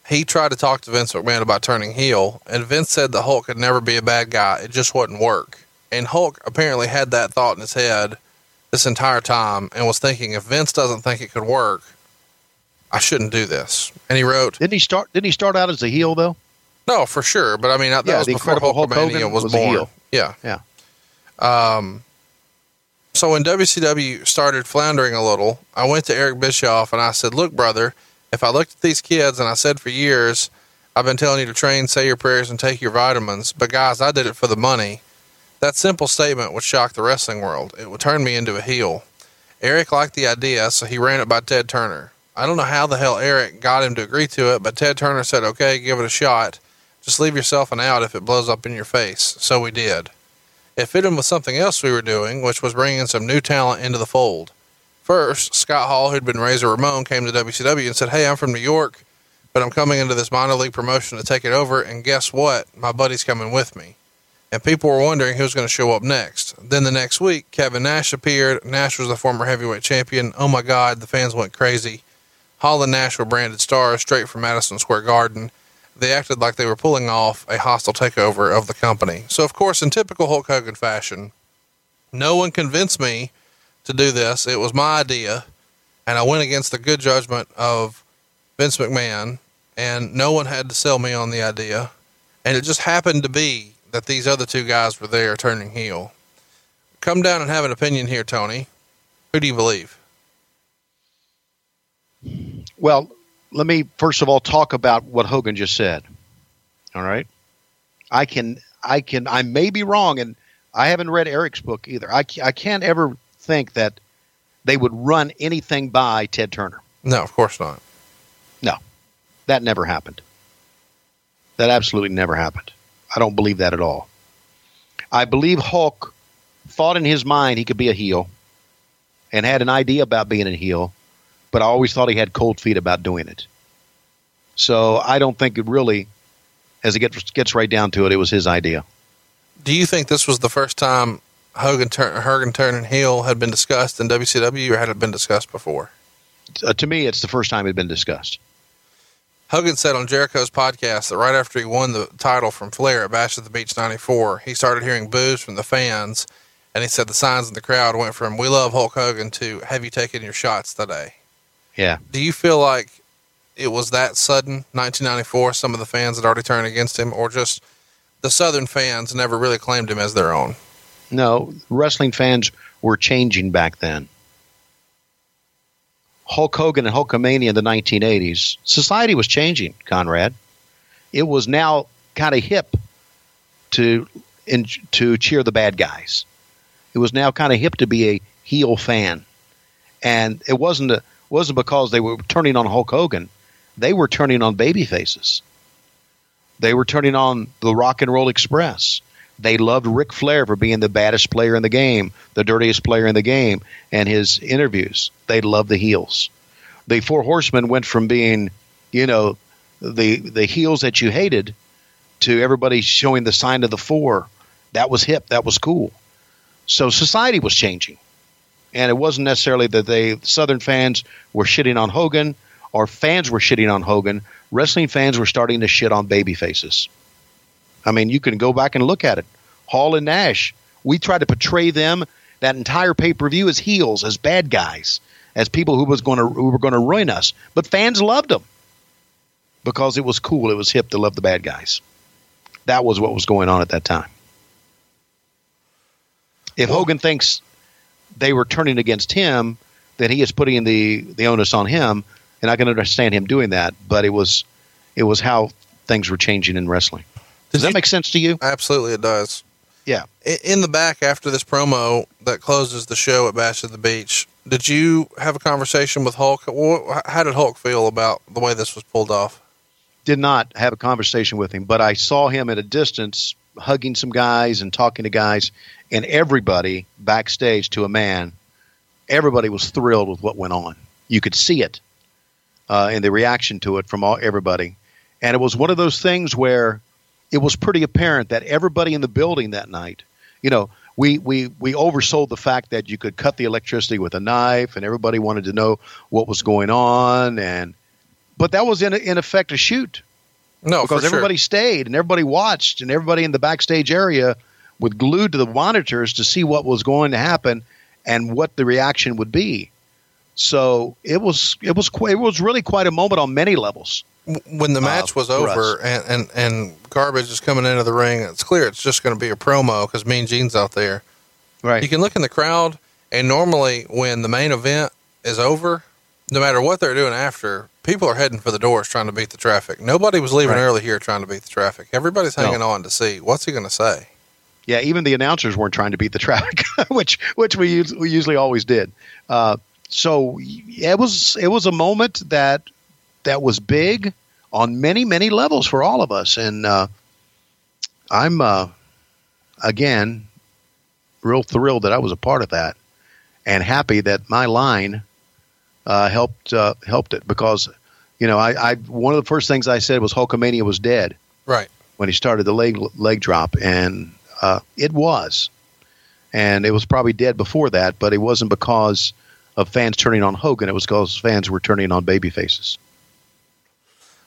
he tried to talk to Vince McMahon about turning heel, and Vince said that Hulk could never be a bad guy. It just wouldn't work. And Hulk apparently had that thought in his head this entire time and was thinking, if Vince doesn't think it could work, I shouldn't do this. And he wrote, Didn't he start? Didn't he start out as a heel though? No, for sure. But I mean, that Yeah, was the before Hulkamania Hogan was, was a born. heel. Yeah. Yeah. Um, so when WCW started floundering a little, I went to Eric Bischoff and I said, Look, brother, if I looked at these kids and I said for years, I've been telling you to train, say your prayers, and take your vitamins, but guys, I did it for the money. That simple statement would shock the wrestling world. It would turn me into a heel. Eric liked the idea, so he ran it by Ted Turner. I don't know how the hell Eric got him to agree to it, but Ted Turner said, okay, give it a shot. Just leave yourself an out if it blows up in your face. So we did. It fit in with something else we were doing, which was bringing some new talent into the fold. First, Scott Hall, who'd been Razor Ramon, came to WCW and said, Hey, I'm from New York, but I'm coming into this minor league promotion to take it over, and guess what? My buddy's coming with me. And people were wondering who was going to show up next. Then the next week, Kevin Nash appeared. Nash was the former heavyweight champion. Oh my God, the fans went crazy. Hall and Nash were branded stars straight from Madison Square Garden. They acted like they were pulling off a hostile takeover of the company. So, of course, in typical Hulk Hogan fashion, no one convinced me to do this. It was my idea, and I went against the good judgment of Vince McMahon, and no one had to sell me on the idea. And it just happened to be that these other two guys were there turning heel. Come down and have an opinion here, Tony. Who do you believe? Well, let me first of all talk about what Hogan just said. All right. I can, I can, I may be wrong, and I haven't read Eric's book either. I, I can't ever think that they would run anything by Ted Turner. No, of course not. No, that never happened. That absolutely never happened. I don't believe that at all. I believe Hulk thought in his mind he could be a heel and had an idea about being a heel, but I always thought he had cold feet about doing it. So I don't think it really, as it gets, gets right down to it, it was his idea. Do you think this was the first time Hogan, turn, Hogan turning heel had been discussed in WCW, or had it been discussed before? Uh, to me, it's the first time it had been discussed. Hogan said on Jericho's podcast that right after he won the title from Flair at Bash at the Beach 94, he started hearing boos from the fans. And he said the signs in the crowd went from, we love Hulk Hogan to, have you taken your shots today? Yeah. Do you feel like it was that sudden, 1994, some of the fans had already turned against him, or just the Southern fans never really claimed him as their own? No, wrestling fans were changing back then. Hulk Hogan and Hulkamania in the 1980s, society was changing, Conrad. It was now kind of hip to in, to cheer the bad guys. It was now kind of hip to be a heel fan, and it wasn't a, wasn't because they were turning on Hulk Hogan. They were turning on baby faces. They were turning on the Rock and Roll Express. They loved Ric Flair for being the baddest player in the game, the dirtiest player in the game, and his interviews. They loved the heels. The Four Horsemen went from being, you know, the the heels that you hated to everybody showing the sign of the four. That was hip. That was cool. So society was changing, and it wasn't necessarily that they Southern fans were shitting on Hogan or fans were shitting on Hogan. Wrestling fans were starting to shit on baby faces. I mean, you can go back and look at it. Hall and Nash, we tried to portray them that entire pay per view as heels, as bad guys, as people who was going to who were going to ruin us. But fans loved them because it was cool, it was hip to love the bad guys. That was what was going on at that time. If Hogan thinks they were turning against him, then he is putting the the onus on him, and I can understand him doing that. But it was it was how things were changing in wrestling. Does Did that you- make sense to you? Absolutely, it does. Yeah. In the back after this promo that closes the show at Bash at the Beach, did you have a conversation with Hulk? How did Hulk feel about the way this was pulled off? Did not have a conversation with him, but I saw him at a distance hugging some guys and talking to guys, and everybody backstage to a man, everybody was thrilled with what went on. You could see it uh, in the reaction to it from all everybody, and it was one of those things where it was pretty apparent that everybody in the building that night, you know, we we we oversold the fact that you could cut the electricity with a knife, and everybody wanted to know what was going on, and but that was in in effect a shoot No, because for sure. everybody stayed and everybody watched and everybody in the backstage area was glued to the monitors to see what was going to happen and what the reaction would be. So it was it was it was really quite a moment on many levels. When the match was over and, and, and garbage is coming into the ring, it's clear it's just going to be a promo because Mean Gene's out there. Right. You can look in the crowd, and normally when the main event is over, no matter what they're doing after, people are heading for the doors trying to beat the traffic. Nobody was leaving Right. early here trying to beat the traffic. Everybody's No. hanging on to see what's he going to say. Yeah, even the announcers weren't trying to beat the traffic, which which we we usually always did. Uh, so it was it was a moment that that was big on many many levels for all of us, and uh, I'm uh, again real thrilled that I was a part of that, and happy that my line uh, helped uh, helped it because you know I, I one of the first things I said was Hulkamania was dead Right. when he started the leg leg drop, and uh, it was, and it was probably dead before that, but it wasn't because of fans turning on Hogan. It was because fans were turning on baby faces.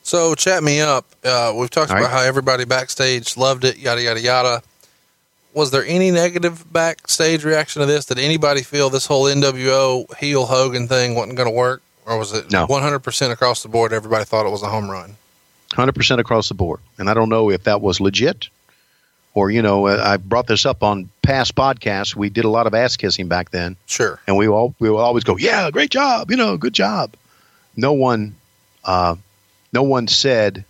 So chat me up. Uh, we've talked All about right. how everybody backstage loved it, yada yada yada. Was there any negative backstage reaction to this? Did anybody feel this whole NWO heel Hogan thing wasn't going to work, or was it No. 100% across the board? Everybody thought it was a home run. Hundred percent across the board, and I don't know if that was legit, or you know, uh, I brought this up on past podcasts. We did a lot of ass kissing back then, Sure. and we all we would always go, "Yeah, great job," you know, good job. No one, uh, no one said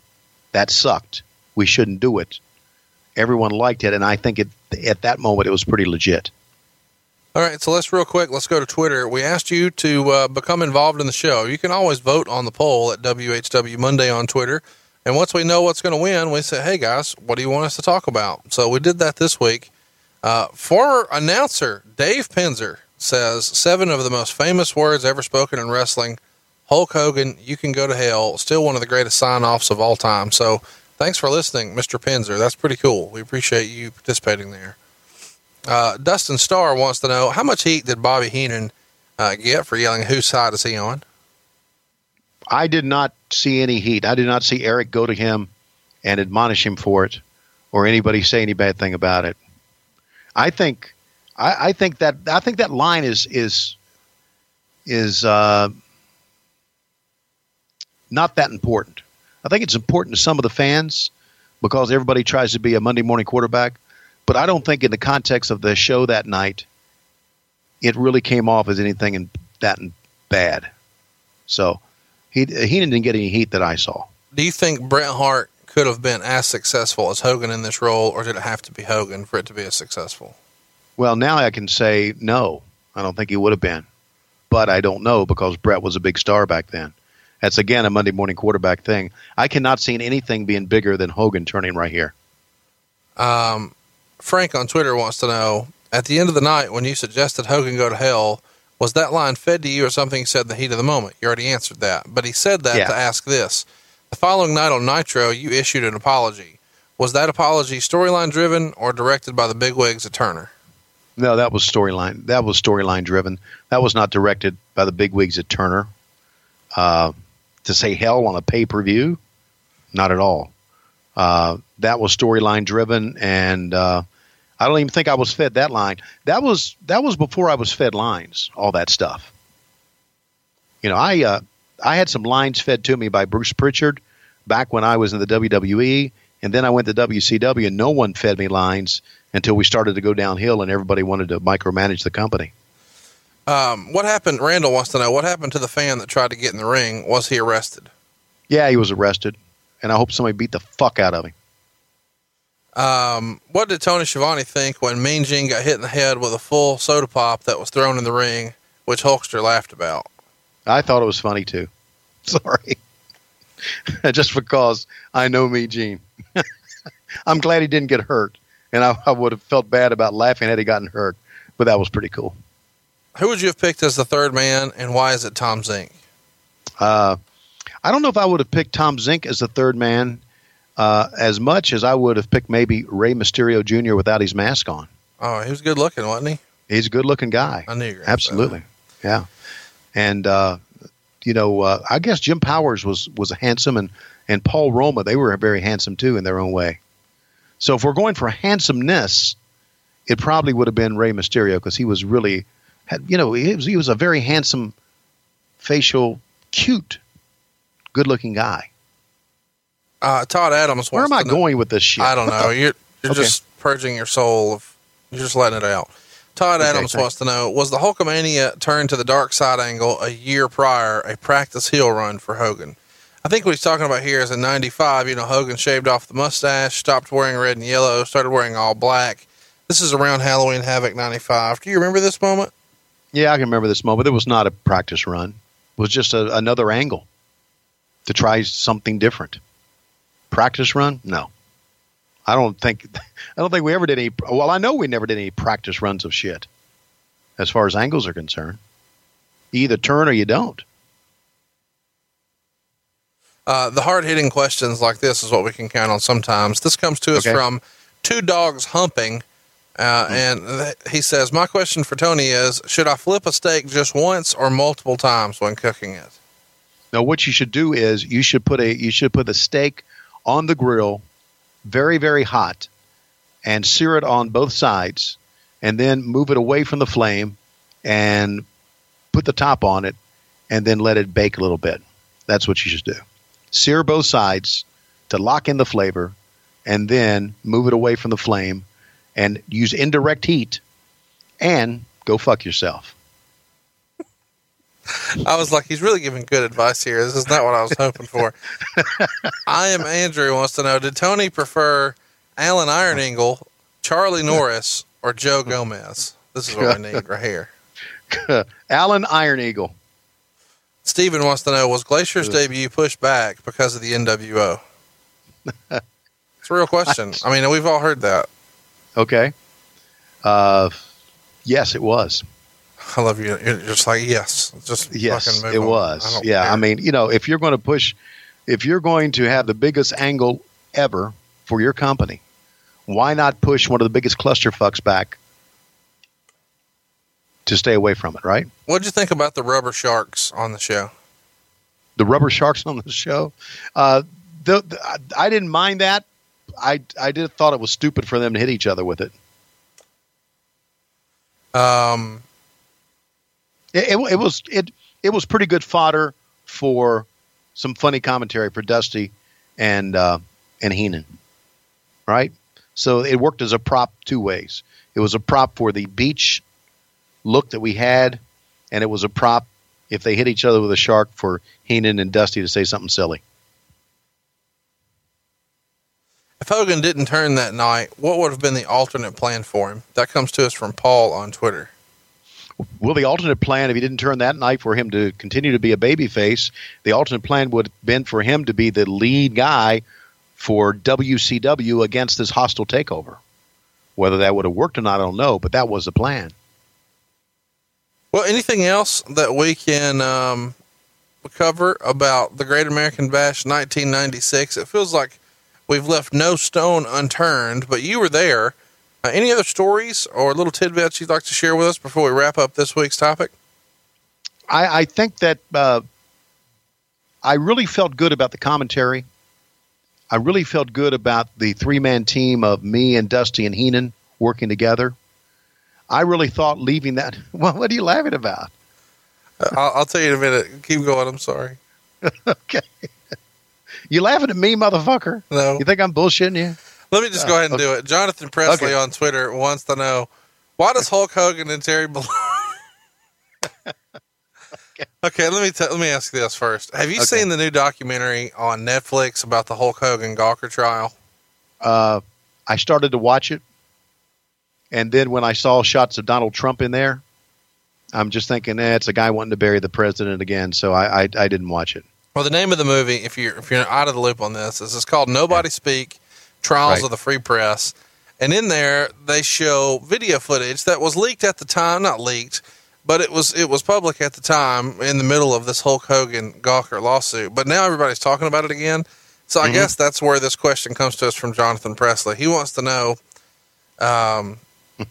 that sucked. We shouldn't do it. Everyone liked it, and I think it at that moment it was pretty legit. All right, so let's real quick. Let's go to Twitter. We asked you to uh, become involved in the show. You can always vote on the poll at WHW Monday on Twitter. And once we know what's going to win, we say, "Hey guys, what do you want us to talk about?" So we did that this week. Uh, former announcer Dave Penzer says seven of the most famous words ever spoken in wrestling. Hulk Hogan, you can go to hell. Still one of the greatest sign offs of all time. So thanks for listening, Mr. Penzer. That's pretty cool. We appreciate you participating there. Uh, Dustin Starr wants to know how much heat did Bobby Heenan uh, get for yelling, "Whose side is he on?" I did not see any heat. I did not see Eric go to him and admonish him for it, or anybody say any bad thing about it. I think, I, I think that I think that line is is is uh, not that important. I think it's important to some of the fans because everybody tries to be a Monday morning quarterback, but I don't think in the context of the show that night, it really came off as anything in, that bad. So he he didn't get any heat that I saw. Do you think Bret Hart could have been as successful as Hogan in this role, or did it have to be Hogan for it to be as successful? Well, now I can say no. I don't think he would have been, but I don't know because Bret was a big star back then. That's again a Monday morning quarterback thing. I cannot see anything being bigger than Hogan turning right here. Um, Frank on Twitter wants to know at the end of the night when you suggested Hogan go to hell, was that line fed to you or something said in the heat of the moment? You already answered that, but he said that Yeah. to ask this. The following night on Nitro, you issued an apology. Was that apology storyline driven or directed by the bigwigs at Turner? No, that was storyline. That was storyline driven. That was not directed by the big wigs at Turner. Uh, to say hell on a pay per view, not at all. Uh, that was storyline driven, and uh, I don't even think I was fed that line. That was that was before I was fed lines. All that stuff. You know, I uh, I had some lines fed to me by Bruce Pritchard back when I was in the WWE, and then I went to WCW, and no one fed me lines until we started to go downhill, and everybody wanted to micromanage the company. Um, what happened? Randall wants to know what happened to the fan that tried to get in the ring. Was he arrested? Yeah, he was arrested, and I hope somebody beat the fuck out of him. Um, what did Tony Schiavone think when Mean Gene got hit in the head with a full soda pop that was thrown in the ring, which Hulkster laughed about? I thought it was funny too. Sorry. Just because I know Mean Gene. I'm glad he didn't get hurt. And I, I would have felt bad about laughing had he gotten hurt. But that was pretty cool. Who would you have picked as the third man, and why is it Tom Zenk? Uh, I don't know if I would have picked Tom Zenk as the third man uh, as much as I would have picked maybe Rey Mysterio Jr. without his mask on. Oh, he was good looking, wasn't he? He's a good looking guy. I knew you were gonna Absolutely. Yeah. And, uh, you know, uh, I guess Jim Powers was, was handsome and, and Paul Roma, they were very handsome too in their own way. So if we're going for handsomeness, it probably would have been Rey Mysterio because he was really, had, you know, he was, he was a very handsome, facial, cute, good looking guy. Uh, Todd Adams. Where am I know- going with this shit? I don't know. You're you're Okay. just purging your soul of. You're just letting it out. Todd Okay, Adams thanks. wants to know: Was the Hulkamania turn to the dark side angle a year prior a practice heel run for Hogan? I think what he's talking about here is in '95. You know, Hogan shaved off the mustache, stopped wearing red and yellow, started wearing all black. This is around Halloween Havoc '95. Do you remember this moment? Yeah, I can remember this moment. It was not a practice run. It was just a, another angle to try something different. Practice run? No. I don't think I don't think we ever did any well, I know we never did any practice runs of shit as far as angles are concerned. You either turn or you don't. Uh, the hard hitting questions like this is what we can count on sometimes. This comes to us Okay. from Two Dogs Humping. Uh, and th- he says, My question for Tony is Should I flip a steak just once or multiple times when cooking it? Now what you should do is you should put a you should put a steak on the grill very very hot and sear it on both sides and then move it away from the flame and put the top on it and then let it bake a little bit. That's what you should do. Sear both sides to lock in the flavor and then move it away from the flame and use indirect heat and go fuck yourself. I was like, He's really giving good advice here. This is not what I was hoping for. I am Andrew wants to know Did Tony prefer Alan Iron Eagle, Charlie Norris, or Joe Gomez? This is what we need right here. Alan Iron Eagle. Steven wants to know Was Glacier's debut pushed back because of the NWO? It's a real question. I mean, we've all heard that. Okay. Uh, yes, it was. I love you. You're just like, yes, just Yes, fucking move it on. was. don't Yeah, care. I mean, you know, if you're going to push, if you're going to have the biggest angle ever for your company, why not push one of the biggest cluster fucks back to stay away from it, right? what'd you think about the rubber sharks on the show? The rubber sharks on the show. Uh, the, the, I- I didn't mind that. I I did thought it was stupid for them to hit each other with it. Um, It, it, it was it it was pretty good fodder for some funny commentary for Dusty and uh, and Heenan, right? So it worked as a prop two ways. It was a prop for the beach look that we had, and it was a prop if they hit each other with a shark for Heenan and Dusty to say something silly. If Hogan didn't turn that night, what would have been the alternate plan for him? That comes to us from Paul on Twitter. Well, the alternate plan, if he didn't turn that night for him to continue to be a babyface, the alternate plan would have been for him to be the lead guy for WCW against this hostile takeover. Whether that would have worked or not, I don't know, but that was the plan. Well, anything else that we can um, cover about the Great American Bash 1996? It feels like we've left no stone unturned, but you were there. Uh, any other stories or little tidbits you'd like to share with us before we wrap up this week's topic? I, I think that uh, I really felt good about the commentary. I really felt good about the three man team of me and Dusty and Heenan working together. I really thought leaving that. Well, what are you laughing about? Uh, I'll, I'll tell you in a minute. Keep going. I'm sorry. Okay. You laughing at me, motherfucker? No. You think I'm bullshitting you? Let me just go ahead and do it. Jonathan Presley Okay. on Twitter wants to know why does Hulk Hogan and Terry Bollea? okay, let me t- let me ask this first. Have you Okay. seen the new documentary on Netflix about the Hulk Hogan Gawker trial? Uh, I started to watch it, and then when I saw shots of Donald Trump in there, I'm just thinking, eh, it's a guy wanting to bury the president again. So I I, I didn't watch it. Well, the name of the movie, if you're if you're out of the loop on this, is it's called Nobody Speak: Trials Right. of the Free Press, and in there they show video footage that was leaked at the time, not leaked, but it was it was public at the time in the middle of this Hulk Hogan Gawker lawsuit. But now everybody's talking about it again. So I guess that's where this question comes to us from Jonathan Presley. He wants to know, um,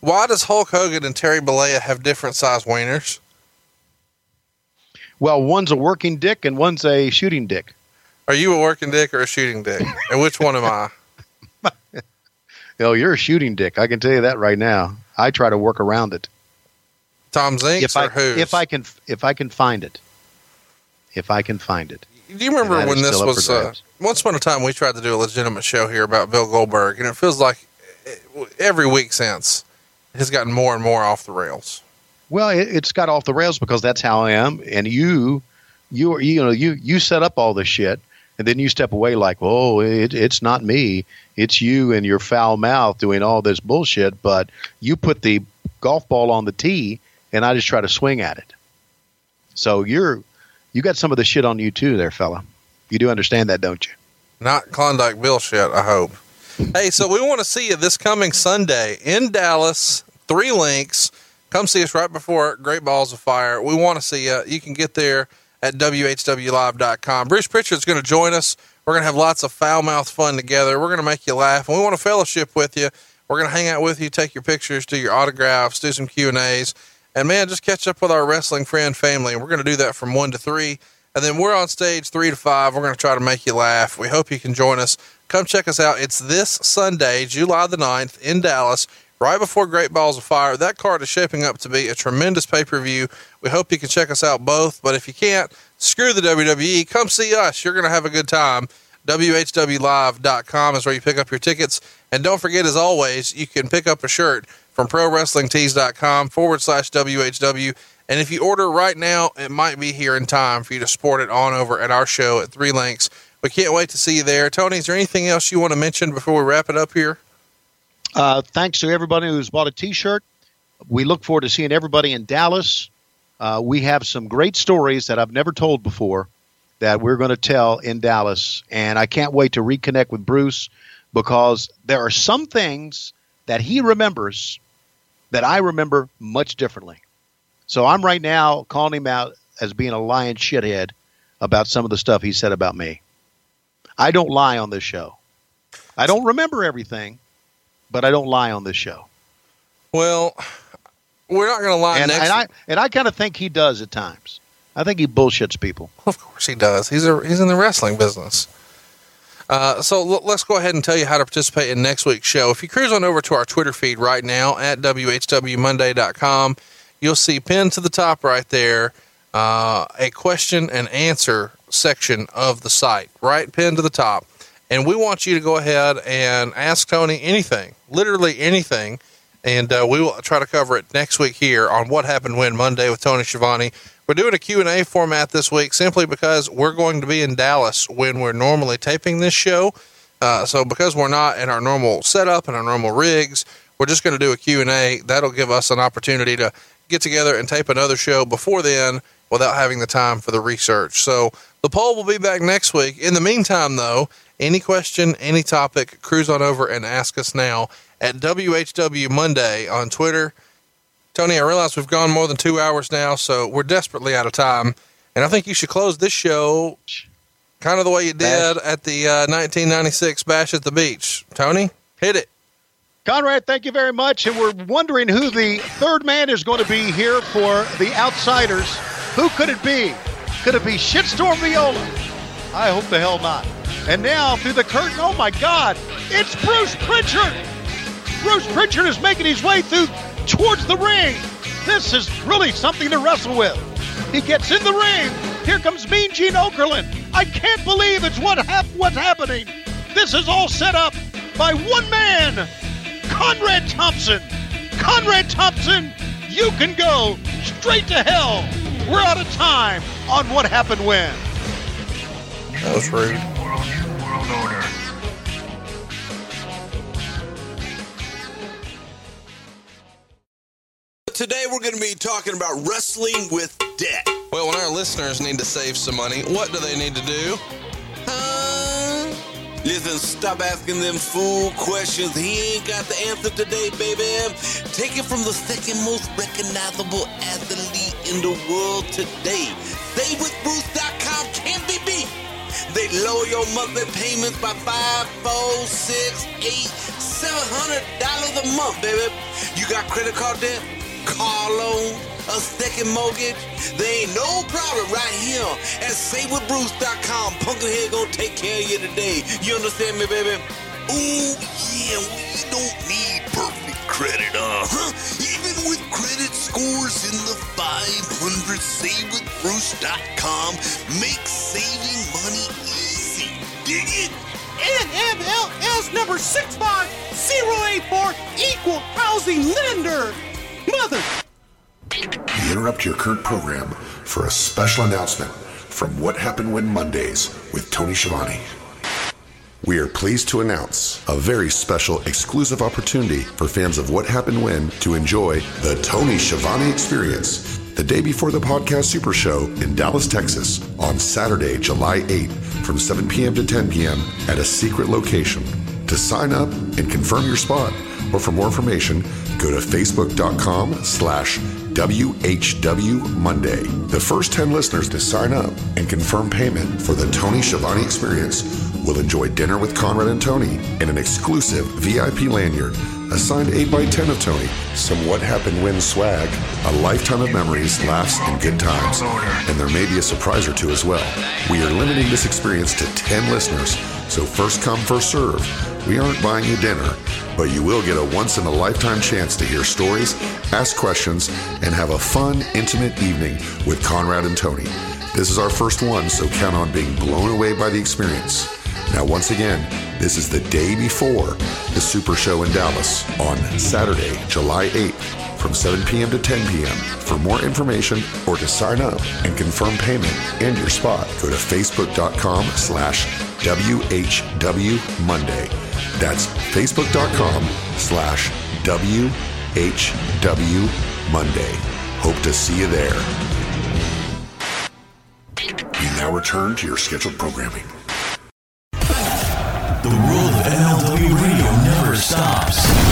why does Hulk Hogan and Terry Bollea have different size wieners? Well, one's a working dick and one's a shooting dick. Are you a working dick or a shooting dick? And which one am I? Oh, you're a shooting dick. I can tell you that right now. I try to work around it. Tom Zenk's if I or who's? if I can if I can find it. If I can find it. Do you remember when this was? Uh, once upon a time, we tried to do a legitimate show here about Bill Goldberg, and it feels like every week since it has gotten more and more off the rails. Well, it, it's got off the rails because that's how I am, and you, you, are- you know, you you set up all this shit, and then you step away like, oh, it, it's not me, it's you and your foul mouth doing all this bullshit. But you put the golf ball on the tee, and I just try to swing at it. So you're, you got some of the shit on you too, there, fella. You do understand that, don't you? Not Klondike Bill shit, I hope. Hey, so we want to see you this coming Sunday in Dallas. Three links. Come see us right before Great Balls of Fire. We want to see you. You can get there at WHWLive.com. Bruce Pritchard's going to join us. We're going to have lots of foul mouth fun together. We're going to make you laugh, and we want to fellowship with you. We're going to hang out with you, take your pictures, do your autographs, do some Q and A's, and man, just catch up with our wrestling friend family. And we're going to do that from one to three, and then we're on stage three to five. We're going to try to make you laugh. We hope you can join us. Come check us out. It's this Sunday, July the 9th in Dallas, right before Great Balls of Fire. That card is shaping up to be a tremendous pay per view. We hope you can check us out both, but if you can't, screw the WWE. Come see us. You're going to have a good time. WHWLive.com is where you pick up your tickets. And don't forget, as always, you can pick up a shirt from ProWrestlingTees.com forward slash WHW. And if you order right now, it might be here in time for you to sport it on over at our show at Three Links. We can't wait to see you there. Tony, is there anything else you want to mention before we wrap it up here? Uh, thanks to everybody who's bought a T-shirt. We look forward to seeing everybody in Dallas. Uh, we have some great stories that I've never told before that we're going to tell in Dallas, and I can't wait to reconnect with Bruce because there are some things that he remembers that I remember much differently. So I'm right now calling him out as being a lying shithead about some of the stuff he said about me. I don't lie on this show. I don't remember everything, but I don't lie on this show. Well, we're not going to lie and, next and I and I kind of think he does at times. I think he bullshits people. Of course he does. He's a he's in the wrestling business. Uh, so l- let's go ahead and tell you how to participate in next week's show. If you cruise on over to our Twitter feed right now at whwmonday.com, you'll see pinned to the top right there uh, a question and answer section of the site, right pinned to the top. And we want you to go ahead and ask Tony anything, literally anything, and uh, we will try to cover it next week here on What Happened When Monday with Tony Schiavone. We're doing a Q&A format this week simply because we're going to be in Dallas when we're normally taping this show. Uh, so because we're not in our normal setup and our normal rigs, we're just going to do a Q&A. That'll give us an opportunity to get together and tape another show before then without having the time for the research. So the poll will be back next week. In the meantime, though, any question, any topic, cruise on over and ask us now at WHW Monday on Twitter. Tony, I realize we've gone more than two hours now, so we're desperately out of time. And I think you should close this show kind of the way you did at the uh, 1996 Bash at the Beach. Tony, hit it. Conrad, thank you very much. And we're wondering who the third man is going to be here for the Outsiders. Who could it be? Could it be Shitstorm Viola? I hope the hell not. And now through the curtain, oh my God, it's Bruce Pritchard. Bruce Pritchard is making his way through towards the ring. This is really something to wrestle with. He gets in the ring. Here comes Mean Gene Okerlund. I can't believe it's what hap- what's happening. This is all set up by one man, Conrad Thompson. Conrad Thompson, you can go straight to hell. We're out of time on what happened when. That was rude. Today we're going to be talking about wrestling with debt. Well, when our listeners need to save some money, what do they need to do? Listen, stop asking them fool questions. He ain't got the answer today, baby. Take it from the second most recognizable athlete in the world today. SaveWithBruce.com can be beat. They lower your monthly payments by five, four, six, eight, seven hundred dollars a month, baby. You got credit card debt, car loan, a second mortgage? There ain't no problem right here at SaveWithBruce.com. Pumpkinhead gonna take care of you today. You understand me, baby? Ooh, yeah, we don't need perfect credit, uh-huh. Even with credit scores in the 500, SaveWithBruce.com makes saving money? NMLS number 65084 Equal Housing Lender. Mother. We interrupt your current program for a special announcement from What Happened When Mondays with Tony Schiavone. We are pleased to announce a very special exclusive opportunity for fans of What Happened When to enjoy the Tony Schiavone Experience the day before the podcast Super Show in Dallas, Texas on Saturday, July 8th from 7 p.m. to 10 p.m. at a secret location. To sign up and confirm your spot, or for more information, go to facebook.com slash WHW Monday. The first 10 listeners to sign up and confirm payment for the Tony Schiavone experience will enjoy dinner with Conrad and Tony and an exclusive VIP lanyard, a signed 8x10 of Tony, some What Happened When swag, a lifetime of memories, laughs, and good times. And there may be a surprise or two as well. We are limiting this experience to 10 listeners, so first come, first serve. We aren't buying you dinner, but you will get a once in a lifetime chance to hear stories, ask questions, and have a fun, intimate evening with Conrad and Tony. This is our first one, so count on being blown away by the experience. Now, once again, this is the day before the Super Show in Dallas on Saturday, July 8th from 7 p.m. to 10 p.m. For more information or to sign up and confirm payment and your spot, go to facebook.com slash WHW Monday. That's facebook.com slash WHW Monday. Hope to see you there. We now return to your scheduled programming. stops.